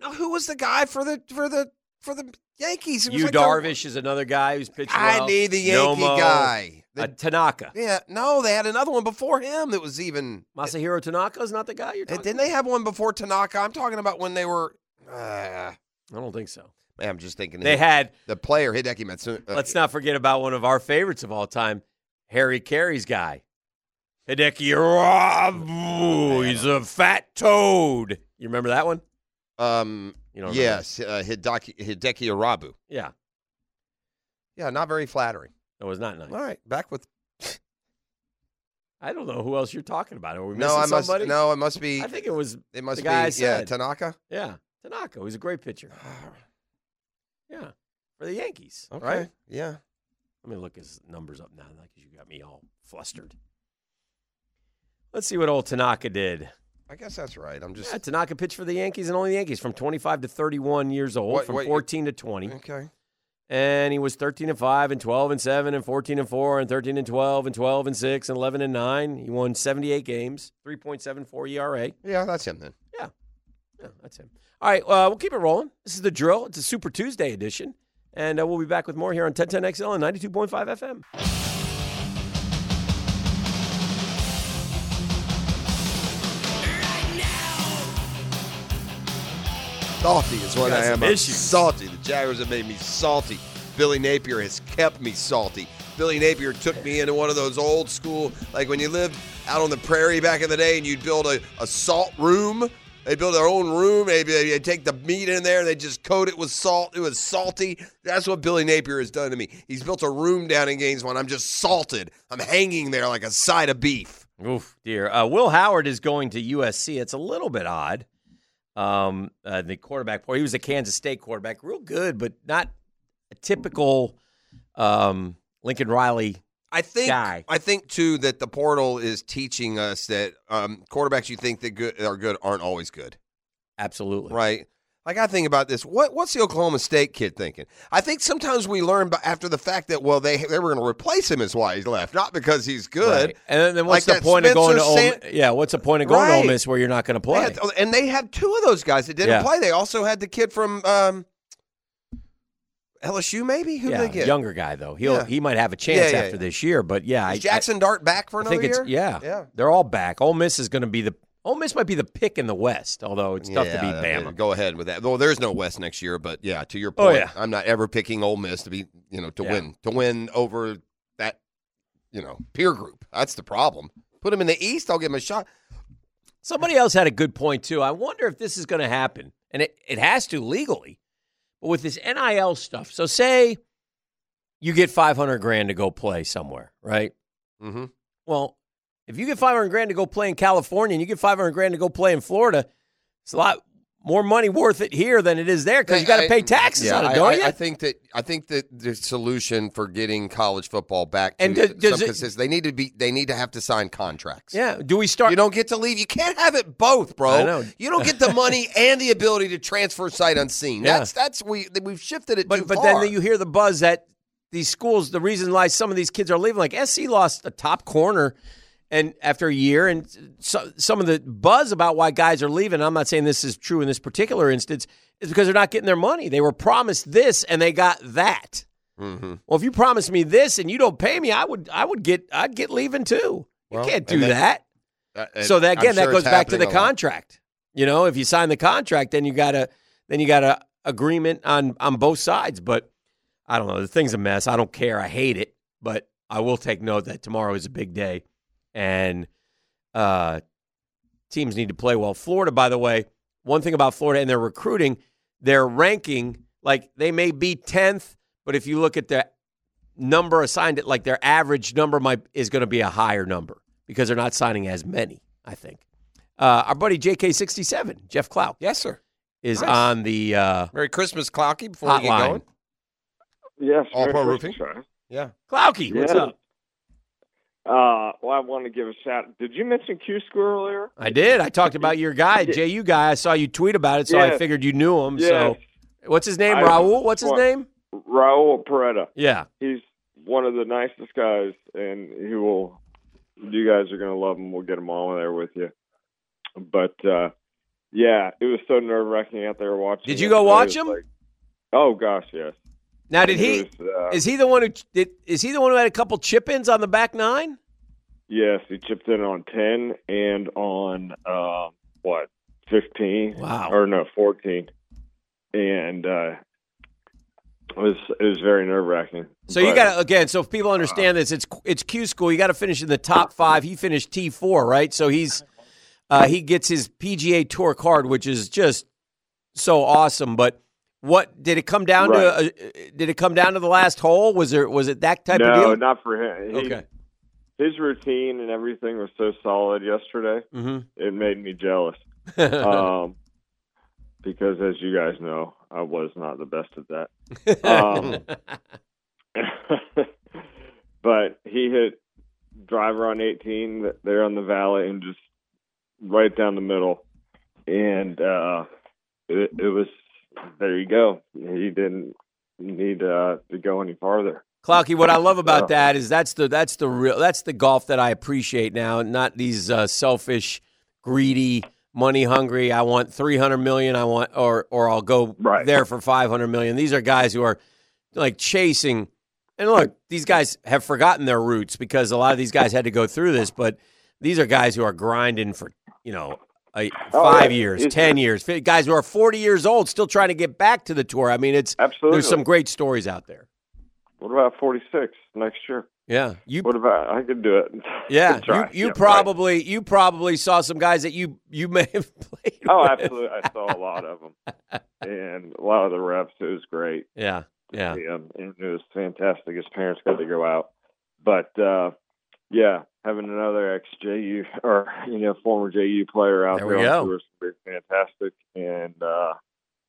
No, who was the guy for the for the for the Yankees? Yu like the- Darvish is another guy who's pitching I well. need the Yankee Nomo, guy. Uh, Tanaka. yeah, no, they had another one before him that was even. Masahiro Tanaka is not the guy you're talking didn't they have one before Tanaka? I'm talking about when they were. Uh, I don't think so. I'm just thinking. They the, had, the player Hideki Matsui. Uh, let's not forget about one of our favorites of all time, Harry Carey's guy. Hideki Irabu. He's a fat toad. You remember that one? um, You don't yes, uh, Hideki, Hideki Irabu. Yeah. Yeah, not very flattering. That was not nice. All right, back with. I don't know who else you're talking about. Are we No, missing I must. somebody? No, it must be. I think it was, It must the guy I be yeah. Tanaka. yeah, Tanaka. He's a great pitcher. Ah, yeah. For the Yankees. Okay. Right? Yeah. Let me look his numbers up now because you got me all flustered. Let's see what old Tanaka did. I guess that's right. I'm just Yeah, Tanaka pitched for the Yankees and only the Yankees from 25 to 31 years old, What- from what- 14 to 20. okay. And he was 13 and 5 and 12 and 7 and 14 and 4 and 13 and 12 and 12 and 6 and 11 and 9. He won 78 games, 3.74 ERA. Yeah, that's him then. Yeah, yeah that's him. All right, uh, we'll keep it rolling. This is the drill. It's a Super Tuesday edition. And uh, we'll be back with more here on 1010XL and 92.5 FM. Salty is what I am. I'm issues. salty. The Jaguars have made me salty. Billy Napier has kept me salty. Billy Napier took me into one of those old school, like when you lived out on the prairie back in the day and you'd build a, a salt room. They build their own room. Maybe they take the meat in there and they just coat it with salt. It was salty. That's what Billy Napier has done to me. He's built a room down in Gainesville. I'm just salted. I'm hanging there like a side of beef. Oof, dear. Uh, Will Howard is going to USC. It's a little bit odd. Um, uh, the quarterback, he was a Kansas State quarterback, real good, but not a typical um, Lincoln Riley. I think guy. I think too that the portal is teaching us that um, quarterbacks you think that good are good aren't always good, Absolutely. right? Like I think about this. What what's the Oklahoma State kid thinking? I think sometimes we learn after the fact that well they they were going to replace him is why he left, not because he's good. Right. And then what's Like the point of going to Spencer Ole, San- Yeah, what's the point of going to Ole Miss where you're not going to They play? had- and they had two of those guys that didn't Yeah. play. They also had the kid from um, LSU, maybe who yeah, did they get? younger guy though. He'll Yeah. he might have a chance Yeah, after this year, but yeah, I, Is Jaxson Dart back for I, I another think it's year? yeah, yeah. They're all back. Ole Miss is going to be the Ole Miss might be the pick in the West, although it's tough to beat Yeah, Bama. Go ahead with that. Well, there's no West next year, but yeah, to your Oh, point, yeah. I'm not ever picking Ole Miss to be, you know, to Yeah. win, to win over that, you know, peer group. That's the problem. Put them in the East, I'll give them a shot. Somebody else had a good point too. I wonder if this is going to happen, and it, it has to legally. But with this NIL stuff, so say you get 500 grand to go play somewhere, right? Mm-hmm. Well, if you get 500 grand to go play in California and you get 500 grand to go play in Florida, it's a lot more money worth it here than it is there because you got to pay taxes yeah, on it, don't I, you? I think that I think that the solution for getting college football back to And does- does it- they need to be they need to have to sign contracts. yeah. Do we start? You don't get to leave. You can't have it both, bro. I know. You don't get the money and the ability to transfer sight unseen. Yeah. That's that's we we've shifted it but but far. then you hear the buzz that these schools. The reason why some of these kids are leaving, like SC lost a top corner, and after a year, and so, some of the buzz about why guys are leaving. I'm not saying this is true in this particular instance, is because they're not getting their money. They were promised this and they got that. Mhm. Well, if you promise me this and you don't pay me, I would I would get I'd get leaving too. You can't do that. Uh, So that again, that goes back to the happening a lot. contract. You know, if you sign the contract, then you got a then you got a agreement on on both sides. But I don't know. The thing's a mess. I don't care. I hate it. But I will take note that tomorrow is a big day, and uh, teams need to play well. Florida, by the way, one thing about Florida and their recruiting, their ranking, like they may be tenth, but if you look at the number assigned, it, like their average number might is going to be a higher number because they're not signing as many. I think. Uh, our buddy JK67, Jeff Klauk, Yes, sir. is Nice. on the uh, Merry Christmas, Clocky. Before we get going, Yes, All Merry Pro Christmas, Roofing? guys. yeah. Clouky, what's up? Uh, well, I want to give a shout. Did you mention Q School earlier? I did. I talked about your guy. JU guy. I saw you tweet about it, so I figured you knew him. Yes, So, what's his name? I- Raul. What's his name? Raul Pereda. Yeah. He's one of the nicest guys, and he will. You guys are gonna love him. We'll get him on there with you. But uh yeah, it was so nerve wracking out there watching. Did you go watch him? like- oh gosh, yes. Now, did he? Was, uh, Is he the one who did? Is he the one who had a couple chip ins on the back nine? Yes, he chipped in on ten and on um, what fifteen? Wow. or no fourteen, and uh, it was it was very nerve wracking. So you got to again. So if people understand this, it's it's Q school. You got to finish in the top five. He finished T four, right? So he's uh, he gets his PGA Tour card, which is just so awesome. But what did it come down to? Uh, did it come down to the last hole? Was there was it that type no, of deal? No, not for him. He, Okay. his routine and everything was so solid yesterday. hmm It made me jealous. um, because as you guys know, I was not the best at that. Um, but he hit driver on 18 there on the valley and just right down the middle, and uh, it, it was there. You go. He didn't need uh, to go any farther. Clocky, what I love about that is that's the that's the real that's the golf that I appreciate now, not these uh, selfish, greedy, money hungry. I want three hundred million. I want or or I'll go Right. there for five hundred million. These are guys who are like chasing. And look, these guys have forgotten their roots because a lot of these guys had to go through this. But these are guys who are grinding for you know Oh, five yeah. years, It's- ten years. Guys who are forty years old still trying to get back to the tour. I mean, it's Absolutely. there's some great stories out there. What about 46 next year? Yeah, you What about I could do it? Yeah, you, you Yeah, probably you probably saw some guys that you you may have played. Oh, with. absolutely. I saw a lot of them, and a lot of the reps. It was great. Yeah, yeah. And it was fantastic. His parents got to go out, but uh, yeah, having another ex JU or you know former JU player out There there, we on go. tour is pretty fantastic, and uh,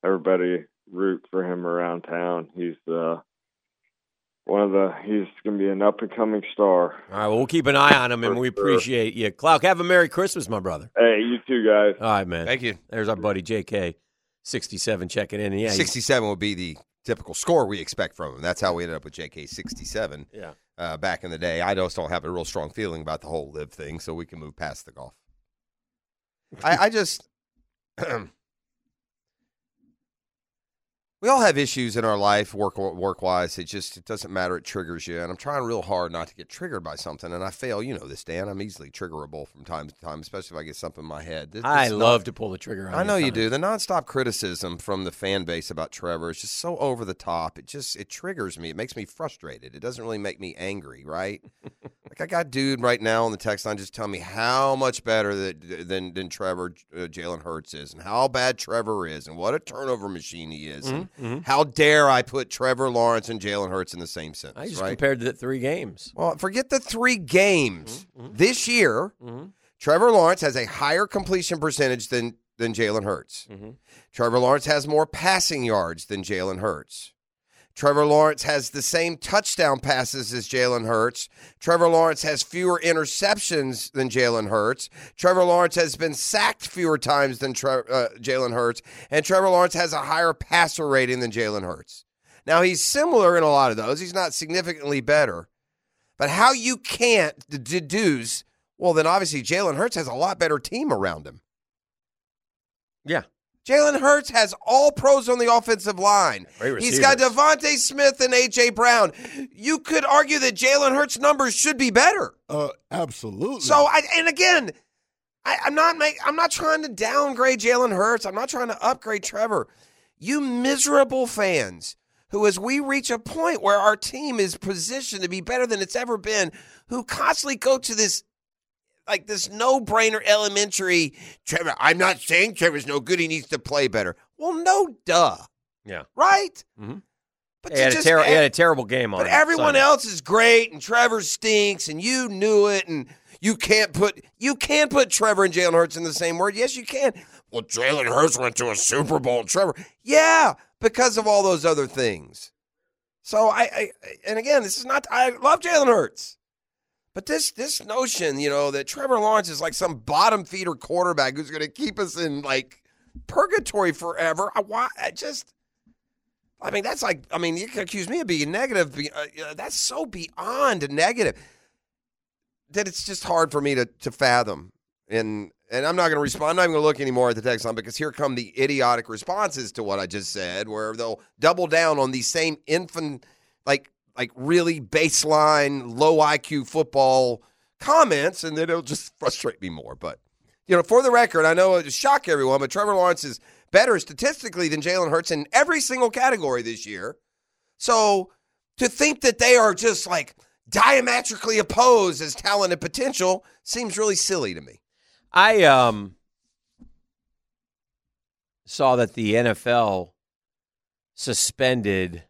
everybody root for him around town. He's uh, one of the. He's going to be an up and coming star. All right, well, we'll keep an eye on him, and we appreciate you, Clark. Have a merry Christmas, my brother. Hey, you too, guys. All right, man. Thank you. There's our buddy J.K. sixty seven checking in. Yeah, 67 would be the typical score we expect from him. That's how we ended up with JK 67 yeah. Uh, back in the day. I just don't have a real strong feeling about the whole LIV thing, so we can move past the golf. I, I just. we all have issues in our life, work work wise. It just it doesn't matter. It triggers you, and I'm trying real hard not to get triggered by something, and I fail. You know this, Dan. I'm easily triggerable from time to time, especially if I get something in my head. This- I this is love not- to pull the trigger. on I know you do. The nonstop criticism from the fan base about Trevor is just so over the top. It just it triggers me. It makes me frustrated. It doesn't really make me angry, right? Like I got dude right now on the text line just telling me how much better that, than than Trevor uh, Jalen Hurts is, and how bad Trevor is, and what a turnover machine he is, and how dare I put Trevor Lawrence and Jalen Hurts in the same sentence? I just right? compared the three games. Well, forget the three games Mm-hmm. this year. Trevor Lawrence has a higher completion percentage than than Jalen Hurts. Mm-hmm. Trevor Lawrence has more passing yards than Jalen Hurts. Trevor Lawrence has the same touchdown passes as Jalen Hurts. Trevor Lawrence has fewer interceptions than Jalen Hurts. Trevor Lawrence has been sacked fewer times than Tre- uh, Jalen Hurts. And Trevor Lawrence has a higher passer rating than Jalen Hurts. Now, he's similar in a lot of those. He's not significantly better. But how you can't deduce, well, then obviously Jalen Hurts has a lot better team around him. Yeah. Jalen Hurts has all pros on the offensive line. He's got receivers. DeVonta Smith and A.J. Brown. You could argue that Jalen Hurts' numbers should be better. Uh, absolutely. So, I, and again, I, I'm not make, I'm not trying to downgrade Jalen Hurts. I'm not trying to upgrade Trevor. You miserable fans who, as we reach a point where our team is positioned to be better than it's ever been, who constantly go to this like this no-brainer elementary Trevor. I'm not saying Trevor's no good. He needs to play better. Well, no, duh, Yeah. right? Mm-hmm. But He had, a just ter- he had a terrible game on but everyone Sunday. else is great, and Trevor stinks, and you knew it, and you can't put you can't put Trevor and Jalen Hurts in the same word. Yes, you can. Well, Jalen Hurts went to a Super Bowl. Trevor, yeah, because of all those other things. So I, I and again, this is not. I love Jalen Hurts, but this this notion, you know, that Trevor Lawrence is like some bottom feeder quarterback who's going to keep us in like purgatory forever. I, why, I just. I mean, that's like, I mean, you can accuse me of being negative. be- Uh, that's so beyond negative that it's just hard for me to, to fathom. And and I'm not going to respond. I'm not even going to look anymore at the text line because here come the idiotic responses to what I just said, where they'll double down on these same infant, like like really baseline, low IQ football comments, and then it'll just frustrate me more. But you know, for the record, I know it'll shock everyone, but Trevor Lawrence is better statistically than Jalen Hurts in every single category this year. So to think that they are just like diametrically opposed as talent and potential seems really silly to me. I um saw that the NFL suspended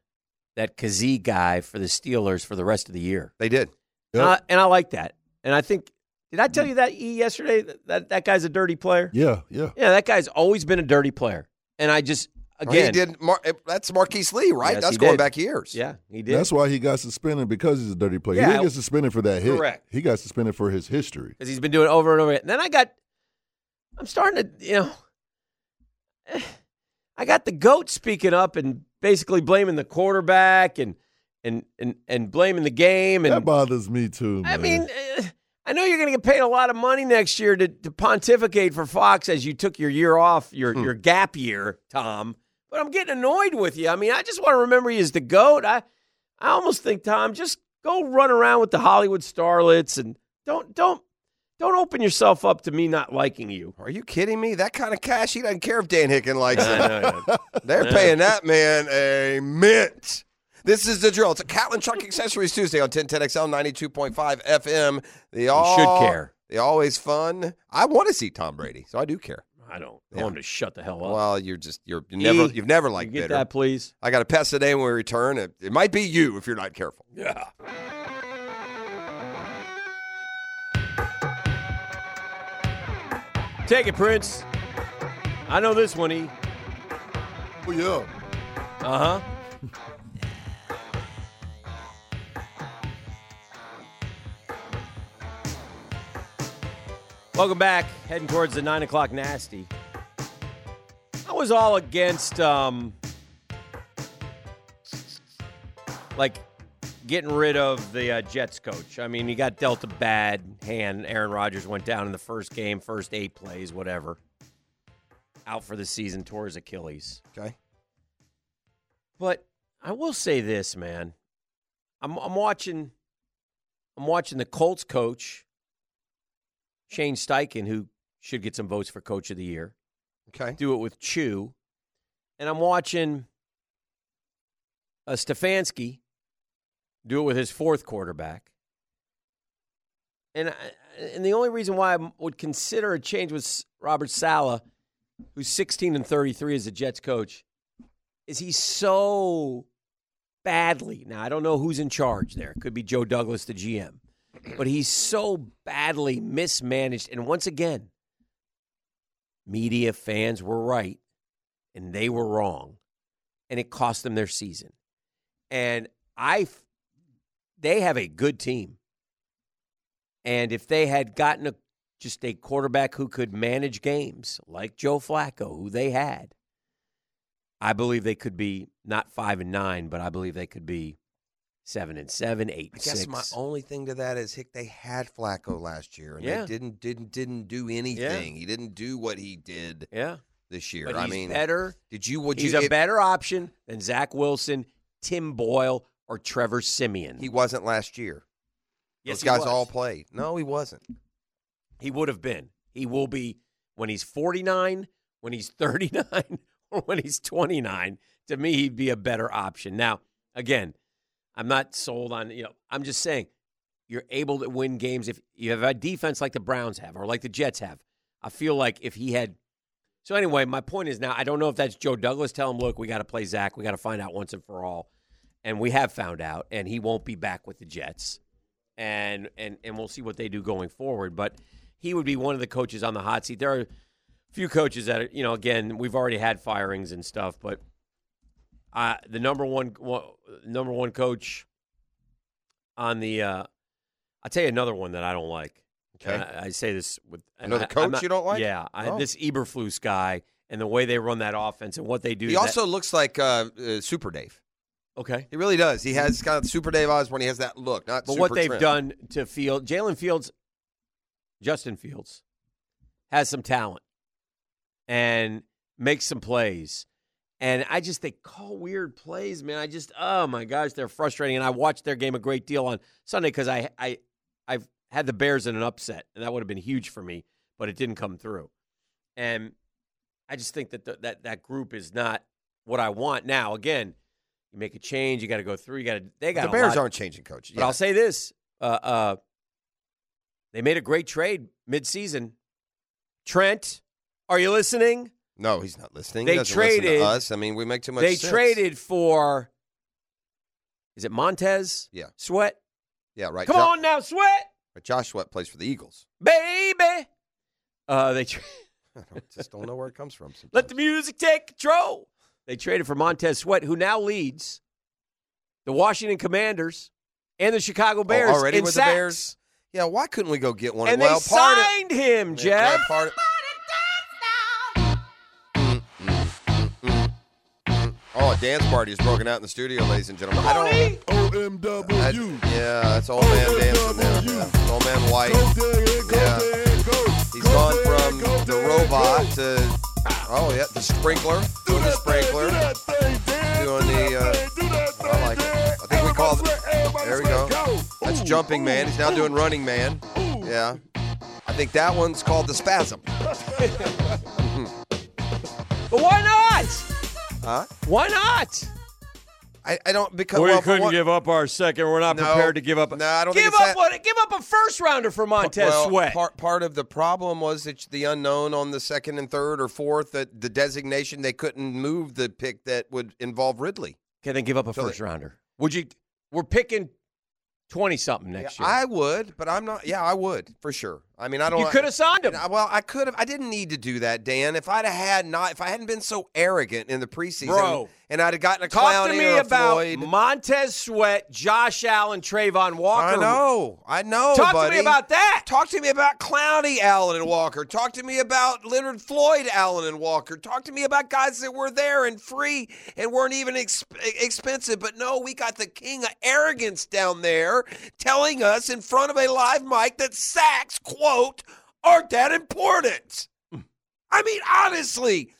that Kazee guy for the Steelers for the rest of the year. They did. And, I, and I like that. And I think did I tell you that E yesterday that, that guy's a dirty player? yeah, yeah. Yeah, that guy's always been a dirty player. And I just again he did. Mar- that's Marquise Lee, right? Yes, that's going did. back years. Yeah, he did. That's why he got suspended because he's a dirty player. Yeah. he didn't get suspended for that hit. Correct. He got suspended for his history. because he's been doing it over and over again. And then I got, I'm starting to, you know, eh, I got the goat speaking up and basically blaming the quarterback and and and and blaming the game. And that bothers me too. I mean, eh, I know you're going to get paid a lot of money next year to, to pontificate for Fox as you took your year off, your Hmm. your gap year, Tom. But I'm getting annoyed with you. I mean, I just want to remember you as the goat. I I almost think, Tom, just go run around with the Hollywood starlets and don't don't don't open yourself up to me not liking you. Are you kidding me? That kind of cash, he doesn't care if Dan Hicken likes it. I know, I. They're paying that man a mint. This is the drill. It's a Catlin Truck Accessories Tuesday on 1010XL 92.5 FM. The all, should care. The always fun. I want to see Tom Brady, so I do care. I don't. I Yeah. want him to shut the hell up. Well, you're just you're you never you've never you liked get bitter. that, please. I got a pest today when we return. It, it might be you if you're not careful. Yeah. Take it, Prince. I know this one, E. oh yeah. Uh huh. Welcome back. Heading towards the nine o'clock nasty. I was all against, um, like, getting rid of the uh, Jets coach. I mean, he got dealt a bad hand. Aaron Rodgers went down in the first game, first eight plays, whatever. Out for the season, tore his Achilles. Okay. But I will say this, man. I'm I'm watching I'm watching the Colts coach, Shane Steichen, who should get some votes for coach of the year, Okay. do it with Chew. And I'm watching uh, Stefanski do it with his fourth quarterback. and I- and the only reason why I would consider a change with Robert Saleh, who's 16 and 33 as a Jets coach, is he's so badly. Now I don't know who's in charge there. It could be Joe Douglas, the GM, but he's so badly mismanaged. And once again, media fans were right, and they were wrong, and it cost them their season. And I, they have a good team. And if they had gotten a just a quarterback who could manage games like Joe Flacco, who they had, I believe they could be not five and nine, but I believe they could be seven and seven, eight I guess six. my only thing to that is, Hick, they had Flacco last year, and Yeah. they didn't didn't didn't do anything. He didn't do what he did yeah, this year. but I he's mean, better. did you? Would He's you? a it- better option than Zach Wilson, Tim Boyle, or Trevor Siemian. He wasn't last year. yes, Those guys was. all played. No, he wasn't. He would have been. He will be when he's 49, when he's 39, or when he's 29. To me, he'd be a better option. Now, again, I'm not sold on, you know, I'm just saying you're able to win games if you have a defense like the Browns have or like the Jets have. I feel like if he had. So, anyway, my point is now I don't know if that's Joe Douglas. Tell him, look, we got to play Zach. We got to find out once and for all. And we have found out, and he won't be back with the Jets. And, and, and we'll see what they do going forward. But he would be one of the coaches on the hot seat. There are a few coaches that are, you know, again, we've already had firings and stuff, but uh, the number one, one number one coach on the, uh, I'll tell you another one that I don't like. Okay. I, I say this with Another I- coach not- you don't like? Yeah, I, Oh. this Eberflus guy and the way they run that offense and what they do. He that- also looks like uh, uh, Super Dave. Okay. He really does. He has kind of Super Dave Osborne. He has that look. Not But what they've Trent. done to Field, Jalen Fields, Justin Fields, has some talent and makes some plays. And I just they call weird plays, man. I just oh my gosh, they're frustrating. And I watched their game a great deal on Sunday because I I I've had the Bears in an upset, and that would have been huge for me, but it didn't come through. And I just think that the, that that group is not what I want. Now, again, you make a change, you got to go through. You got to they got The Bears aren't changing coaches. but I'll say this: uh, uh, they made a great trade midseason. Trent, are you listening? no, he's not listening. They listen traded- to us. I mean, we make too much they sense. traded for. Is it Montez? Yeah. Sweat. Yeah, right. Come Jo- on now, Sweat, right, Josh Sweat plays for the Eagles. baby. Uh, they tra- I don't- just don't know where it comes from. sometimes. let the music take control. They traded for Montez Sweat, who now leads the Washington Commanders and the Chicago Oh, Bears already in with sacks. the Bears. Yeah, why couldn't we go get one? And well, they part of- signed him, Jeff. yeah, part of-. Mm, mm, mm, oh, a dance party is broken out in the studio, ladies and gentlemen. I don't. I- OMW. yeah, that's old man dancing there. Yeah. Old man White. Go Derek, go Yeah. Derek, go. He's Go gone Derek, from go the Derek, robot go. to oh yeah, the sprinkler, Do doing the thing, sprinkler. thing, doing the, uh, thing, I like it. I think we call it- Everybody sweat, everybody There we go. That's jumping man. He's now doing running man. Yeah, I think that one's called the spasm. But why not? Huh? Why not? I, I don't because we well, couldn't one- give up our second. We're not No. prepared to give up. No, I don't give think up that- what? Give up a first rounder for Montez well, Sweat. Part part of the problem was that the unknown on the second and third or fourth, that the designation they couldn't move the pick that would involve Ridley. okay, then give up a So first they- rounder. Would you? We're picking twenty something next year. I would, but I'm not. Yeah, I would for sure. I mean, I don't. you could have signed him. I- Well, I could have. I didn't need to do that, Dan. If I'd have had not, if I hadn't been so arrogant in the preseason, Bro. and I'd have gotten a Talk to me about Floyd. Montez Sweat, Josh Allen, Travon Walker. I know, I know. Talk to me about that. Talk to me about Clowney, Allen, and Walker. Talk to me about Leonard Floyd, Allen, and Walker. Talk to me about guys that were there and free and weren't even exp- expensive. But no, we got the king of arrogance down there telling us in front of a live mic that sacks, quote, aren't that important. Hmm. I mean, honestly,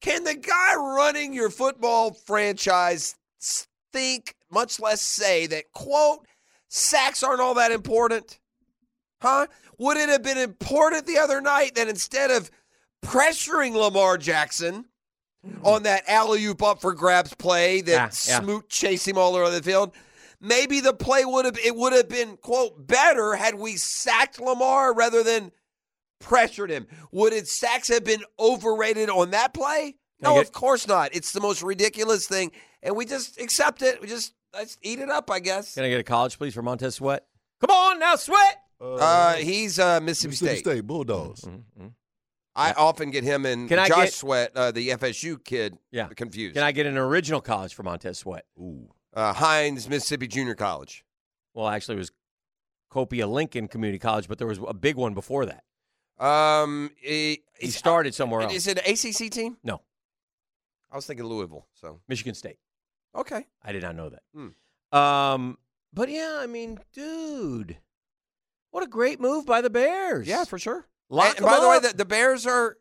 can the guy running your football franchise think, much less say, that, quote, sacks aren't all that important? Huh? Would it have been important the other night that instead of pressuring Lamar Jackson hmm. on that alley oop up for grabs play that Yeah, yeah. Smoot chased him all over the field, maybe the play would have it would have been quote better had we sacked Lamar rather than pressured him. Would it sacks have been overrated on that play? No, get- of course not. It's the most ridiculous thing, and we just accept it. We just let's eat it up, I guess. Can I get a college, please, for Montez Sweat? Come on now, Sweat. Uh, he's uh, Mississippi, Mississippi State. State, Bulldogs. I often get him and Can I Josh get- Sweat, uh, the FSU kid, Yeah. confused. Can I get an original college for Montez Sweat? Ooh. Uh, Hinds Mississippi Junior College. Well, actually, it was Copiah Lincoln Community College, but there was a big one before that. Um, he, He started somewhere else. Is it an ACC team? No, I was thinking Louisville. So Michigan State. okay. I did not know that. Hmm. Um, but yeah, I mean, dude, what a great move by the Bears. Yeah, for sure. Lock and, and by 'em the way, the, the Bears are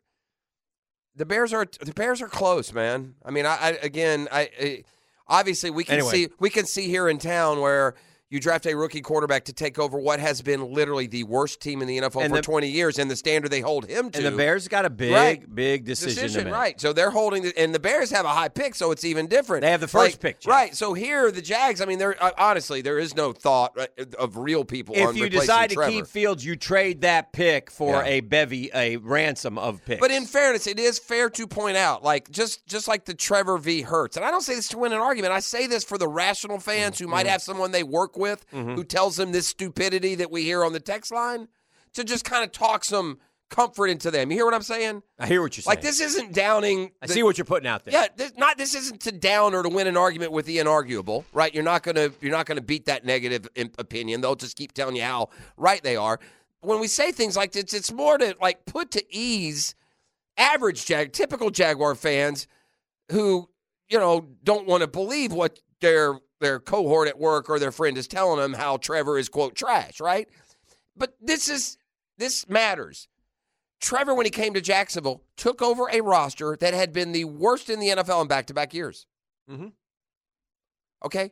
the Bears are the Bears are close, man. I mean, I, I again, I, I obviously we can Anyway. see we can see here in town where. You draft a rookie quarterback to take over what has been literally the worst team in the NFL And for the- 20 years, and the standard they hold him to. and the Bears got a big, Right. big decision, make. right? So they're holding, the, and the Bears have a high pick, so it's even different. They have the first pick, Jeff. right? So here, the Jags. I mean, there uh, honestly, there is no thought uh, of real people. If you decide to Trevor. keep Fields, you trade that pick for Yeah. a bevy, a ransom of picks. But in fairness, it is fair to point out, like just just like the Trevor v. Hurts, and I don't say this to win an argument. I say this for the rational fans who Mm-hmm. might have someone they work with mm-hmm. who tells them this stupidity that we hear on the text line, to just kind of talk some comfort into them. You hear what I'm saying? I hear what you're saying. Like this isn't downing. I see what you're putting out there. Yeah, this, not this isn't to down or to win an argument with the inarguable, right? You're not gonna you're not gonna beat that negative opinion. They'll just keep telling you how right they are. When we say things like this, it's more to like put to ease average jag, typical Jaguar fans who you know don't want to believe what their their cohort at work or their friend is telling them how Trevor is quote trash, right? But this is this matters. Trevor, when he came to Jacksonville, took over a roster that had been the worst in the NFL in back to back years. Mm-hmm. Okay.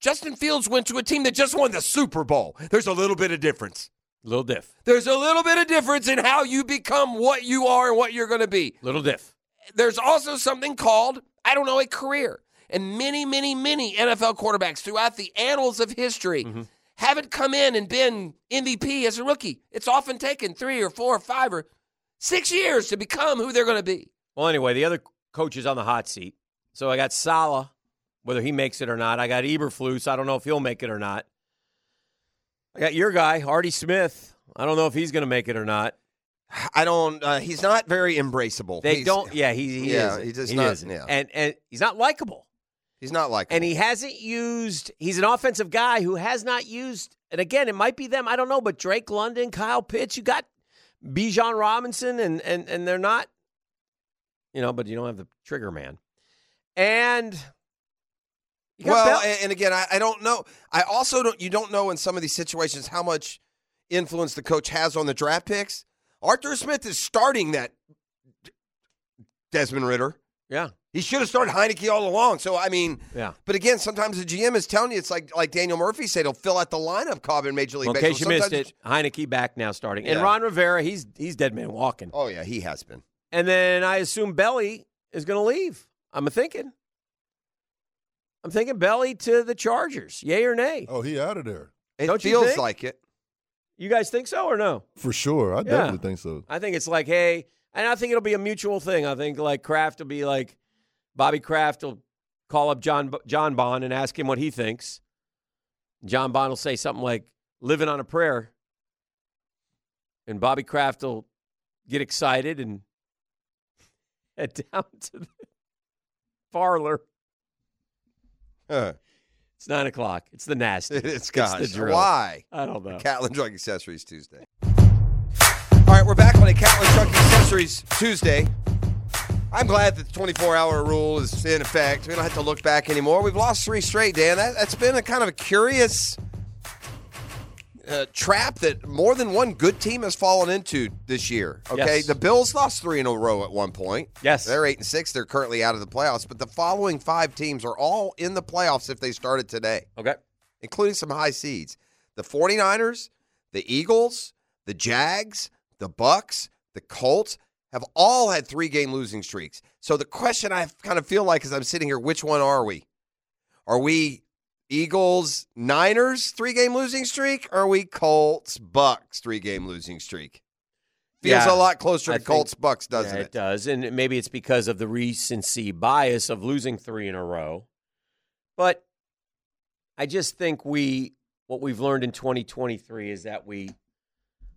Justin Fields went to a team that just won the Super Bowl. There's a little bit of difference. Little diff. There's a little bit of difference in how you become what you are and what you're going to be. Little diff. There's also something called, I don't know, a career. And many, many, many NFL quarterbacks throughout the annals of history mm-hmm. haven't come in and been MVP as a rookie. It's often taken three or four or five or six years to become who they're going to be. Well, anyway, the other coach is on the hot seat. So I got Saleh, whether he makes it or not. I got Eberflus. I don't know if he'll make it or not. I got your guy, Artie Smith. I don't know if he's going to make it or not. I don't. Uh, he's not very embraceable. They He's- don't. Yeah, he, he Yeah, isn't. he does He not- isn't. yeah. And and he's not likable. He's not likable, And he hasn't used. He's an offensive guy who has not used. And again, it might be them. I don't know. But Drake London, Kyle Pitts, you got Bijan Robinson, and and and they're not. You know, but you don't have the trigger man. And well, Bell- and, and again, I, I don't know. I also don't. You don't know in some of these situations how much influence the coach has on the draft picks. Arthur Smith is starting that Desmond Ridder. yeah, He should have started Heineke all along. So I mean, yeah. but again, sometimes the GM is telling you it's like like Daniel Murphy said, he'll fill out the lineup. Cobb in Major League Well, in Baseball. case you missed it, Heineke back now starting, and Yeah. Ron Rivera, he's he's dead man walking. Oh yeah, he has been. And then I assume Belly is going to leave. I'm thinking. I'm thinking Belly to the Chargers. Yay or nay? Oh, he out of there It Don't you feels think? like it. You guys think so or no? for sure. I definitely think so. I think it's like, hey, and I think it'll be a mutual thing. I think like Kraft will be like, Bobby Kraft will call up John John Bond and ask him what he thinks. John Bond will say something like, "Living on a prayer," and Bobby Kraft will get excited and head down to the parlor. Huh. It's nine o'clock. It's the nasty. It's gosh. the drill. Why? I don't know. Catlin Truck Accessories Tuesday. All right, we're back on a Catlin Truck Accessories Tuesday. I'm glad that the 24 hour rule is in effect. We don't have to look back anymore. We've lost three straight, Dan. That, that's been a kind of a curious uh, trap that more than one good team has fallen into this year. Okay, Yes. the Bills lost three in a row at one point. Yes. they're eight and six. They're currently out of the playoffs, but the following five teams are all in the playoffs if they started today Okay. including some high seeds. The 49ers, the Eagles, the Jags, the Bucs, the Colts have all had three game losing streaks. So the question I kind of feel like as I'm sitting here, which one are we? Are we Eagles, Niners three game losing streak? Or are we Colts, Bucs three game losing streak? Feels Yeah, a lot closer I to Colts, Bucs, doesn't yeah, it? it does. And maybe it's because of the recency bias of losing three in a row. But I just think we, what we've learned in 2023 is that we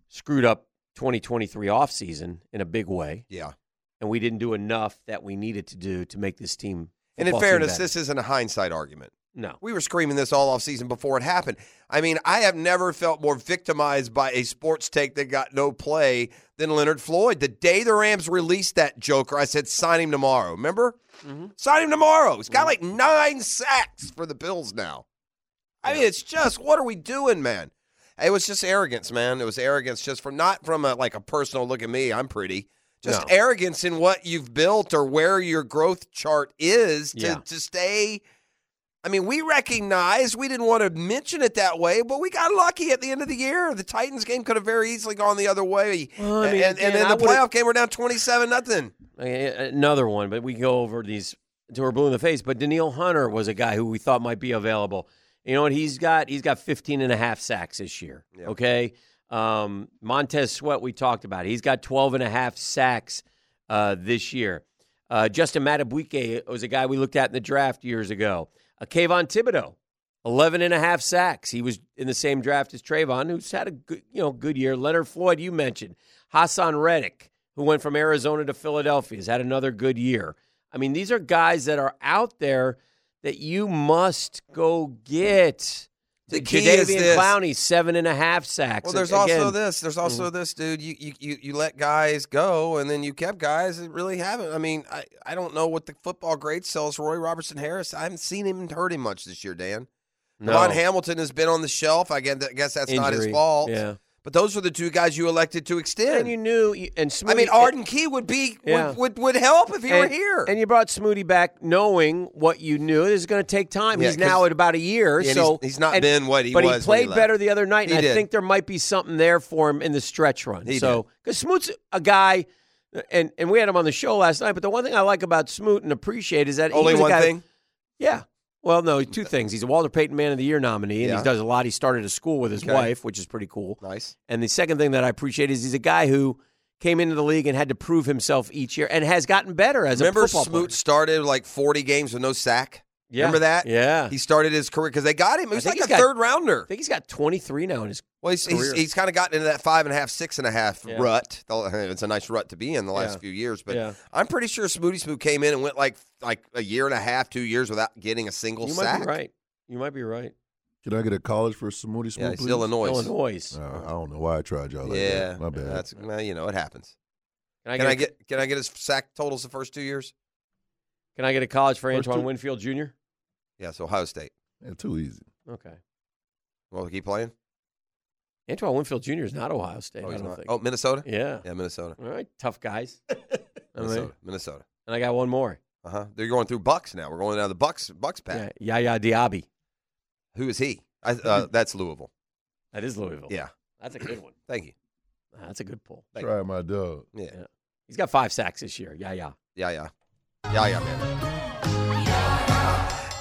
screwed up 2023 offseason in a big way. Yeah. And we didn't do enough that we needed to do to make this team. And in fairness, this isn't a hindsight argument. No. We were screaming this all off season before it happened. I mean, I have never felt more victimized by a sports take that got no play than Leonard Floyd. The day the Rams released that Joker, I said, sign him tomorrow. Remember? Mm-hmm. Sign him tomorrow. He's got mm-hmm. like nine sacks for the Bills now. I mean, it's just, what are we doing, man? It was just arrogance, man. It was arrogance just from not from a like a personal look at me, I'm pretty. Just No. arrogance in what you've built or where your growth chart is to, Yeah. to stay I mean, we recognize we didn't want to mention it that way, but we got lucky at the end of the year. The Titans game could have very easily gone the other way. Well, I mean, and, and then the playoff game, we're down 27 nothing. Another one, but we go over these to our blue in the face. But Danielle Hunter was a guy who we thought might be available. You know what? He's got he's got 15 and a half sacks this year. Okay. Um, Montez Sweat, we talked about. He's got 12 and a half sacks uh, this year. Uh, Justin Matabuike was a guy we looked at in the draft years ago. Uh, Kayvon Thibodeaux, 11 and a half sacks. He was in the same draft as Travon, who's had a good, you know, good year. Leonard Floyd, you mentioned. Haason Reddick, who went from Arizona to Philadelphia, has had another good year. I mean, these are guys that are out there that you must go get. The key is this. Clowney, seven and a half sacks. Well, there's Again, also this. There's also mm. this, dude. You, you you you let guys go, and then you kept guys that really haven't. I mean, I, I don't know what the football grade sells. Roy Robertson Harris. I haven't seen him hurt him much this year, Dan. No. DaVon Hamilton has been on the shelf. I guess, I guess that's not his fault. yeah. But those were the two guys you elected to extend. And you knew, and Smoothie, I mean, Arden eh, Key would be Yeah. would, would would help if he were here. And you brought Smoothie back knowing what you knew. This is going to take time. Yeah, he's now at about a year. Yeah, so he's- he's not and- been what he but was But he played he better the other night, He and I did. think there might be something there for him in the stretch run. He so because Smoot's a guy, and and we had him on the show last night. But the one thing I like about Smoot and appreciate is that he Only one guy- thing. Yeah. Well, no, two things. He's a Walter Payton Man of the Year nominee, and Yeah. he does a lot. He started a school with his Okay. wife, which is pretty cool. Nice. And the second thing that I appreciate is he's a guy who came into the league and had to prove himself each year and has gotten better as Remember, a football Smoot player. started like 40 games with no sack. Yeah. Remember that? Yeah. He started his career because they got him. He was like a got- third rounder. I think he's got 23 now in his Well, he's, he's, career. he's kind of gotten into that five and a half, six and a half Yeah. rut. It's a nice rut to be in the last Yeah. few years. But. I'm pretty sure Smooty Smoot came in and went like like a year and a half, two years without getting a single You sack. might be right. You might be right. Can I get a college for Smoothie Smooth, Yeah, he's please? Illinois. Illinois. Uh, I don't know why I tried y'all like yeah, that. My bad. That's well, you know it happens. Can I, Can get, I a- get can I get his sack totals the first two years? Can I get a college for First Antoine two- Winfield Jr.? Yes, Ohio State. Yeah, too easy. Okay. Well, keep playing. Antoine Winfield Jr. is not Ohio State. Oh, I don't not. think. Oh, Minnesota. yeah. Yeah, Minnesota. All right, tough guys. Minnesota. right. Minnesota. And I got one more. Uh huh. They're going through Bucs now. We're going down the Bucs Bucs path. Yeah, Yaya Diaby. Who is he? I, uh, that's Louisville. That is Louisville. Yeah. That's a good one. Thank you. That's a good pull. Thank Try my dog. Yeah. Yeah. He's got five sacks this year. Yeah, yeah. Yeah, yeah. Yeah, yeah, man.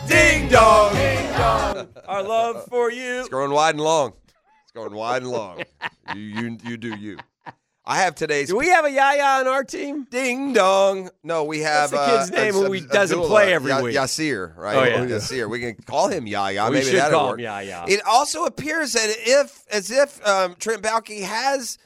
Ding dong. Ding dong. Our love for you. It's going wide and long. It's going wide and long. you, you, you do you. I have today's Do we have a Yaya on our team? ding dong. No, we have What's the kid's uh, name Abs- who he doesn't Abdullah, play every Ya- week? Yasir, right? Oh, yeah. Yasir. We can call him Yaya. We Maybe should that'll call work. him Yaya. It also appears that if, as if um, Trent Baalke has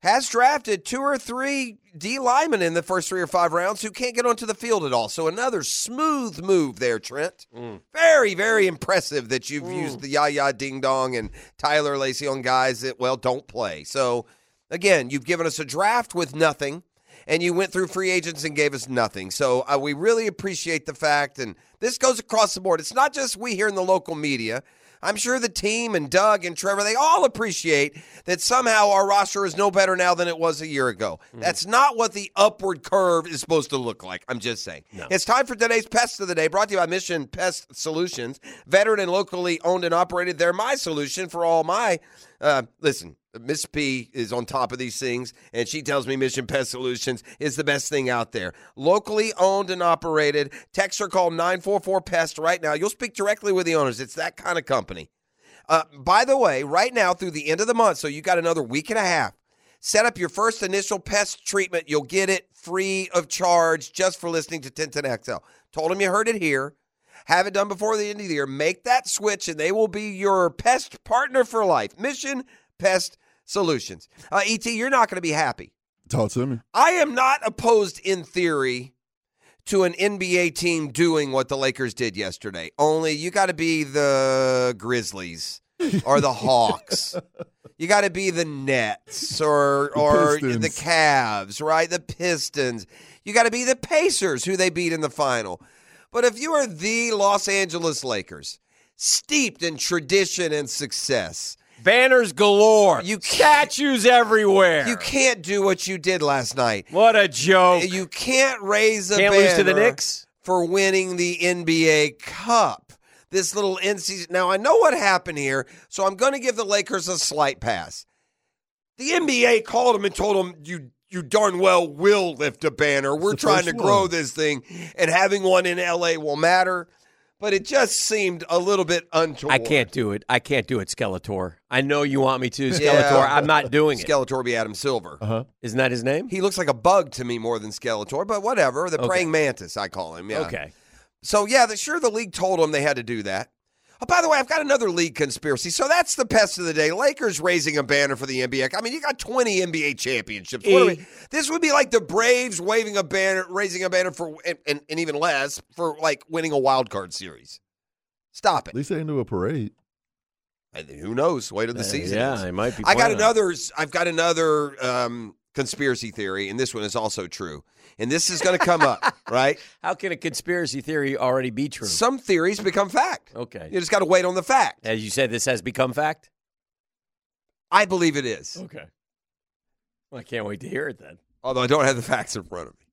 has drafted two or three D linemen in the first three or five rounds who can't get onto the field at all. So another smooth move there, Trent. Mm. Very, very impressive that you've used the Yaya Ding Dong and Tyler Lacy on guys that well don't play. So again, you've given us a draft with nothing. And you went through free agents and gave us nothing. So uh, we really appreciate the fact, and this goes across the board. It's not just we here in the local media. I'm sure the team and Doug and Trevor, they all appreciate that somehow our roster is no better now than it was a year ago. That's not what the upward curve is supposed to look like. I'm just saying. It's time for today's Pest of the Day, brought to you by Mission Pest Solutions. Veteran and locally owned and operated. They're my solution for all my, uh, listen, Miss P is on top of these things, and she tells me Mission Pest Solutions is the best thing out there. Locally owned and operated. Text or call 944 PEST right now. You'll speak directly with the owners. It's that kind of company. Uh, by the way, right now through the end of the month, so you got another week and a half, set up your first initial pest treatment. You'll get it free of charge just for listening to 1010XL. Told them you heard it here. Have it done before the end of the year. Make that switch, and they will be your pest partner for life. Mission Pest Solutions. Uh, ET, you're not going to be happy. Talk to me. I am not opposed in theory to an NBA team doing what the Lakers did yesterday. Only you got to be the Grizzlies or the Hawks. You got to be the Nets or The or Pistons. the Cavs, right? The Pistons. You got to be the Pacers who they beat in the final. But if you are the Los Angeles Lakers, steeped in tradition and success, Banners galore. You can't- statues everywhere. you can't do what you did last night. What a joke. You can't raise a Can't lose to the banner Knicks? for winning the NBA Cup. This little in season. Now I know what happened here, so I'm going to give the Lakers a slight pass. The NBA called them and told them you you darn well will lift a banner. We're trying to grow one. this thing, and having one in LA will matter. But it just seemed a little bit untoward. I can't do it. I can't do it, Skeletor. I know you want me to, Skeletor. Yeah. I'm not doing it. Skeletor be Adam Silver. Uh huh. Isn't that his name? He looks like a bug to me more than Skeletor, but whatever. The Okay. praying mantis, I call him. Yeah. Okay. So yeah, the, sure the league told them they had to do that. Oh, by the way, I've got another league conspiracy. So that's the pest of the day. Lakers raising a banner for the NBA. I mean, you got 20 NBA championships. What E- we, this would be like the Braves waving a banner, raising a banner for, and, and, and even less for like winning a wild card series. Stop it. At least they didn't do a parade. And who knows? Wait till the Uh, season. yeah, ends. it might be. I got planning on another. I've got another um, conspiracy theory, and this one is also true. And this is going to come up, right? How can a conspiracy theory already be true? Some theories become fact. Okay. You just got to wait on the fact. As you said, this has become fact. I believe it is. Okay. Well, I can't wait to hear it then. Although I don't have the facts in front of me.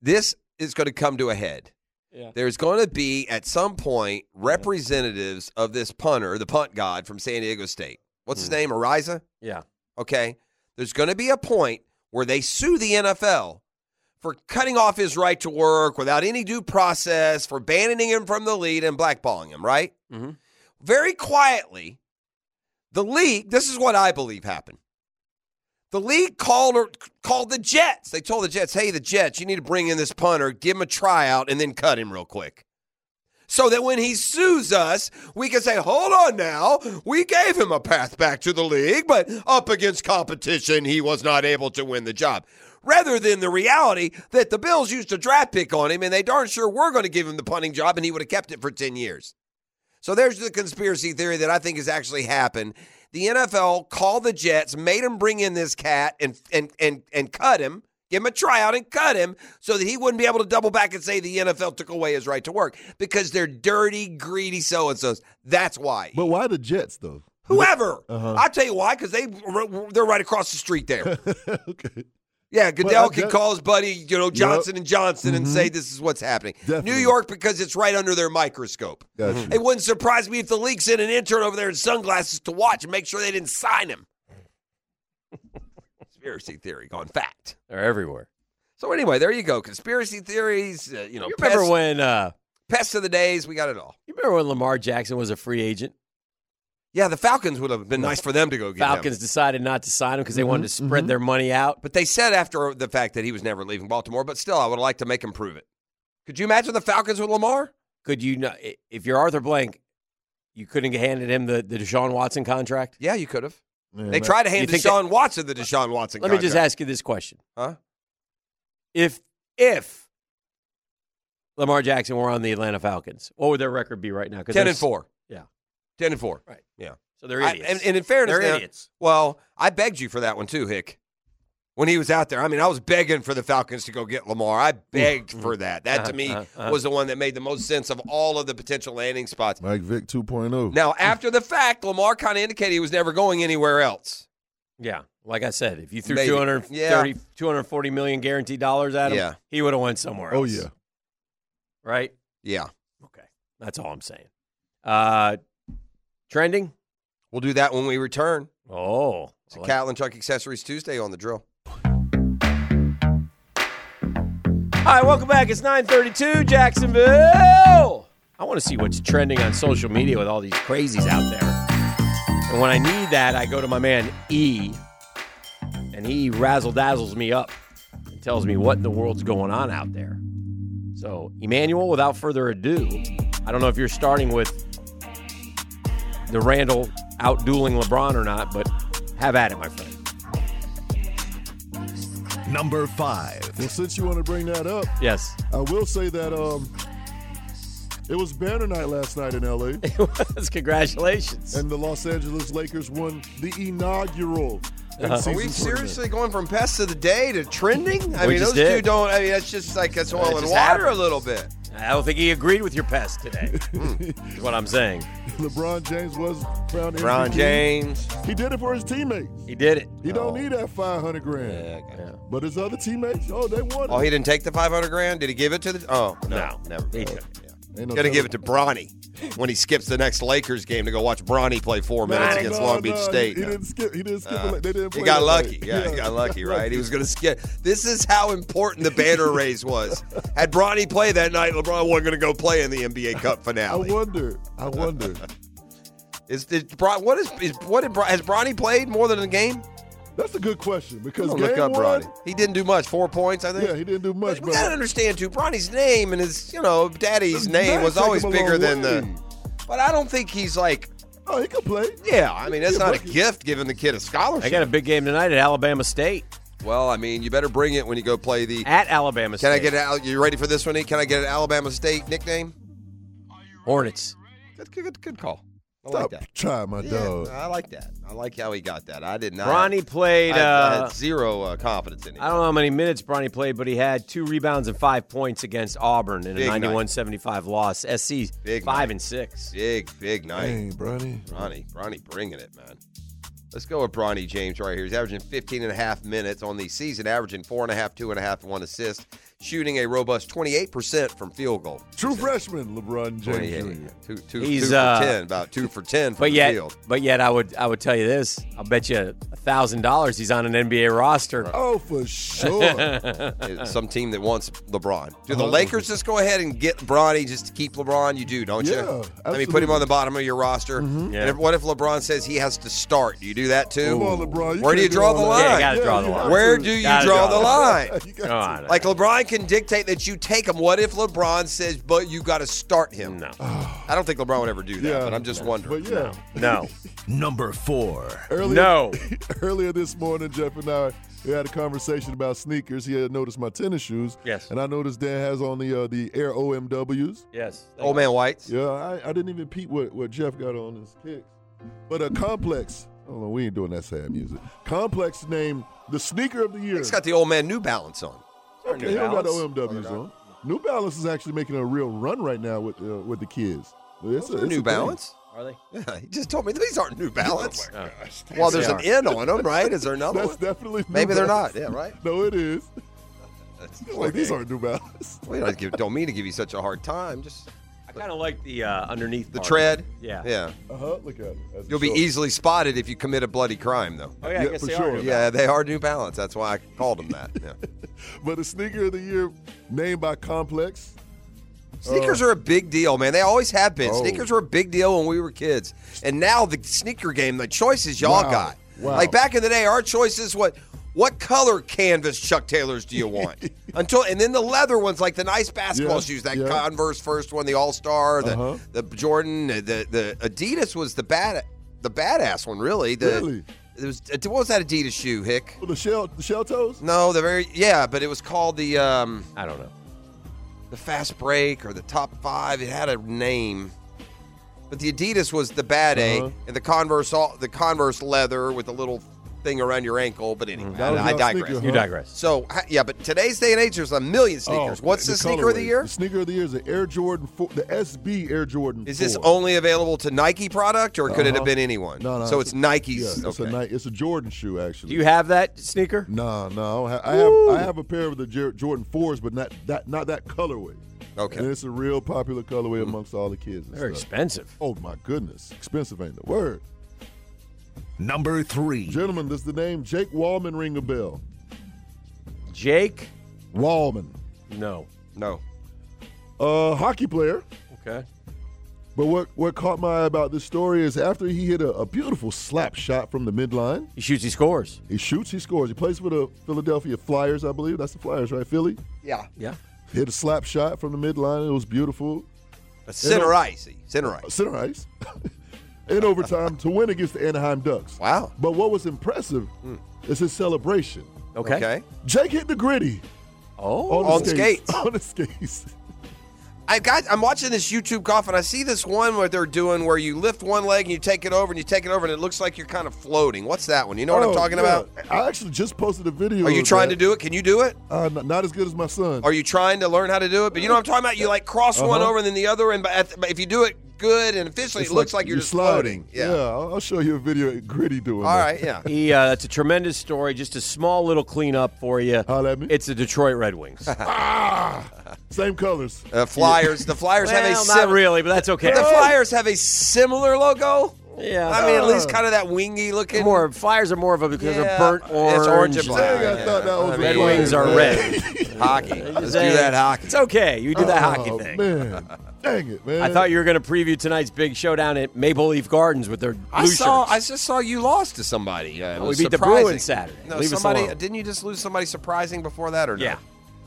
This is going to come to a head. Yeah. There's going to be at some point representatives of this punter, the punt god from San Diego State. What's his hmm. name? Araiza? Yeah. Okay. There's going to be a point where they sue the NFL for cutting off his right to work without any due process, for banning him from the league and blackballing him, right? Mhm. Very quietly, the league, this is what I believe happened. The league called or called the Jets. They told the Jets, "Hey, the Jets, you need to bring in this punter, give him a tryout, and then cut him real quick." So that when he sues us, we can say, hold on now, we gave him a path back to the league, but up against competition, he was not able to win the job. Rather than the reality that the Bills used a draft pick on him and they darn sure were going to give him the punting job and he would have kept it for 10 years. So there's the conspiracy theory that I think has actually happened. The NFL called the Jets, made him bring in this cat and and and and cut him, give him a tryout and cut him so that he wouldn't be able to double back and say the NFL took away his right to work because they're dirty, greedy so and so's. That's why. But why the Jets though? Whoever. Uh-huh. I'll tell you why, because they they're right across the street there. okay. Yeah, Goodell can call his buddy, you know, Johnson and Johnson and say this is what's happening. New York because it's right under their microscope. Got you. It wouldn't surprise me if the league sent an intern over there in sunglasses to watch and make sure they didn't sign him. Conspiracy theory gone fact. They're everywhere. So anyway, there you go. Conspiracy theories, uh, you know, You remember pests, when? Uh, pests of the days. We got it all. you remember when Lamar Jackson was a free agent? Yeah, the Falcons would have been nice for them to go get him. Falcons decided not to sign him because they wanted to spread their money out. But they said after the fact that he was never leaving Baltimore, but still, I would like to make him prove it. Could you imagine the Falcons with Lamar? Could you not? If you're Arthur Blank, you couldn't have handed him the, the Deshaun Watson contract. Yeah, you could have. Man, They that- tried to hand Deshaun Watson the Deshaun Watson Let me just ask you this question: Huh? If if Lamar Jackson were on the Atlanta Falcons, what would their record be right now? 10 and 4. Yeah. 10 and 4. Right. Yeah. So they're I- idiots. and, and in fairness, they're now- idiots. well, I begged you for that one too, Hick. When he was out there, I mean, I was begging for the Falcons to go get Lamar. I begged for that. That to me Uh-huh, uh-huh. was the one that made the most sense of all of the potential landing spots. Mike Vick oh. 2.0. Now, after the fact, Lamar kind of indicated he was never going anywhere else. Yeah, like I said, if you threw Maybe. 230, Yeah. 240 million guaranteed dollars at him, Yeah. he would have went somewhere else. oh yeah. right. Yeah. Okay, that's all I'm saying. Uh, trending. We'll do that when we return. Oh. It's a Catlin Truck Accessories Tuesday on the drill. All right, welcome back. It's 932 Jacksonville. I want to see what's trending on social media with all these crazies out there. And when I need that, I go to my man E, and he razzle dazzles me up and tells me what in the world's going on out there. So, Emmanuel, without further ado, I don't know if you're starting with the Randle out dueling LeBron or not, but have at it, my friend. Number five. Well, since you want to bring that up, Yes. I will say that um, it was banner night last night in LA, It was. Congratulations. and the Los Angeles Lakers won the inaugural. Uh-huh. Are in-season we tournament. seriously going from pest of the day to trending? I We mean, just those two don't. I mean, that's just like that's oil and just water a little bit. I don't think he agreed with your pest today. Is what I'm saying. LeBron James was crowned Brown MVP. James. He did it for his teammates. He did it. He don't oh. need that 500 grand. But his other teammates, oh, they won. Oh, it. he didn't take the 500 grand. Did he give it to the? Oh no, No. never. He Yeah. took Ain't no Gonna give it to Bronny when he skips the next Lakers game to go watch Bronny play four minutes No, against no, Long Beach no, State. He, he didn't skip. He didn't skip. Uh, they didn't. He got lucky. night. Yeah, he got lucky, right? He was going to skip. This is how important the banner raise was. Had Bronny play that night, LeBron wasn't going to go play in the NBA Cup finale. I wonder. I wonder. Is, is Bron, what is, is what did has Bronny played more than a game? That's a good question because game look up one, Bronny. He didn't do much. Four points, I think. yeah, he didn't do much. But we gotta understand too. Bronny's name and his, you know, daddy's name was always bigger than way. the. But I don't think he's like. Oh, he could play. Yeah, I mean that's not a gift giving the kid a scholarship. I got a big game tonight at Alabama State. well, I mean, you better bring it when you go play the. At Alabama State. Can I get out? You ready for this one? E? Can I get an Alabama State nickname? Hornets? Good, good, good call. I Stop like that. trying, my Yeah, dog. I like that. I like how he got that. I did not. Bronny played. I, I Uh, had zero uh, confidence in him. I don't know how many minutes Bronny played, but he had two rebounds and five points against Auburn in a Big night. 91-75 loss. SC Big five night. and six. Big, big night. Dang, Bronny. Bronny, Bronny bringing it, man. Let's go with Bronny James right here. He's averaging 15 and a half minutes on the season, averaging four and a half, two and a half, one assist, shooting a robust 28% from field goal. True freshman, LeBron James 28. Jr. Two, two, He's, two for uh, 10, about two for 10 from But the yet, field. but yet, I would I would tell you this. I'll bet you a thousand dollars he's on an NBA roster. Oh, for sure. Some team that wants LeBron. Do the Uh-huh. Lakers just go ahead and get Bronny just to keep LeBron? You do, don't Yeah, you? I mean, put him on the bottom of your roster. And Yeah. if, what if LeBron says he has to start? Do you do that too? Come on, LeBron. Where do you draw the line? Yeah, you gotta draw the line. Where do you draw draw the the line? Come on. Like LeBron can dictate that you take him. What if LeBron says, "But you got to start him"? No. I don't think LeBron would ever do that. Yeah. But I'm just wondering. But yeah, No. Number four. earlier, No. earlier this morning, Jeff and I we had a conversation about sneakers. He had noticed my tennis shoes. Yes. And I noticed Dan has on the uh, the Air OMWs. Yes. Old man Whites. Yeah, I, I didn't even peep what, what Jeff got on his kicks. But a complex. Oh no, we ain't doing that sad music. Complex named the sneaker of the year. He's got the old man New Balance on. Okay, he don't got the OMWs on. New Balance is actually making a real run right now with uh, with the kids. It's a- it's a New thing. Balance. Are they? Yeah, he just told me these aren't New Balance. Oh. well, there's They an N on them, right? Is there another That's one? definitely New Maybe they're Balance. not. Yeah, right. No, it is. That's Like these aren't New Balance. Wait, don't, give, don't mean to give you such a hard time. Just I kind of like the uh, underneath the part. tread. Yeah. Yeah. Uh huh. Look at it. That's You'll be short. easily spotted if you commit a bloody crime, though. Oh yeah, I guess for they sure. are. Yeah, they are New Balance. That's why I called them that. Yeah. But the sneaker of the year named by Complex. Sneakers are a big deal, man. They always have been. Oh. Sneakers were a big deal when we were kids. And now the sneaker game, the choices y'all Wow. got. Wow. Like back in the day, our choices what what color canvas Chuck Taylors do you want? Until and then the leather ones, like the nice basketball Yeah, shoes, that yeah. Converse first one, the All Star, the Uh-huh. the Jordan, the, the the Adidas was the bad the badass one, really. The, Really? It was what was that Adidas shoe, Hick? Oh, the shell, the shell toes. No, the very yeah, but it was called the um I don't know. the fast break or the top five. It had a name, but the Adidas was the bad Uh-huh. A, and the Converse all the Converse leather with the little thing around your ankle. But anyway, That was I, I y'all digress. sneaker, You digress. So ha- yeah, but today's day and age, there's a million sneakers. Oh, What's the, sneaker of the colorway. year? The sneaker of the year is the Air Jordan 4, the SB Air Jordan. Is this 4. only available to Nike product, or could it have Uh-huh. been anyone? No, no. So it's Nike's. Yeah, it's okay. a Ni- it's a Jordan shoe actually. Do you have that sneaker? No, no. I, don't have, I have I have a pair of the Jer- Jordan fours, but not that not that colorway. Okay. And it's a real popular colorway amongst all the kids. and They're stuff. expensive. Oh my goodness, expensive ain't the word. Number three. Gentlemen, does the name Jake Walman ring a bell? Jake? Walman. No. No. Uh, hockey player. Okay. But what, what caught my eye about this story is after he hit a, a beautiful slap shot from the midline, He shoots, he scores. he shoots, he scores. He plays for the Philadelphia Flyers, I believe. That's the Flyers, right? Philly. Yeah. Yeah. Hit a slap shot from the midline. It was beautiful. Center ice. Center ice. Center ice. In overtime to win against the Anaheim Ducks. Wow. But what was impressive is his celebration. Okay. Okay. Jake hit the gritty Oh. on, the On skates. On the skates. I got. I'm watching this YouTube golf, and I see this one where they're doing where you lift one leg and you take it over, and you take it over, and it looks like you're kind of floating. What's that one? You know what I'm Oh, talking yeah. about? I actually just posted a video. Are you of trying that. to do it? Can you do it? Uh, n- not as good as my son. Are you trying to learn how to do it? But you know what I'm talking about. You like cross one Uh-huh. over and then the other, and but if you do it good and officially It's it looks like, you're, just floating. Yeah, I'll, I'll show you a video of Gritty doing All that. right. Yeah. He, uh, that's a tremendous story. Just a small little cleanup for you. Holla at me. It's the Detroit Red Wings. Ah, same colors. Uh, Flyers. The Flyers have a sim- not really, but that's okay. The Flyers have a similar logo. yeah. I mean, at least kind of that wingy looking. more Flyers are more of a because Yeah, they're burnt it's orange. orange and black. Dang, I thought that was I a mean, Red Wings are red. hockey. Let's do that hockey. It's okay. You do that hockey Oh, thing. man. Dang it, man. I thought you were going to preview tonight's big showdown at Maple Leaf Gardens with their blue I saw. shirts. I just saw you lost to somebody. Uh, it we was beat the. Bruins Saturday. No, Leave us somebody. alone. Didn't you just lose somebody surprising before that, or no?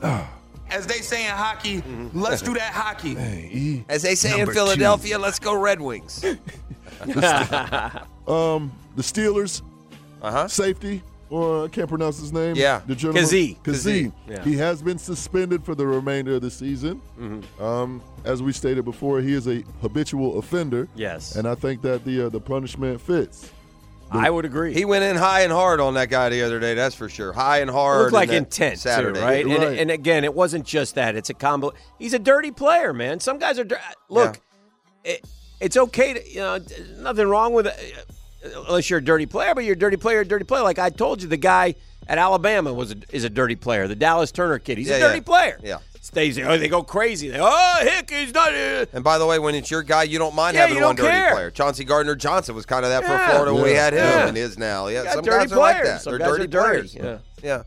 yeah. As they say in hockey, let's do that hockey. Hey. As they say in Philadelphia, let's go Red Wings. Um, the Steelers Uh huh. safety, or I can't pronounce his name. Yeah. the gentleman, Kazee. Kazee. Yeah. He has been suspended for the remainder of the season. Um, as we stated before, he is a habitual offender. Yes. and I think that the uh, the punishment fits. I would agree. He went in high and hard on that guy the other day. That's for sure. High and It hard. looked like and intent Saturday. too, right? And, Right. and again, it wasn't just that; it's a combo. He's a dirty player, man. Some guys are. dir- Look, it, it's okay to you know, nothing wrong with it, unless you're a dirty player. But you're a dirty player, a dirty player. Like I told you, the guy at Alabama was a, is a dirty player. The Dallas Turner kid, he's Yeah, a dirty yeah. player. Yeah. Stays there. Oh, they go crazy. They, oh, Hick, he's not. Uh, And by the way, when it's your guy, you don't mind Yeah, having one dirty care. player. Chauncey Gardner Johnson was kind of that for Florida when we had him, and is now. Yeah, some dirty guys are like that. Some They're guys dirty are dirty. players. Yeah. Yeah.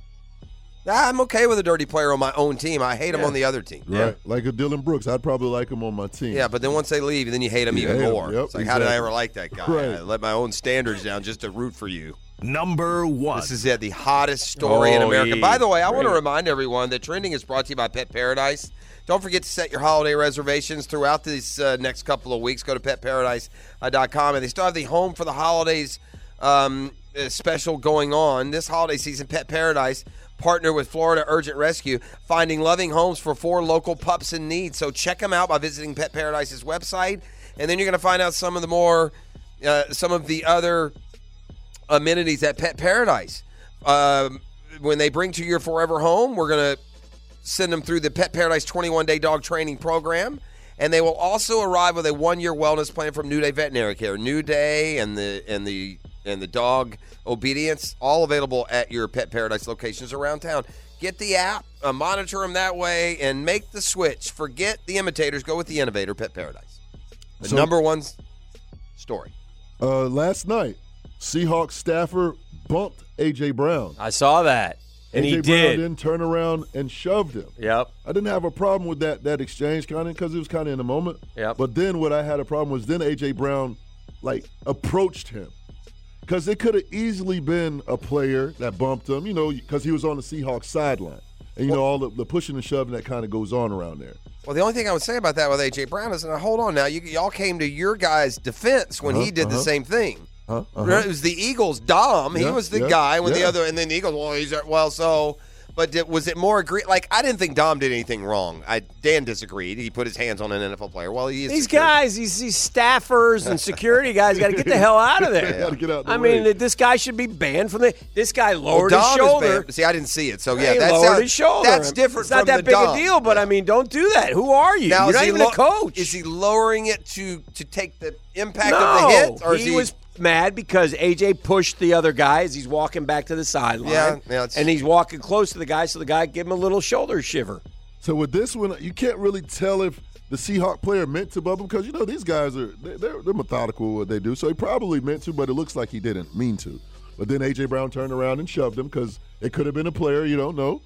Yeah, I'm okay with a dirty player on my own team. I hate him Yeah. on the other team. Right, like a Dillon Brooks, I'd probably like him on my team. Yeah, but then once they leave, then you hate him You even hate 'em. more. Yep, it's like, how did I exactly. ever like that guy? Right. I let my own standards down just to root for you. Number one. This is it, the hottest story in Oh, America. yeah. By the way, I want to remind everyone that trending is brought to you by Pet Paradise. Don't forget to set your holiday reservations throughout these uh, next couple of weeks. Go to petparadise.com, and they still have the Home for the Holidays um, uh, special going on this holiday season. Pet Paradise partner with Florida Urgent Rescue, finding loving homes for four local pups in need. So check them out by visiting Pet Paradise's website, and then you're going to find out some of the more, uh, some of the other amenities at Pet Paradise. Um, when they bring to your forever home, we're going to send them through the Pet Paradise 21 day dog training program. And they will also arrive with a one year wellness plan from New Day Veterinary Care. New Day and the and the and the dog obedience, all available at your Pet Paradise locations around town. Get the app, uh, monitor them that way, and make the switch. Forget the imitators, go with the innovator, Pet Paradise. The So- number one story. Uh, last night, Seahawks staffer bumped AJ Brown. I saw that, and AJ he Brown did. then turned around and shoved him. Yep. I didn't have a problem with that that exchange, kind of, because it was kind of in the moment. Yep. But then what I had a problem was then AJ Brown, like, approached him, because it could have easily been a player that bumped him, you know, because he was on the Seahawks sideline, and you know all the, the pushing and shoving that kind of goes on around there. Well, the only thing I would say about that with AJ Brown is, now hold on now, you y'all came to your guy's defense when he Uh-huh, did the uh-huh. same thing. Huh? It was the Eagles' Dom. he was the yeah, guy with the yeah. other, and then the Eagles. Well, he's well, so. But did, was it more agree? Like I didn't think Dom did anything wrong. I Dan disagreed. He put his hands on an NFL player. Well, he These security. guys, these, these staffers and security guys, got to get the hell out of there. Gotta get out the I way. mean, this guy should be banned from the. This guy lowered Dom his shoulder. See, I didn't see it. So yeah, he that's lowered how- his shoulder. That's different. It's not from that the big Dom. a deal, but I mean, don't do that. Who are you? Now, You're not even lo- a coach. Is he lowering it to to take the impact no, of the hit, or is he, he was mad because AJ pushed the other guy as he's walking back to the sideline. Yeah, yeah, it's- and he's walking close to the guy, so the guy gave him a little shoulder shiver. So with this one, you can't really tell if the Seahawk player meant to bump him because you know these guys are they- they're, they're methodical what they do. So he probably meant to, but it looks like he didn't mean to. But then AJ Brown turned around and shoved him because it could have been a player. You don't know.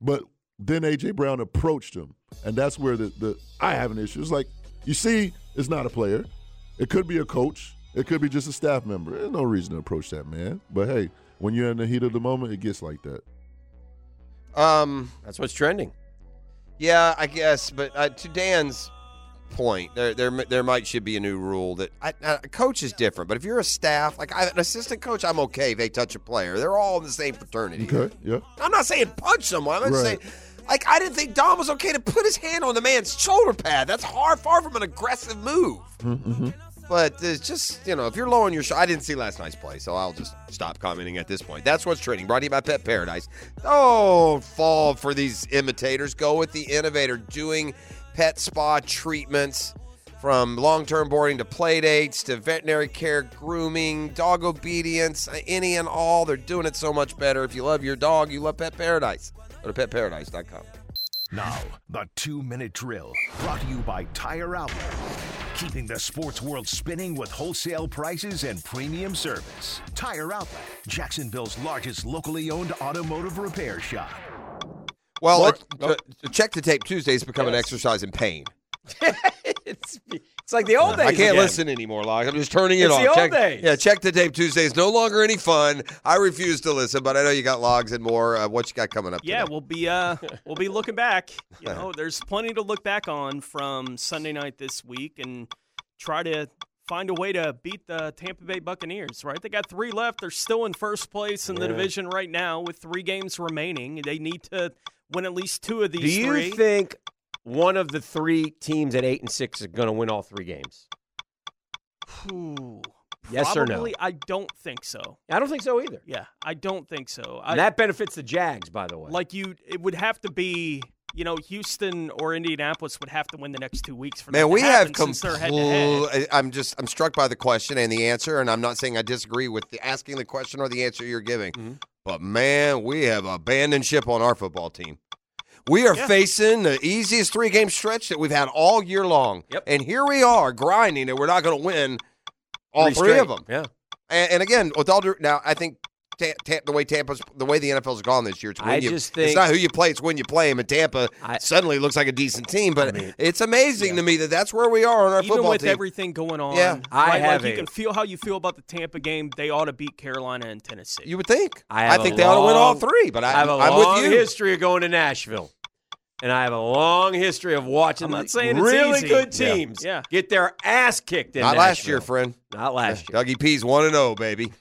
But then AJ Brown approached him, and that's where the, the I have an issue. It's like you see, it's not a player. It could be a coach. It could be just a staff member. There's no reason to approach that man. But hey, when you're in the heat of the moment, it gets like that. Um, That's what's trending. yeah, I guess. But uh, to Dan's point, there there there might should be a new rule that I, uh, a coach is different. But if you're a staff, like I, an assistant coach, I'm okay if they touch a player. They're all in the same fraternity. Okay, yeah. I'm not saying punch someone. I'm just Right. saying, like, I didn't think Dom was okay to put his hand on the man's shoulder pad. That's hard, far from an aggressive move. Mm-hmm. But it's just, you know, if you're low on your shot, I didn't see last night's play, so I'll just stop commenting at this point. That's what's trading. Brought to you by Pet Paradise. Don't fall for these imitators. Go with the innovator doing pet spa treatments from long term boarding to play dates to veterinary care, grooming, dog obedience, any and all. They're doing it so much better. If you love your dog, you love Pet Paradise. Go to petparadise.com. Now, the two minute drill brought to you by Tire Outlet. Keeping the sports world spinning with wholesale prices and premium service. Tire Outlet, Jacksonville's largest locally owned automotive repair shop. Well, Mark- uh, check the tape Tuesdays become an exercise in pain. it's it's like the old days. I can't again. listen anymore, Locke. I'm just turning it It's off. the old check, days. Yeah, check the tape Tuesday. Tuesdays. No longer any fun. I refuse to listen, but I know you got logs and more. Uh, what you got coming up? Yeah, today? we'll be uh we'll be looking back. You know, there's plenty to look back on from Sunday night this week and try to find a way to beat the Tampa Bay Buccaneers, right? They got 3 left. They're still in first place in the division right now with 3 games remaining. They need to win at least 2 of these. Do these you 3. think one of the three teams at eight and six is going to win all three games? Ooh, Yes or no? probably, I don't think so. I don't think so either. Yeah, I don't think so. I, that benefits the Jags, by the way. like you it would have to be you know, Houston or Indianapolis would have to win the next two weeks for Man, to we have happen since they're head-to-head. complete. I'm just I'm struck by the question and the answer, and I'm not saying I disagree with the asking the question or the answer you're giving, Mm-hmm. but man, we have abandoned ship on our football team. We are Yeah. facing the easiest three game stretch that we've had all year long, Yep. and here we are grinding, and we're not going to win all three, straight. of them. Yeah. And, and again, with all due, now I think ta- ta- the way Tampa's the way the NFL's gone this year, it's, when I you, just it's not who you play, it's when you play them. And Tampa I- suddenly looks like a decent team, but I mean- it's amazing to me that that's where we are on our Even football with team. everything going on, Yeah. I right, have like you can feel how you feel about the Tampa game. They ought to beat Carolina and Tennessee. you would think. I have think a they ought to win all three, but I, I have a I'm long with you. history of going to Nashville. And I have a long history of watching I'm not the saying it's really easy. good teams Yeah. get their ass kicked in Not last year, friend. Not last year. Dougie P's one and zero, baby.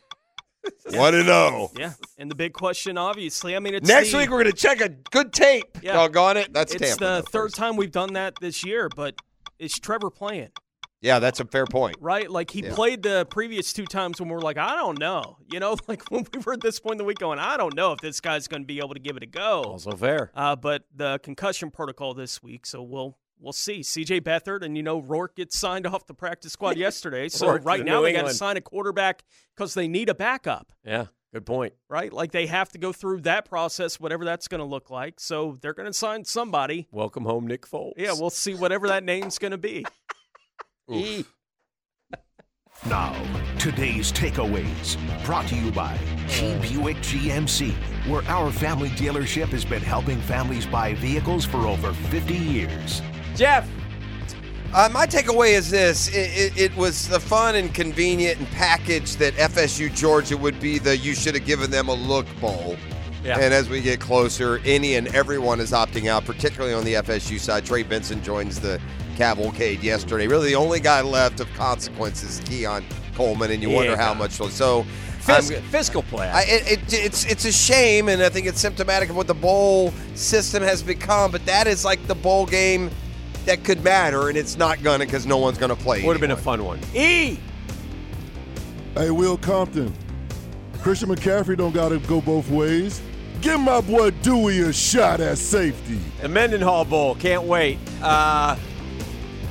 One and zero. yeah, and the big question, obviously, I mean, it's Next the- week we're going to check a good tape. Yeah. Doggone it. That's It's Tampa. the third time we've done that this year, but is Trevor playing? Yeah, that's a fair point. Right? Like he Yeah. played the previous two times when we were like, I don't know. You know, like when we were at this point in the week going, I don't know if this guy's going to be able to give it a go. Also fair. Uh, but the concussion protocol this week, so we'll we'll see. CJ Beathard and you know Rourke gets signed off the practice squad yesterday. So Rourke right now New they got to sign a quarterback because they need a backup. Yeah. Good point. Right? Like they have to go through that process, whatever that's going to look like. So they're going to sign somebody. Welcome home, Nick Foles. Yeah, we'll see whatever that name's going to be. E. Now, today's takeaways brought to you by uh. G Buick GMC, where our family dealership has been helping families buy vehicles for over 50 years. Jeff. Uh, my takeaway is this: it, it, it was the fun and convenient and package that FSU Georgia would be the you should have given them a look bowl. Yeah. And as we get closer, any and everyone is opting out, particularly on the FSU side. Trey Benson joins the cavalcade yesterday. Really, the only guy left of consequence is Keon Coleman, and you Yeah, wonder how much. So, Fis- fiscal plan. I, it, it's it's a shame, and I think it's symptomatic of what the bowl system has become. But that is like the bowl game that could matter, and it's not gonna because no one's gonna play. Would have been a fun one. E. Hey, Will Compton. Christian McCaffrey don't got to go both ways. Give my boy Dewey a shot at safety. The Mendenhall Bowl. Can't wait. Uh,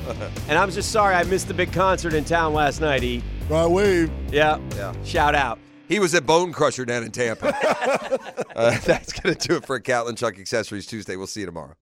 and I'm just sorry I missed the big concert in town last night, E. Right wave. Yeah. Yeah. Shout out. He was at Bone Crusher down in Tampa. uh, that's gonna do it for Catlin Truck Accessories Tuesday. We'll see you tomorrow.